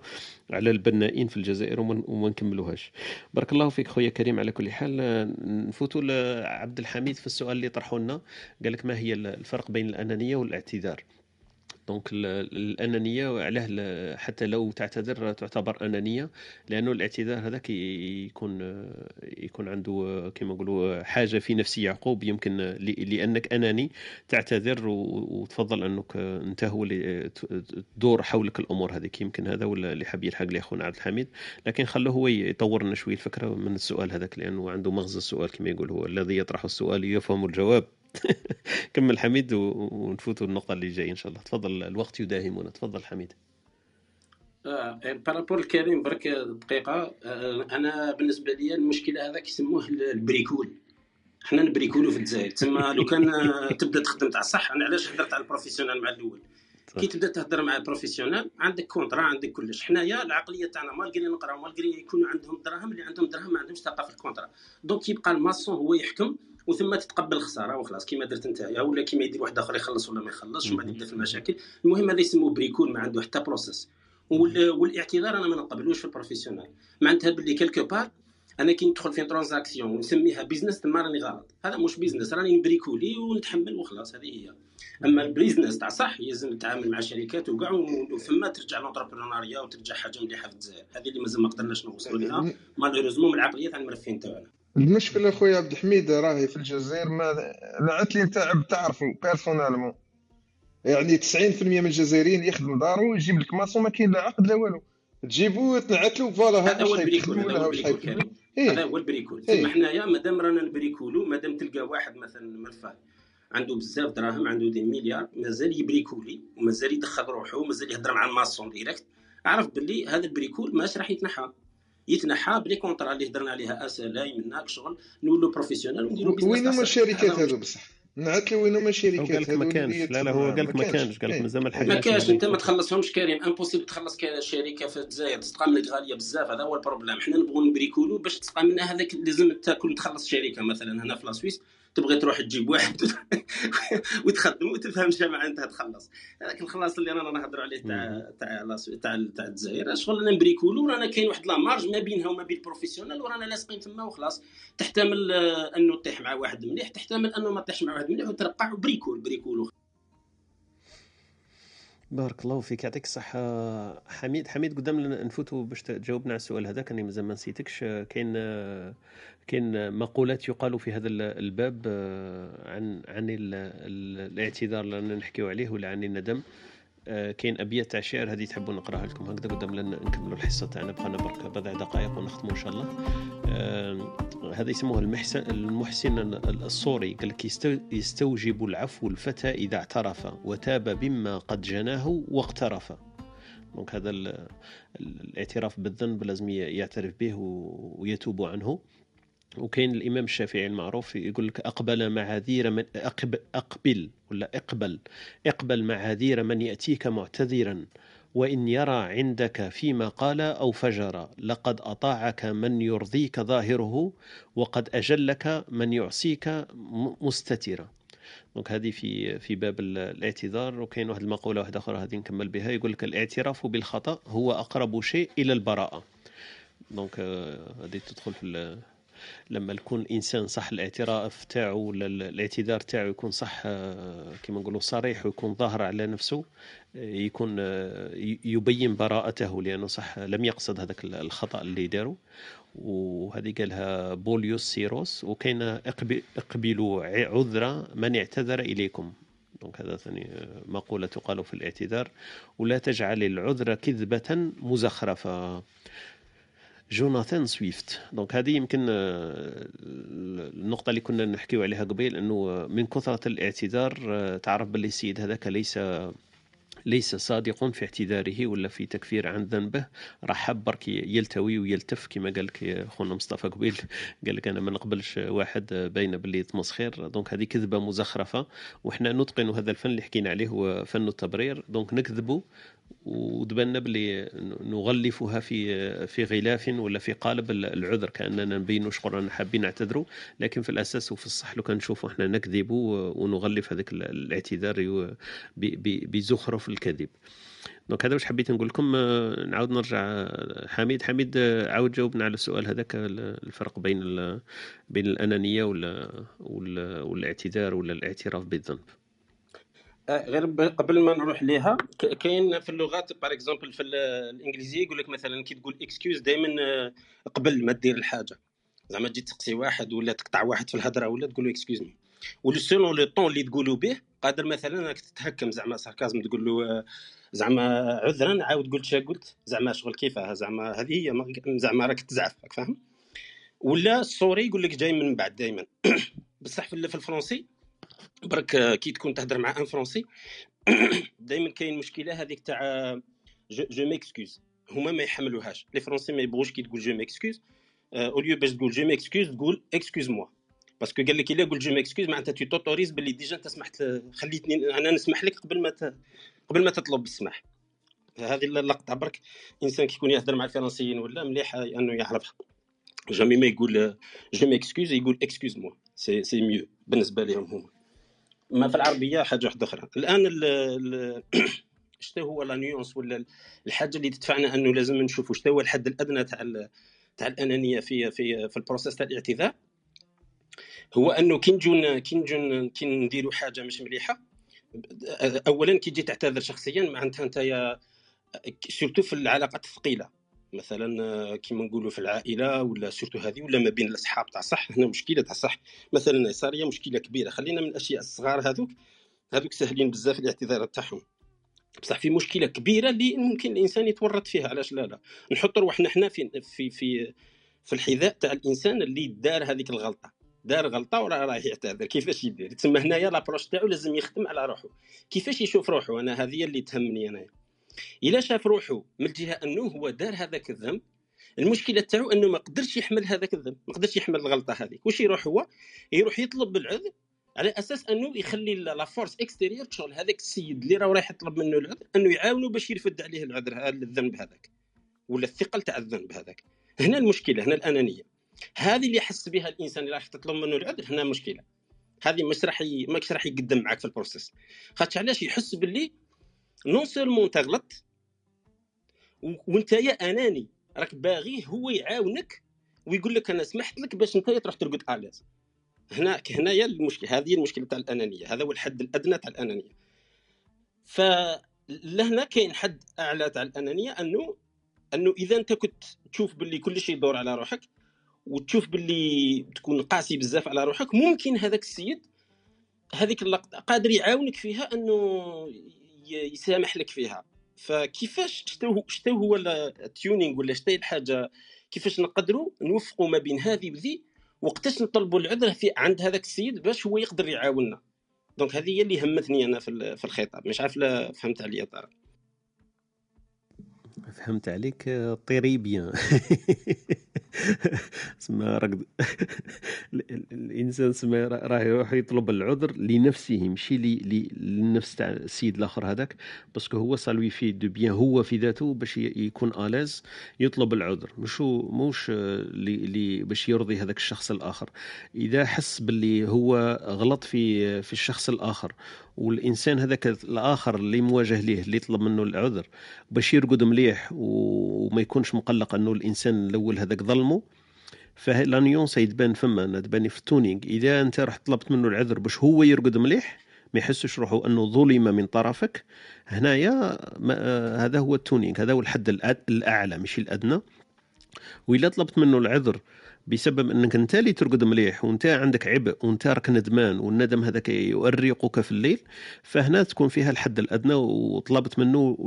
على البنائين في الجزائر وما نكملوهاش. بارك الله فيك خويا كريم على كل حال. نفوتوا لعبد الحميد في السؤال اللي طرحوا لنا. قال لك ما هي الفرق بين الأنانية والإعتذار؟ donc الأنانية علاه حتى لو تعتذر تعتبر أنانية لأنه الاعتذار هذاك يكون يكون عنده كما نقولوا حاجة في نفس يعقوب يمكن لأنك أناني تعتذر وتفضل أنك انت هو اللي تدور حولك الأمور هذيك. يمكن هذا ولا اللي حاب يلحق لي أخونا عبد الحميد. لكن خلوه هو يطور لنا شوية الفكرة من السؤال هذاك لأنه عنده مغزى السؤال كما يقول هو الذي يطرح السؤال يفهم الجواب. (laughs) كمل حميد ونفوتوا النقطة اللي جاي إن شاء الله. تفضل الوقت يداهمنا. تفضل حميد. آه par rapport الكريم برك دقيقة. آه أنا بالنسبة لي المشكلة هذا كيسموه ال bricole. حنا نبريكولو في الجزائر. تما لو كان (laughs) تبدا تخدم تاع صح أنا علاش هدرت على ال professionnel مع الأول؟ كي تبدا تهضر مع professionnel عندك contrat عندك كلش. حنايا العقلية تاعنا malgré نقراو malgré يكونوا عندهم دراهم اللي عندهم دراهم ما عندهمش ثقة في ال contrat donc يبقى ال maçon هو يحكم وثم تتقبل الخسارة وخلاص. كيما درت أنت ولا كيما يدير واحد آخر يخلص ولا ما يخلصش ومن بعد يبدأ في المشاكل. المهم هذا يسموه bricole ما عنده حتى processus والاعتذار أنا ما نقبلوش في ال professionnel معناتها باللي quelque part أنا كي ندخل في transaction ونسميها business تما راني غلط. هذا مش business راني نبريكولي ونتحمل وخلاص هذه هي. أما ال business تاع صح لازم نتعامل مع شركات وكاع وفما ترجع l'entrepreneuriat وترجع حاجة مليحة في الجزائر. هذه اللي مازال ما قدرناش نوصلوا لها. malheureusement من العقلية تاع المرفين تاعنا. المشكلة خويا عبد الحميد راهي في الجزائر ما العتلي نتاع تعرفوا personnellement يعني 90% من الجزائريين يخدم دارو ويجيب لك maçon ما كاين لا عقد لا والو. تجيبو تنعتلو voilà هذا هو ال bricole هذا هو ال bricole إيه؟ هذا هو ال bricole. إيه؟ حنايا مادام رانا نبريكولو مادام تلقى واحد مثلا مرفه عنده بزاف دراهم عنده des milliards مازال يبريكولي ومازال يدخل روحه ومازال يهضر مع ال maçon direct. اعرف باللي هذا ال bricole ماش راح يتنحى. يتنحى بلي contrat اللي هضرنا عليها اسالاي منك شغل نولو professionnel ونديرو business وين هما الشركات هذو بصح؟ نعت له وين هما الشركات قال لك ما كانش. لا لا هو قال لك ما كانش. قال لك مازال ما لحقناش ما كانش. أنت ما تخلصهمش كريم impossible تخلص شركه في الجزائر. تسقى لك غاليه بزاف. هذا هو ال problème. حنا نبغوا نبريكولو باش تسقى منها هذاك لازم تاكل تخلص شركة مثلا هنا في la Suisse تبغي تروح تجيب واحد (laughs) وتخدم وتفهم جامعه أنت تخلص. هذاك الخلاص اللي رانا نهضروا عليه تاع تاع تاع تاع الجزائر شغل نبريكولو رانا كاين واحد la marge ما بينها وما بين ال professionnel ورانا لاصقين تما وخلاص. تحتمل أنه تطيح مع واحد مليح تحتمل أنه ما تطيحش مع واحد مليح وترقع bricole بريكولو بارك الله فيك. يعطيك الصحة. حميد حميد قدام نفوتوا باش تجاوبنا على السؤال هذاك أنا مازال ما نسيتكش كاين كاين مقولات يقال في هذا الباب عن عن الاعتذار اللي نحكيو عليه ولا عن الندم. آه، كاين أبيات تاع شعر هذه تحبوا نقراها لكم. هكذا قدام لنا نكملوا الحصة تاعنا. بقانا برك بضع دقائق ونختموا إن شاء الله. آه، هذا يسموه المحسن المحسن الصوري. قال لك يستوجب العفو الفتى إذا اعترف وتاب بما قد جناه واقترف. دونك هذا الاعتراف بالذنب لازم يعترف به ويتوب عنه. وكاين الإمام الشافعي المعروف يقول لك أقبل معاذير من اقبل, أقبل ولا إقبل. إقبل معاذير من يأتيك معتذرا وإن يرى عندك فيما قال أو فجر لقد أطاعك من يرضيك ظاهره وقد أجلك من يعصيك مستترا. donc هذه في في باب الاعتذار. وكاين واحد المقولة واحدة أخرى هذه نكمل بها يقول لك الاعتراف بالخطأ هو أقرب شيء إلى البراءة. donc هذه تدخل في لما يكون الانسان صح الاعتراف تاعو ولا الاعتذار تاعو يكون صح آه، كما نقولوا صريح ويكون ظاهر على نفسه آه، يكون آه، يبين براءته لأنه صح لم يقصد هذاك الخطأ اللي داروا وهذه قالها بوبليوس سيروس وكاين اقبلوا عذر من اعتذر إليكم. donc هذا ثاني مقولة تقال في الاعتذار. ولا تجعل العذر كذبة مزخرفة. جوناثان سويفت donc هذه يمكن آه، النقطة اللي كنا نحكيو عليها قبيل إنه من كثرة الاعتذار آه، تعرف باللي السيد هذاك ليس ليس صادق في اعتذاره ولا في تكفير عن ذنبه. راح برك يلتوي ويلتف كما قال لك خونا مصطفى قبيل. (laughs) قال لك أنا ما نقبلش واحد باينه باللي تمسخير donc هذه كذبة مزخرفة. وحنا نتقن هذا الفن اللي حكينا عليه هو فن التبرير. donc نكذبوا. ودبنا بلي نغلفها في في غلاف ولا في قالب العذر كأننا نبينوا شكون حابين نعتذروا. لكن في الأساس وفي الصح لو كان نشوفوا إحنا نكذب ونغلف هذاك الاعتذار بزخرف الكذب. donc هذا واش حبيت نقول لكم. نعاود نرجع حميد. حميد عاود جاوبنا على السؤال هذاك الفرق بين بين الأنانية ولا والاعتذار ولا الاعتراف بالذنب. آه، غير قبل ما نروح ليها كاين في اللغات par exemple في الإنجليزية يقول لك مثلا كي تقول excuse دائما آه، قبل ما دير الحاجة. زعما تجي تسقسي واحد ولا تقطع واحد في الهضرة ولا تقول له excuse me ولو le ton اللي تقولوا به قادر مثلا إنك تتهكم زعما sarcasme تقول له آه، زعما عذرا عاود قلت شا قلت زعما شغل كيفاه زعما هذه هي زعما راك تزعف فاهم؟ ولا ال sorry يقول لك جاي من بعد دائما (coughs) بصح في الفرنسي برك كي تكون تهضر مع un Français (coughs) دائما كاين مشكلة هذيك تاع je m'excuse هما ما يحملوهاش. les Français ما يبغوش كي تقول je m'excuse au lieu باش تقول je m'excuse تقول excuse-moi parce que قال لك إلا قلت je m'excuse معناتها tu t'autorises باللي déjà أنت سمحت خليتني أنا نسمح لك قبل ما ت... قبل ما تطلب السماح. هذه اللقطه برك. إنسان كيكون يهضر مع الفرنسيين ولا مليح أنه يعرفها jamais ما يقول je m'excuse يقول excuse-moi c'est c'est mieux بالنسبة لهم هما. ما في العربية حاجة واحدة أخرى. الآن (clears throat) شنو هو la nuance ولا الحاجة اللي تدفعنا أنه لازم نشوفوا شنو هو الحد الأدنى تاع تاع الأنانية في في في ال process تاع الاعتذار. هو أنه كي نجون كي نجون كي نديروا حاجة مش مليحة اولا كي تجي تعتذر شخصيا معناتها أنت surtout في العلاقات الثقيلة. مثلا كيما نقولوا في العائلة ولا surtout هذه ولا ما بين الأصحاب تاع صح هنا مشكلة تاع صح. مثلا صار مشكلة كبيرة. خلينا من الأشياء الصغار هذوك هذوك سهلين بزاف الاعتذار تاعهم. بصح في مشكلة كبيرة اللي ممكن الإنسان يتورط فيها علاش لا لا. نحط روحنا حنا في في في في الحذاء تاع الإنسان اللي دار هذيك الغلطة. دار غلطة وراه راه يعتذر. كيفاش يدير؟ تسمى هنايا لابروش تاعو لازم يخدم على روحه كيفاش يشوف روحه أنا هذه اللي تهمني أنا إلا شاف روحه من الجهة أنه هو دار هذاك الذنب المشكلة تاعو أنه ما قدرش يحمل هذاك الذنب ما قدرش يحمل الغلطة هذيك. واش يروح هو؟ يروح يطلب بالعذر على أساس أنه يخلي la force extérieure شغل هذاك السيد اللي راه رايح يطلب منه العذر أنه يعاونوا باش يرفد عليه العذر هذا الذنب هذاك. ولا الثقل تاع الذنب هذاك. هنا المشكلة هنا الأنانية. هذه اللي يحس بها الإنسان اللي راح تطلب منه العذر هنا مشكلة. هذه مش راح ماكش راح يقدم معك في ال process. خاطر علاش يحس باللي non seulement تغلط وانت يا اناني راك باغيه هو يعاونك ويقول لك أنا سمحت لك باش انت تروح ترقد اليز هنا هنايا المشكلة هذه المشكلة تاع الانانيه هذا هو الحد الادنى تاع الانانيه فلهنا كاين حد اعلى تاع الانانيه انه انه اذا انت كنت تشوف باللي كل شيء يدور على روحك وتشوف باللي تكون قاسي بزاف على روحك ممكن هذاك السيد هذيك اللقطه قادر يعاونك فيها انه يسامح لك فيها. فكيفاش شتو شتو هو التيونينغ ولا شتو الحاجة؟ كيفاش نقدروا نوفقوا ما بين هذه وذي؟ وقتاش نطلبوا العذر في عند هذاك السيد باش هو يقدر يعاوننا؟ دونك هذه هي اللي همتني أنا في الخطاب. مش عارف لا فهمت عليا طارق. فهمت عليك très bien. (laughs) (laughs) سما راك (laughs) الإنسان سما راه يروح يطلب العذر لنفسه ماشي للنفس تاع السيد الآخر هذاك parce que هو ça lui fait du bien هو في ذاته باش يكون à l'aise يطلب العذر. مش موش لي باش يرضي هذاك الشخص الآخر. إذا حس باللي هو غلط في في الشخص الآخر والإنسان هذاك الآخر اللي مواجه ليه اللي يطلب منه العذر باش يرقد مليح وما يكونش مقلق أنه الإنسان الأول هذاك ظلمه. فلا نيونس يتبان فما تباني في التونينغ إذا أنت رحت طلبت منه العذر باش هو يرقد مليح ما يحسش روحه أنه ظلم من طرفك. هنايا هذا هو ال tuning هذا هو الحد الأعلى مش الأدنى. واذا طلبت منه العذر بسبب أنك أنت اللي ترقد مليح وأنت عندك عبء وأنت راك ندمان والندم هذاك يؤرقك في الليل فهنا تكون فيها الحد الأدنى وطلبت منه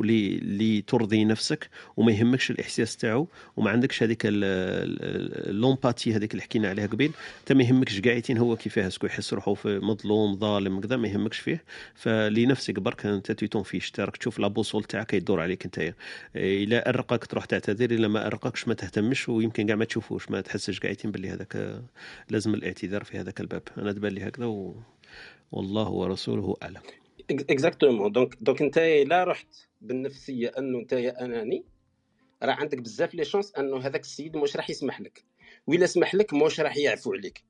لترضي نفسك وما يهمكش الإحساس تاعو وما عندكش هذيك ال l'empathie هذيك اللي حكينا عليها قبيل. انت ما يهمكش قاعدين هو كيفاه est-ce que يحس روحه في مظلوم ظالم كذا ما يهمكش فيه. فلنفسك برك أنت tu t'en fiches راك تشوف la boussole تاعك يدور عليك أنت. إلا أرقك تروح تعتذر إلا ما أرقكش ما تهتمش ويمكن كاع ما تشوفوش ما تحسش قاعدين باللي هذاك لازم الاعتذار في هذاك الباب. أنا تبان لي هكذا و... والله ورسوله أعلم. exactement. donc donc أنت لا رحت بالنفسية انه أنت أناني. راه عندك بزاف les chances انه هذاك السيد مش راح يسمح لك. وإلا سمح لك مش راح يعفو عليك.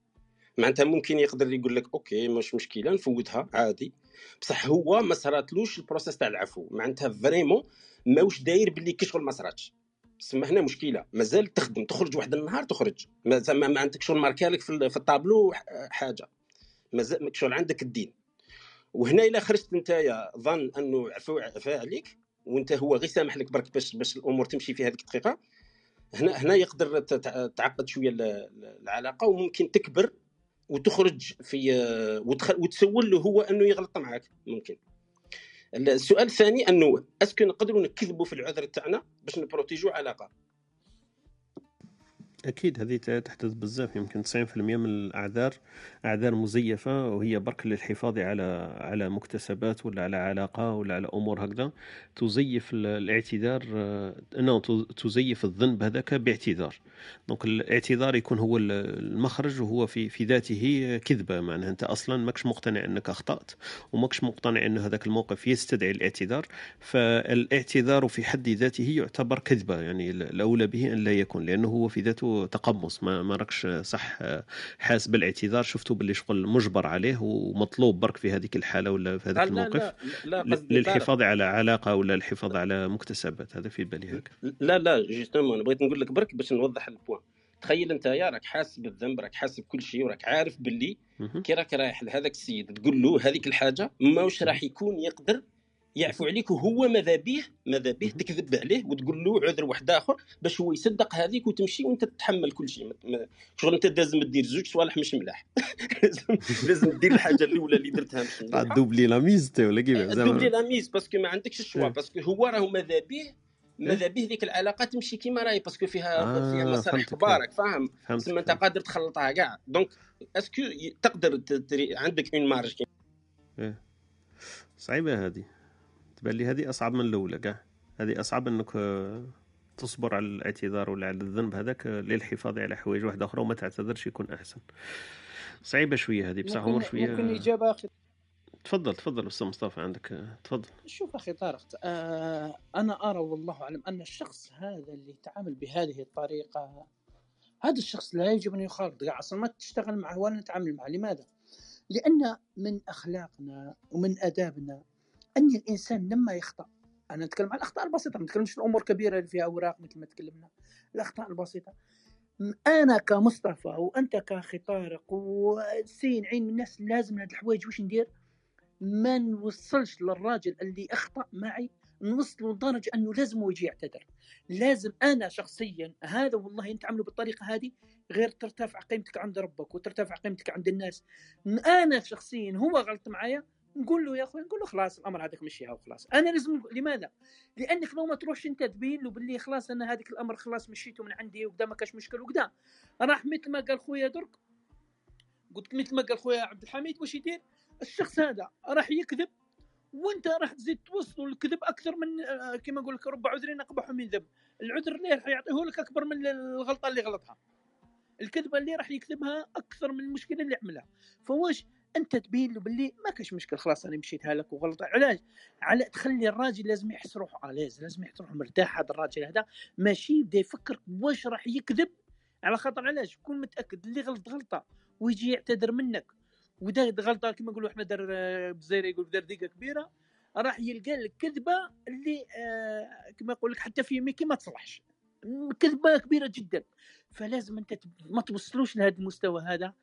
معناتها ممكن يقدر يقول لك OK مش مشكلة نفوتها عادي. بصح هو ما صراتلوش ال process تاع العفو. معناتها vraiment ماوش داير باللي كي شغل ما صراتش. تسمى هنا مشكلة. مازال تخدم تخرج واحد النهار تخرج. ما, ما عندك شغل ماركالك في, الطابلو حاجة. مازال شغل عندك الدين. وهنا إلا خرجت أنت ظن أنه عفو عفا عليك وأنت هو غير سامح لك برك باش باش الأمور تمشي في هذيك الدقيقه هنا هنا يقدر تعقد شوية العلاقة وممكن تكبر وتخرج في وتسول له هو أنه يغلط معك ممكن. السؤال الثاني أنه اسكو نقدروا نكذبوا في العذر تاعنا باش نبروتيجوا علاقة. أكيد هذه تحدث بزاف. يمكن 90% من الأعذار أعذار مزيفة وهي برك للحفاظ على على مكتسبات ولا على علاقة ولا على أمور هكذا. تزيف الاعتذار non تزيف الذنب هذاك باعتذار. donc الاعتذار يكون هو المخرج وهو في في ذاته كذبة. معناها أنت أصلا ماكش مقتنع أنك أخطأت وماكش مقتنع أن هذاك الموقف يستدعي الاعتذار. فالاعتذار في حد ذاته يعتبر كذبة يعني الأولى به أن لا يكون لأنه هو في ذاته تقمص. ما, ما راكش صح حاس بالاعتذار. شفتوا باللي شغل مجبر عليه ومطلوب برك في هذيك الحالة ولا في هذاك الموقف؟ لا لا لا للحفاظ على علاقة ولا الحفاظ على مكتسبات؟ هذا في بالي هكا. لا لا justement بغيت نقول لك برك باش نوضح ال point تخيل أنت يا راك حاسس بالذنب راك حاسس بكل شيء وراك عارف باللي كي راك رايح لهذاك السيد تقول له هذيك الحاجة ماوش راح يكون يقدر يعفو عليك وهو ماذا به ماذا به تكذب عليه وتقول له عذر واحد آخر باش هو يصدق هذيك وتمشي وانت تتحمل كل شيء. شغل انت لازم دير زوج صوالح مش ملاح. (laughs) لازم دير الحاجة الأولى اللي درتها مش ملاح. (laughs) doubler la mise ولا كيف doubler la mise parce que ما عندكش ال choix parce que هو راهو ماذا به ماذا به ذيك العلاقة تمشي كيما راهي parce que فيها آه فيها مصالح كبارك فاهم؟ تسمى أنت قادر تخلطها كاع. donc est-ce que تقدر عندك une marge صعيبة هذه. تبان لي هذه أصعب من الأولى كاع. هذه أصعب أنك آه، تصبر على الاعتذار ولا على الذنب هذاك آه، للحفاظ على حوايج واحدة أخرى وما تعتذرش يكون أحسن. صعيبة شوية هذه بصح عمر شوية ممكن إجابة أخي. تفضل تفضل أستاذ مصطفى عندك آه، تفضل. شوف أخي طارق آه أنا أرى والله أعلم أن الشخص هذا اللي يتعامل بهذه الطريقة هذا الشخص لا يجب أن يخالط. أصلا ما تشتغل معه ولا نتعامل معه. لماذا؟ لأن من أخلاقنا ومن آدابنا ان الإنسان لما يخطأ أنا اتكلم عن الأخطاء البسيطة ما نتكلمش في الأمور الكبيرة اللي فيها أوراق مثل ما تكلمنا الأخطاء البسيطة. أنا كمصطفى وأنت كاخي طارق وسين عين من الناس لازم هاد الحوايج واش ندير. ما نوصلش للراجل اللي أخطأ معي نوصل لدرجة أنه لازم يجي يعتذر. لازم أنا شخصيا هذا والله أنت عمله بالطريقة هذه غير ترتفع قيمتك عند ربك وترتفع قيمتك عند الناس. أنا شخصيا هو غلط معايا نقول له يا أخوي نقول له خلاص الأمر هذاك مشيها وخلاص أنا لازم لماذا؟ لأنك لو ما تروحش أنت تبين له باللي خلاص أنا هذاك الأمر خلاص مشيته من عندي وكذا ما كاش مشكل وكذا. راح مثل ما قال خويا درك قلت مثل ما قال خويا عبد الحميد واش يدير؟ الشخص هذا راح يكذب وأنت راح تزيد توصل الكذب أكثر من آه، كما نقول لك رب عذر اقبح من ذنب. العذر اللي راح يعطيه لك أكبر من الغلطة اللي غلطها. الكذبة اللي راح يكذبها أكثر من المشكلة اللي عملها. فواش أنت تبين له باللي ما كاش مشكل خلاص أنا مشيتها لك وغلط علاش؟ على تخلي الراجل لازم يحس روحه. اليز لازم يحس روحه مرتاح. هذا الراجل هذا ماشي يبدأ يفكر واش راح يكذب. على خاطر علاش؟ كون متأكد اللي غلط غلطة ويجي يعتذر منك. ودار غلطة كما نقولوا إحنا دار بزيري يقول دار دقه كبيرة. راح يلقى لك كذبة اللي آه كما يقول لك حتى في ميكي ما تصلحش. كذبة كبيرة جدا. فلازم أنت ما توصلوش لهذا المستوى هذا.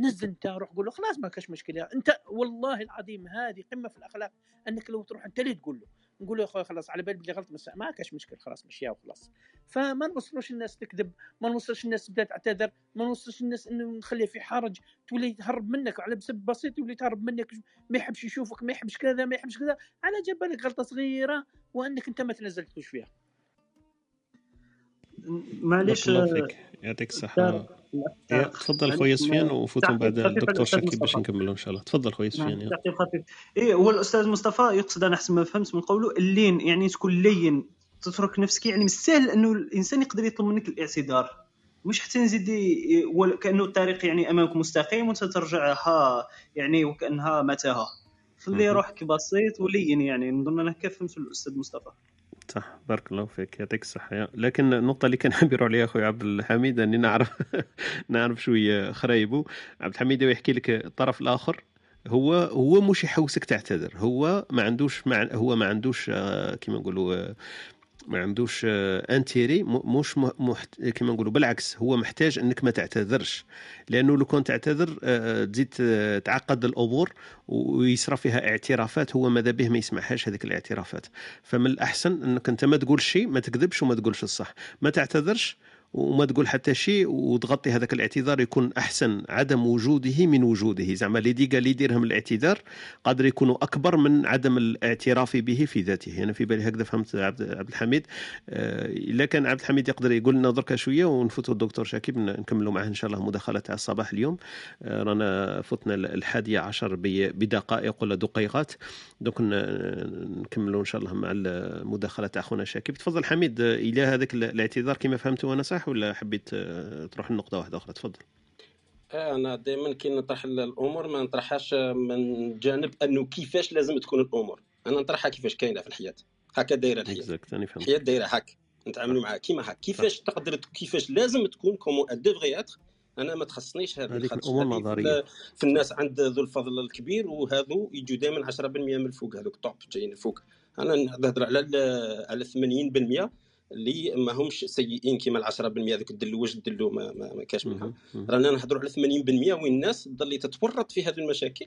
نزل انت روح قول له خلاص ما كاش مشكلة. انت والله العظيم هذه قمة في الأخلاق أنك لو تروح أنت اللي تقول له؟ نقول له يا أخوي خلاص على بالي بلي غلط بس ما كاش مشكل خلاص مشيها وخلاص. فما نوصلوش الناس تكذب ما نوصلش الناس تبدا تعتذر ما نوصلش الناس إنه نخليها في حرج تولي تهرب منك على بسبب بسيط يولي تهرب منك ما يحبش يشوفك ما يحبش كذا ما يحبش كذا. على جبالك غلطة صغيرة وأنك أنت ما تنزلتوش فيها. معليش يعطيك الصحة. تفضل خويا سفيان وفوتوا بعد الدكتور شكي باش نكملوا إن شاء الله. تفضل خويا سفيان نعم، خفيف اي هو الأستاذ مصطفى يقصد أنا حسب ما فهمت من قوله اللين يعني تكون لين تترك نفسك. يعني من السهل أنه الإنسان يقدر يطلب منك الاعتذار. مش حتى نزيد كأنه الطريق يعني أمامك مستقيم وانت ترجع ها يعني وكأنها متاهة. خلي روحك بسيط ولين يعني نظن أنا كيف فهمت الأستاذ مصطفى. صح بارك الله فيك يعطيك الصحة. لكن النقطة اللي كان (laughs) يروح عليها أخوي عبد الحميد أني نعرف (laughs) نعرف شوية خرايبه عبد الحميد يحكي لك الطرف الآخر. هو هو مش يحوسك تعتذر هو ما عندوش مع هو ما عندوش آه، كما نقولوا آه، ما عندوش انتيري آه، مش محت... كما نقولوا بالعكس هو محتاج انك ما تعتذرش. لأنه لو كنت تعتذر آه، تزيد آه، تعقد الأمور ويصرى فيها اعترافات هو ماذا به ما يسمعهاش هذيك الاعترافات. فمن الأحسن إنك أنت ما تقول شيء ما تكذبش وما تقولش الصح. ما تعتذرش وما تقول حتى شيء وتغطي هذاك الاعتذار يكون أحسن عدم وجوده من وجوده. زعما اللي ديقا اللي يديرهم الاعتذار قادر يكونوا أكبر من عدم الاعتراف به في ذاته. أنا في بالي هكذا فهمت عبد الحميد. آه، إلا كان عبد الحميد يقدر يقول لنا دركا شوية ونفوتوا الدكتور شاكيب نكملوا معه إن شاء الله مداخلة تاع الصباح اليوم. آه، رانا فتنا الحادية عشر بدقائق ولا دقيقات. دوك نكملوا إن شاء الله مع المداخله تاع خونا شاكيب. تفضل حميد إلى هذاك الاعتذار كما فهمت أنا صح؟ ولا حبيت آه، تروح لنقطة واحدة أخرى؟ تفضل. أنا دائما كي نطرح الأمور ما نطرحهاش من جانب أنه كيفاش لازم تكون الأمور. أنا نطرحها كيفاش كاينة في الحياة. هكا دايرة الحياة. الحياة دايرة هكا نتعاملوا معها كيما هكا كيفاش تقدر كيفاش لازم تكون comment devrait أنا ما تخصنيش هذه الأمور النظريه في الناس عند ذو الفضل الكبير وهذو يجوا دائما 10% من الفوق. هذوك top جايين الفوق. أنا نهضر على على 80% اللي ما همش سيئين كيما ال 10% هذوك الدلو واش الدلو ما, ما, ما كاش منها؟ رانا نهضروا على 80% وين الناس تضل تتورط في هذه المشاكل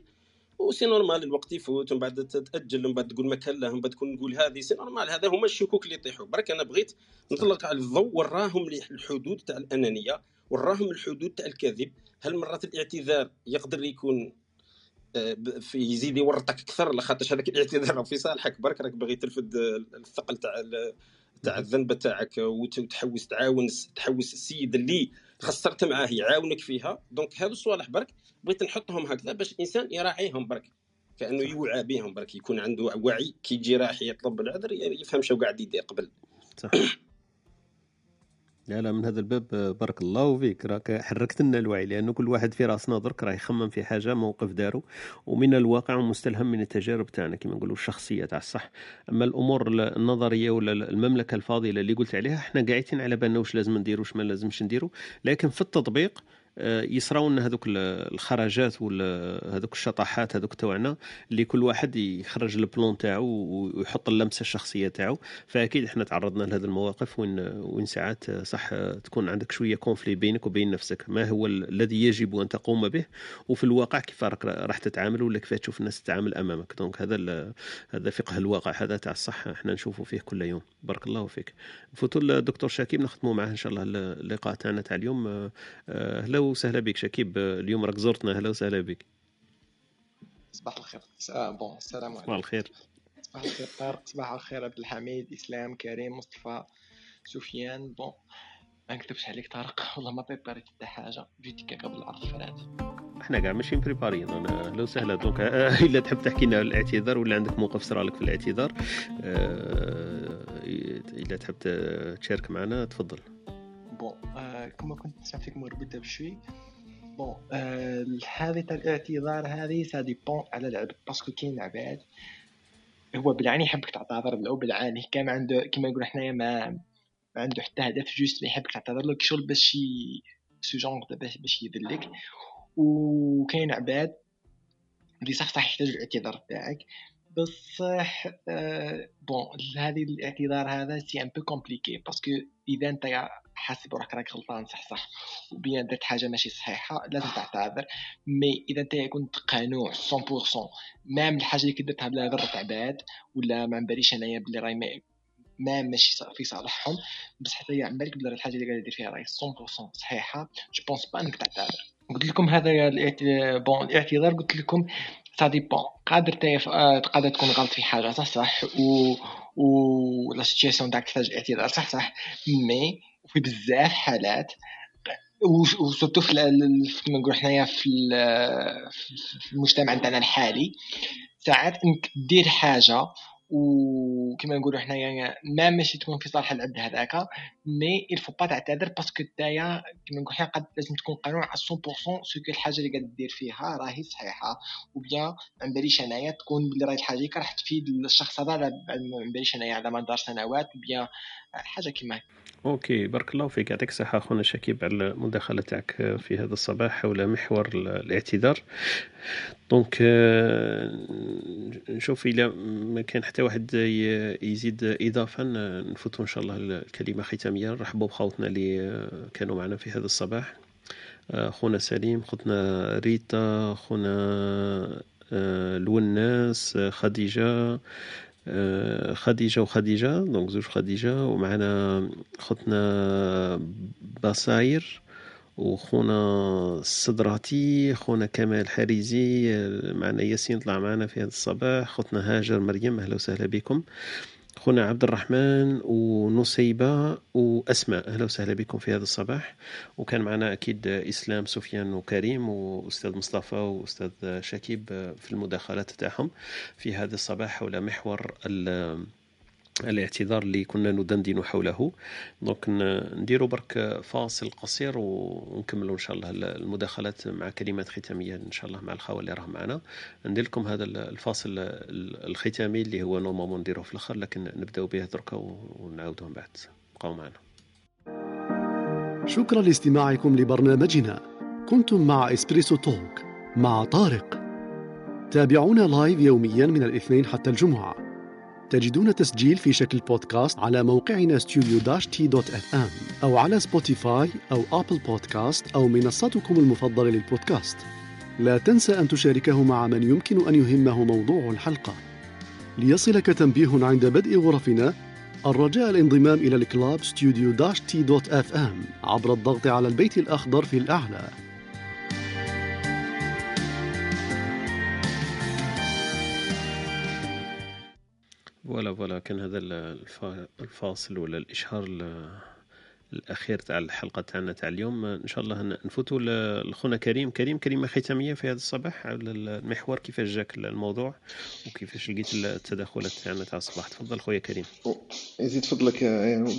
و c'est normal الوقت يفوت ومن بعد تأجل ومن بعد تقول ما كان ومن بعد تكون نقول هذه c'est normal هذا هما الشكوك اللي يطيحوا برك أنا بغيت نطلق على الضوء وراهم الحدود تاع الأنانية وراهم الحدود تاع الكذب. هل مرات الاعتذار يقدر يكون آه، في يزيد يورطك أكثر؟ لخاطرش هذاك الاعتذار (laughs) في صالحك. برك راك باغي ترفد الثقل تاع تاع الذنب تاعك وتحوس تعاون تحوس السيد اللي خسرت معاه يعاونك فيها. donc هذو الصوالح برك بغيت نحطهم هكذا باش الإنسان يراعيهم برك. كأنه يوعى بهم برك. يكون عنده وعي. كي يجي راح يطلب العذر يفهم شو قاعد يدير قبل. صح. لا لا من هذا الباب بارك الله فيك. راك حركت لنا الوعي لأنه كل واحد في راسنا درك راه يخمم في حاجة موقف دارو. ومن الواقع ومستلهم من التجارب تاعنا كما نقولوا الشخصية تاع الصح. أما الأمور النظرية ولا المملكة الفاضلة اللي قلت عليها إحنا قاعدين على بالنا واش لازم نديروا واش ما لازمش نديروا لكن في التطبيق آه، يصراو لنا هذوك الخرجات ولا هذوك الشطحات هذوك تاعنا اللي كل واحد يخرج ال plan تاعو ويحط اللمسة الشخصية تاعو. فأكيد إحنا تعرضنا لهذه المواقف وين وين ساعات صح تكون عندك شوية conflit بينك وبين نفسك. ما هو الذي يجب أن تقوم به؟ وفي الواقع كيف راح تتعامل ولا كيف تشوف الناس تتعامل أمامك؟ donc هذا هذا فقه الواقع. هذا تاع الصح إحنا نشوفه فيه كل يوم. بارك الله فيك. نفوتوا الدكتور شاكيب نختموا معاه إن شاء الله اللقاء تاعنا تاع اليوم. هلا آه، وسهلا بك شكيب. اليوم راك زرتنا. أهلا وسهلا بك. صباح الخير. bon السلام عليكم. صباح الخير. صباح الخير طارق. صباح الخير عبد الحميد إسلام كريم مصطفى سفيان. bon ما نكتبش عليك طارق. (laughs) والله ما بريباريت حتى حاجة. جيت قبل العرض فات إحنا كاع ماشي مبريباريين أنا أهلا وسهلا. donc (laughs) إلا تحب تحكي لنا الاعتذار ولا عندك موقف صرالك في الاعتذار آه، إلا تحب تشارك معنا تفضل. bon آه كما كنت نسمع فيك مربوطه بشوي. bon آه هذه تاع الاعتذار هذه ça dépend على العبد parce que كاين عباد هو بالعاني يحبك تعتذر له بالعاني كان عنده كما نقول حنايا ما ما عنده حتى هدف juste ما يحبك تعتذر له كشغل باش ce genre باش باش يذلك. وكاين عباد اللي صح صح يحتاج الاعتذار تاعك. بصح آه bon هذه الاعتذار هذا c'est un peu compliqué parce que إذا أنت حاسب روحك راك غلطان صح صح. و bien درت حاجة ماشي صحيحة لازم تعتذر. mais إذا أنت كنت قانع 100% même الحاجة اللي كدرتها بلا غير عباد ولا ما باليش أنايا بلي راهي ما ماشي في صالحهم بس حتى هي بالك بلي الحاجة اللي قاعد دير فيها راهي 100% صحيحة. je pense pas إنك تعتذر. قلت لكم هذا bon الاعتذار قلت لكم ça dépend قادر قادر تكون غلط في حاجة صح صح و و la situation تاعك تحتاج اعتذار صح صح. mais في بزاف حالات. و surtout في كما نقول حنايا في المجتمع تاعنا الحالي ساعات انك دير حاجة وكما نقولوا حنايا ما ماشي تكون في صالح العبد هذاك mais faut pas تعتذر parce que نتايا كما نقول حنا قد لازم تكون قانع على 100% sur الحاجة اللي قاعد دير فيها راهي صحيحه و bien ما باليش انايا تكون بلي راهي الحاجة راح تفيد الشخص هذا ما باليش انايا على مدار سنوات bien حاجة كيما OK بارك الله فيك يعطيك الصحة أخونا شكيب على المداخلة تاعك في هذا الصباح حول محور الاعتذار. donc نشوف إلى ما كان حتى واحد يزيد اضافه نفوتوا إن شاء الله الكلمة ختامية. نرحبوا بخوتنا اللي كانوا معنا في هذا الصباح. خونا سليم خوتنا ريتا خونا الوناس خديجة خديجة وخديجة donc زوج خديجة ومعنا خوتنا باصاير وخونا الصدراتي خونا كمال حريزي معنا ياسين طلع معنا في هذا الصباح خوتنا هاجر مريم أهلا وسهلا بكم. خونا عبد الرحمن ونصيبة وأسماء. أهلا وسهلا بكم في هذا الصباح. وكان معنا أكيد إسلام سفيان وكريم وأستاذ مصطفى وأستاذ شكيب في المداخلات تاعهم في هذا الصباح حول محور الاعتذار اللي كنا ندندن حوله. دونك نديروا برك فاصل قصير ونكملوا إن شاء الله المداخلات مع كلمات ختامية إن شاء الله مع الخوه اللي راهم معنا. ندير لكم هذا الفاصل الختامي اللي هو normalement نديروه في الأخر لكن نبداو به دركا ونعاودوه من بعد. بقاو معنا. شكرا لاستماعكم لبرنامجنا. كنتم مع Espresso Talk مع طارق. تابعونا live يوميا من الاثنين حتى الجمعة. تجدون تسجيل في شكل بودكاست على موقعنا ام أو على سبوتيفاي أو أبل بودكاست أو منصتكم المفضلة للبودكاست. لا تنسى أن تشاركه مع من يمكن أن يهمه موضوع الحلقة. ليصلك تنبيه عند بدء غرفنا الرجاء الانضمام إلى ال club studio t dot fm عبر الضغط على البيت الأخضر في الأعلى. voilà voilà كان هذا الفاصل ولا الإشهار الأخير تاع الحلقة تاعنا تاع اليوم. إن شاء الله نفوتوا لخونا كريم. كريم كلمه ختامية في هذا الصباح على المحور. كيفاش جاك الموضوع؟ وكيفاش لقيت التدخلات تاعنا تاع الصباح؟ تفضل خويا كريم. يزيد فضلك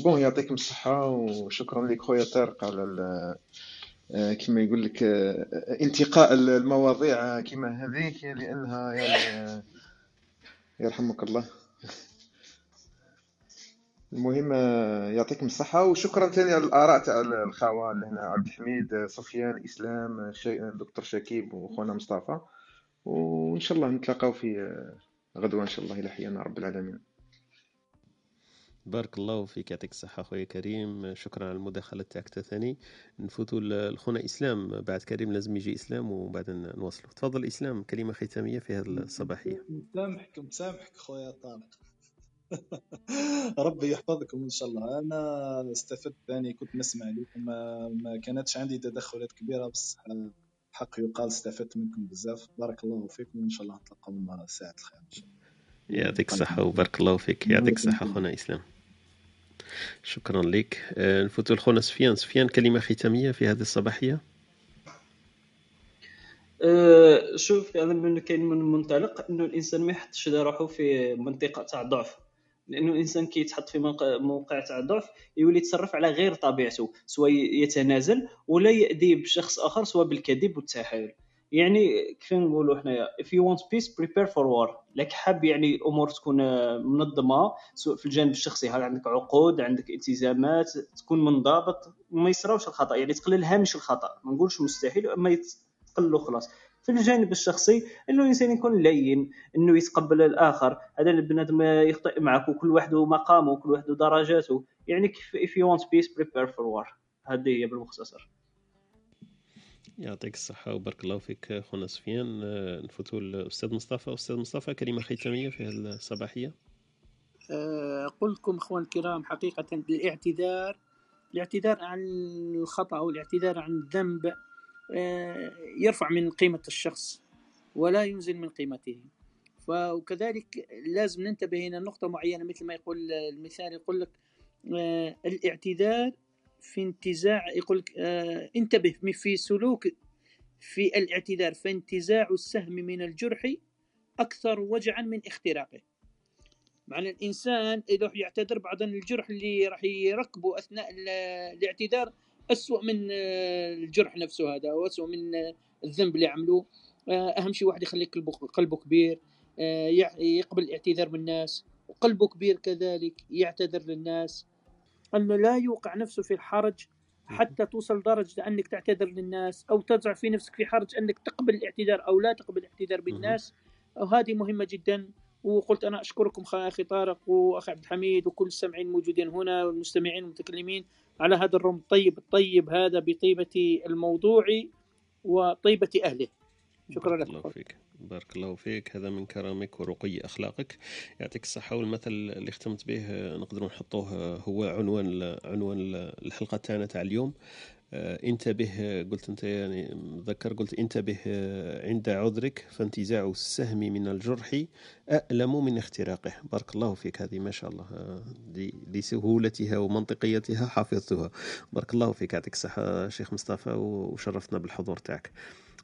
بون يعطيكم الصحة وشكرا لك خويا طارق على كما يقول لك انتقاء المواضيع كما هذيك لأنها يعني يرحمك الله. المهم يعطيكم الصحة وشكرا ثاني على الآراء تاع الخاوة اللي هنا عبد الحميد سفيان إسلام دكتور شكيب وخونا مصطفى. وإن شاء الله نتلاقاو في غدوة إن شاء الله إلى حيانا رب العالمين. بارك الله فيك يعطيك الصحة خويا كريم. شكرا على المداخلة تاعك ثاني. نفوتوا لخونا إسلام. بعد كريم لازم يجي إسلام وبعد نواصلوا. تفضل إسلام كلمة ختامية في هذه الصباحية. مسامحك مسامحك خويا طارق. (laughs) ربي يحفظكم إن شاء الله. أنا استفدت ثاني كنت نسمع لكم ما, ما كانتش عندي تدخلات كبيرة بس حق يقال استفدت منكم بزاف. بارك الله فيكم وان شاء الله نتلاقاو ساعة الخير إن شاء الله. يعطيك الصحة وبارك الله فيك. يعطيك الصحة خونا إسلام. شكرا لك. آه، نفوت لخونا سفيان. سفيان كلمة ختامية في هذه الصباحية؟ أه شوف أنا من كاين من منطلق إنه الإنسان ما يحطش روحه في منطقة تاع ضعف لأنه الإنسان كيتحط في موقع تاع ضعف يولي يتصرف على غير طبيعته سواء يتنازل ولا يأذي بشخص آخر سواء بالكذب والتحايل يعني كيف نقولوا حنايا؟ If you want peace prepare for war. لك حاب يعني الأمور تكون منظمة سواء في الجانب الشخصي هل عندك عقود عندك التزامات تكون منضبط وما يصراوش الخطأ. يعني تقلل هامش الخطأ. ما نقولش مستحيل أما تقللوا خلاص. في الجانب الشخصي انه الانسان يكون لين انه يتقبل الآخر. هذا البنادم يخطئ معك وكل واحد مقامه وكل واحد درجاته. يعني if you want peace prepare for war. هذه هي بالمختصر. يعطيك الصحة وبارك الله فيك خونا سفيان. نفوتوا الأستاذ مصطفى. أستاذ مصطفى كلمة ختامية في الصباحية. أقول لكم أخوان الكرام حقيقة الاعتذار الاعتذار عن الخطأ أو الاعتذار عن الذنب يرفع من قيمة الشخص ولا ينزل من قيمته. وكذلك لازم ننتبه هنا نقطة معينة مثل ما يقول المثال يقول لك آه، الاعتذار في انتزاع يقول لك آه، انتبه في سلوك في الاعتذار فانتزاع السهم من الجرح أكثر وجعا من اختراقه. معنى الإنسان إذا يعتذر بعض الجرح اللي راح يركبه أثناء الاعتذار أسوأ من الجرح نفسه هذا وأسوأ من الذنب اللي عملوه. أهم شيء واحد يخلي قلبه, كبير يقبل الاعتذار من الناس. وقلبه كبير كذلك يعتذر للناس. أنه لا يوقع نفسه في الحرج حتى توصل درجة أنك تعتذر للناس أو تضع في نفسك في حرج أنك تقبل الاعتذار أو لا تقبل الاعتذار بالناس وهذه مهمة جدا. وقلت أنا أشكركم أخي طارق وأخي عبد الحميد وكل السامعين الموجودين هنا والمستمعين والمتكلمين. على هذا الروم الطيب الطيب هذا بطيبة الموضوع وطيبة أهله. شكرا لك بارك الله فيك. هذا من كرمك ورقي أخلاقك. يعطيك الصحة والمثل اللي ختمت به نقدروا نحطوه هو عنوان عنوان الحلقة تاعنا تاع اليوم. انتبه قلت انت يعني ذكر قلت انتبه آه، عند عذرك فانتزاع السهم من الجرح أألم من اختراقه. بارك الله فيك. هذه ما شاء الله آه، لسهولتها ومنطقيتها حفظتها بارك الله فيك. يعطيك الصحة شيخ مصطفى وشرفتنا بالحضور تاعك.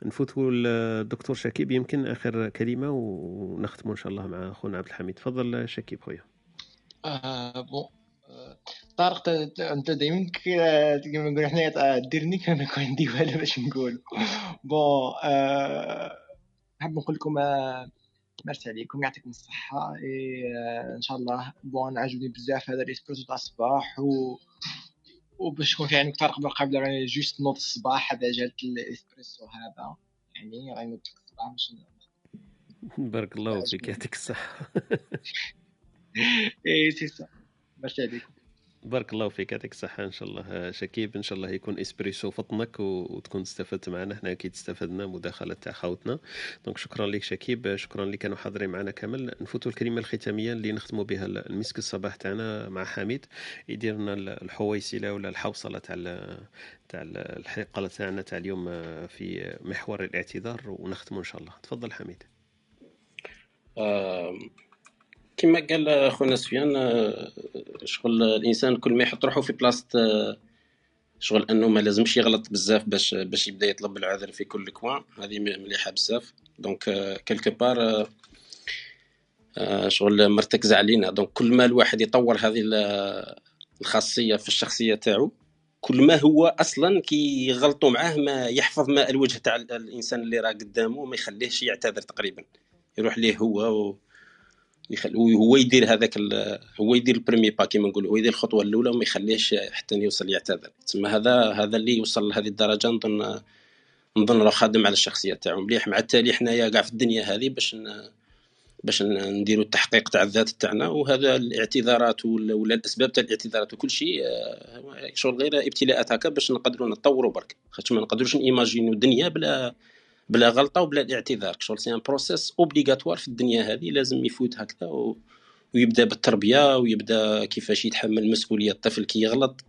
نفوتوا الدكتور شكيب يمكن آخر كلمة ونختم إن شاء الله مع أخونا عبد الحميد. تفضل شكيب خويا. آه بون طارق انت دائما كما نقول حنايا ديرني كما يكون عندي والو باش نقول. بون أه نحب نقول لكم آه، مرسي عليكم يعطيكم الصحة آه، إن شاء الله. bon عجبني بزاف هذا الاسبريسو تاع الصباح و وباش يكون في عندك طارق بالقبل راني juste نوض الصباح هذا جالت الإسبريسو هذا. يعني راني نوض الصباح باش بارك الله فيك يعطيك الصحة. (laughs) et c'est ça merci عليكم. بارك الله فيك يعطيك الصحة. إن شاء الله شكيب إن شاء الله يكون إسبريسو فطنك وتكون استفدت معنا. حنا أكيد استفدنا مداخلة تاع خوتنا. donc شكرا لك شكيب شكرا اللي كانوا حاضرين معنا كامل. نفوتوا الكلمة الختامية اللي نختموا بها المسك الصباح تاعنا مع حميد يدير لنا الحويسلة ولا الحوصلة تاع تاع الحلقة تاعنا تاع اليوم في محور الاعتذار. ونختموا إن شاء الله. تفضل حميد. كما قال خونا سفيان آه، شغل الإنسان كل ما يحط روحه في بلاصة آه، شغل أنه ما لازمش يغلط بزاف باش باش يبدأ يطلب العذر في كل coin. هذه مليحة بزاف. donc quelque part شغل مرتكزه علينا. donc كل ما الواحد يطور هذه الخاصية في الشخصية تاعو كل ما هو أصلا كي يغلطوا معاه ما يحفظ ما الوجه تاع الإنسان اللي راه قدامه ما يخليهش يعتذر تقريبا. يروح ليه هو و... هو يدير هذاك هو يدير ال premier pas كيما نقولوا هو يدير الخطوة الأولى وما يخليهش حتى يوصل يعتذر. تسمى هذا هذا اللي يوصل لهذه الدرجة نظن نظن راه خادم على الشخصية تاعو. مليح مع التالي حنايا كاع في الدنيا هذه باش باش نديروا التحقيق تاع الذات تاعنا. وهذا الاعتذارات ولا الأسباب تاع الاعتذارات وكل شيء آه، شغل غير ابتلاءات هكا باش نقدروا نتطوروا برك. خاطر ما نقدروش نيماجينيو الدنيا بلا بلا غلطة وبلا الاعتذار. شغل c'est un processus obligatoire في الدنيا هذه لازم يفوت هكذا و... ويبدأ بالتربية ويبدأ كيفاش يتحمل مسؤولية الطفل كي يغلط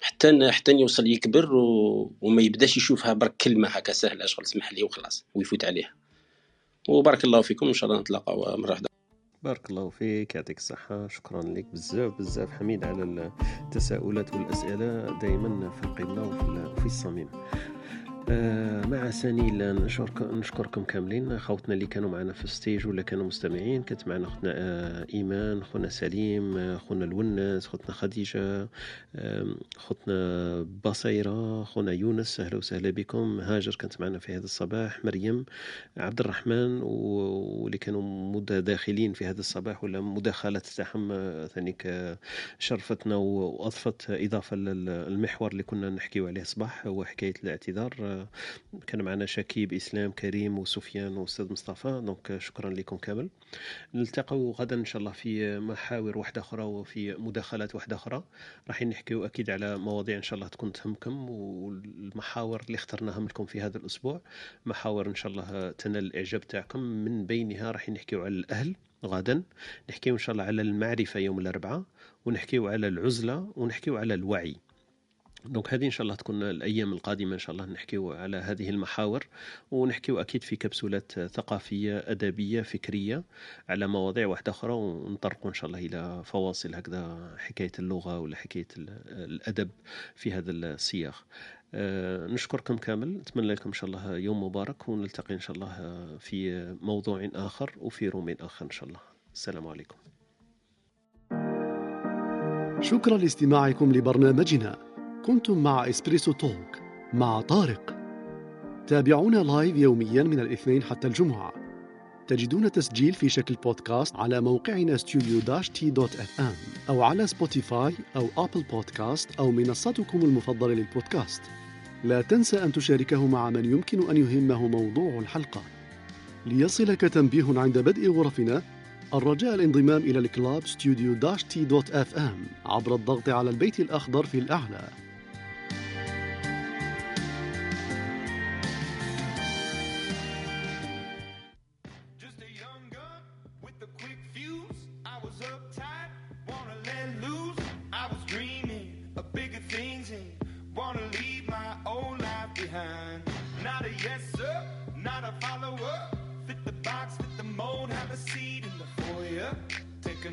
حتى حتى يوصل يكبر و... وما يبداش يشوفها برك كلمة هكا سهلة شغل سمح لي وخلاص ويفوت عليها. وبارك الله فيكم إن شاء الله نتلاقاو مرة واحدة بارك الله فيك يعطيك الصحة شكرا لك بزاف بزاف حميد على التساؤلات والأسئلة دائما في القمة وفي الصميم. مع سنيل نشكركم كاملين. خوتنا اللي كانوا معنا في ال stage ولا كانوا مستمعين كانت معنا خوتنا آه، إيمان خونا سليم آه، خونا الونس خوتنا خديجة خوتنا بصيرة خونا يونس أهلا وسهلا بكم. هاجر كانت معنا في هذا الصباح مريم عبد الرحمن واللي كانوا متداخلين في هذا الصباح ولا مداخلات تاعهم ثانيك شرفتنا وأضفت إضافة للمحور اللي كنا نحكيو عليه صباح هو حكاية الاعتذار. كان معنا شكيب إسلام كريم وسفيان وأستاذ مصطفى. donc شكرا لكم كامل. نلتقوا غدا إن شاء الله في محاور واحدة أخرى وفي مداخلات واحدة أخرى. راح نحكيو أكيد على مواضيع إن شاء الله تكون تهمكم والمحاور اللي اخترناها لكم في هذا الأسبوع. محاور إن شاء الله تنال الإعجاب تاعكم. من بينها راح نحكيو على الأهل غدا. نحكيو إن شاء الله على المعرفة يوم الأربعاء ونحكيو على العزلة ونحكيو على الوعي. دونك هذه إن شاء الله تكون الأيام القادمة إن شاء الله نحكيو على هذه المحاور ونحكيو أكيد في كبسولات ثقافية أدبية فكرية على مواضيع واحدة أخرى ونطرقوا إن شاء الله إلى فواصل هكذا حكاية اللغة ولا حكاية الأدب في هذا السياق. أه نشكركم كامل نتمنى لكم إن شاء الله يوم مبارك ونلتقي إن شاء الله في موضوع آخر وفي room آخر إن شاء الله. السلام عليكم. شكرا لاستماعكم لبرنامجنا. كنتم مع Espresso Talk مع طارق. تابعونا live يوميا من الاثنين حتى الجمعة. تجدون تسجيل في شكل بودكاست على موقعنا studio T dot FM أو على Spotify أو Apple Podcast أو منصتكم المفضلة للبودكاست. لا تنسى أن تشاركه مع من يمكن أن يهمه موضوع الحلقة. ليصلك تنبيه عند بدء غرفنا الرجاء الانضمام إلى ال club studio T dot FM عبر الضغط على البيت الأخضر في الأعلى.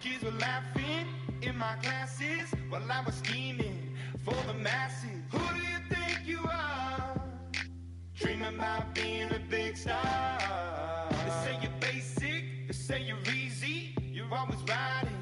Kids were laughing in my classes while I was scheming for the masses. Who do you think you are? Dreaming about being a big star. They say you're basic, they say you're easy. You're always riding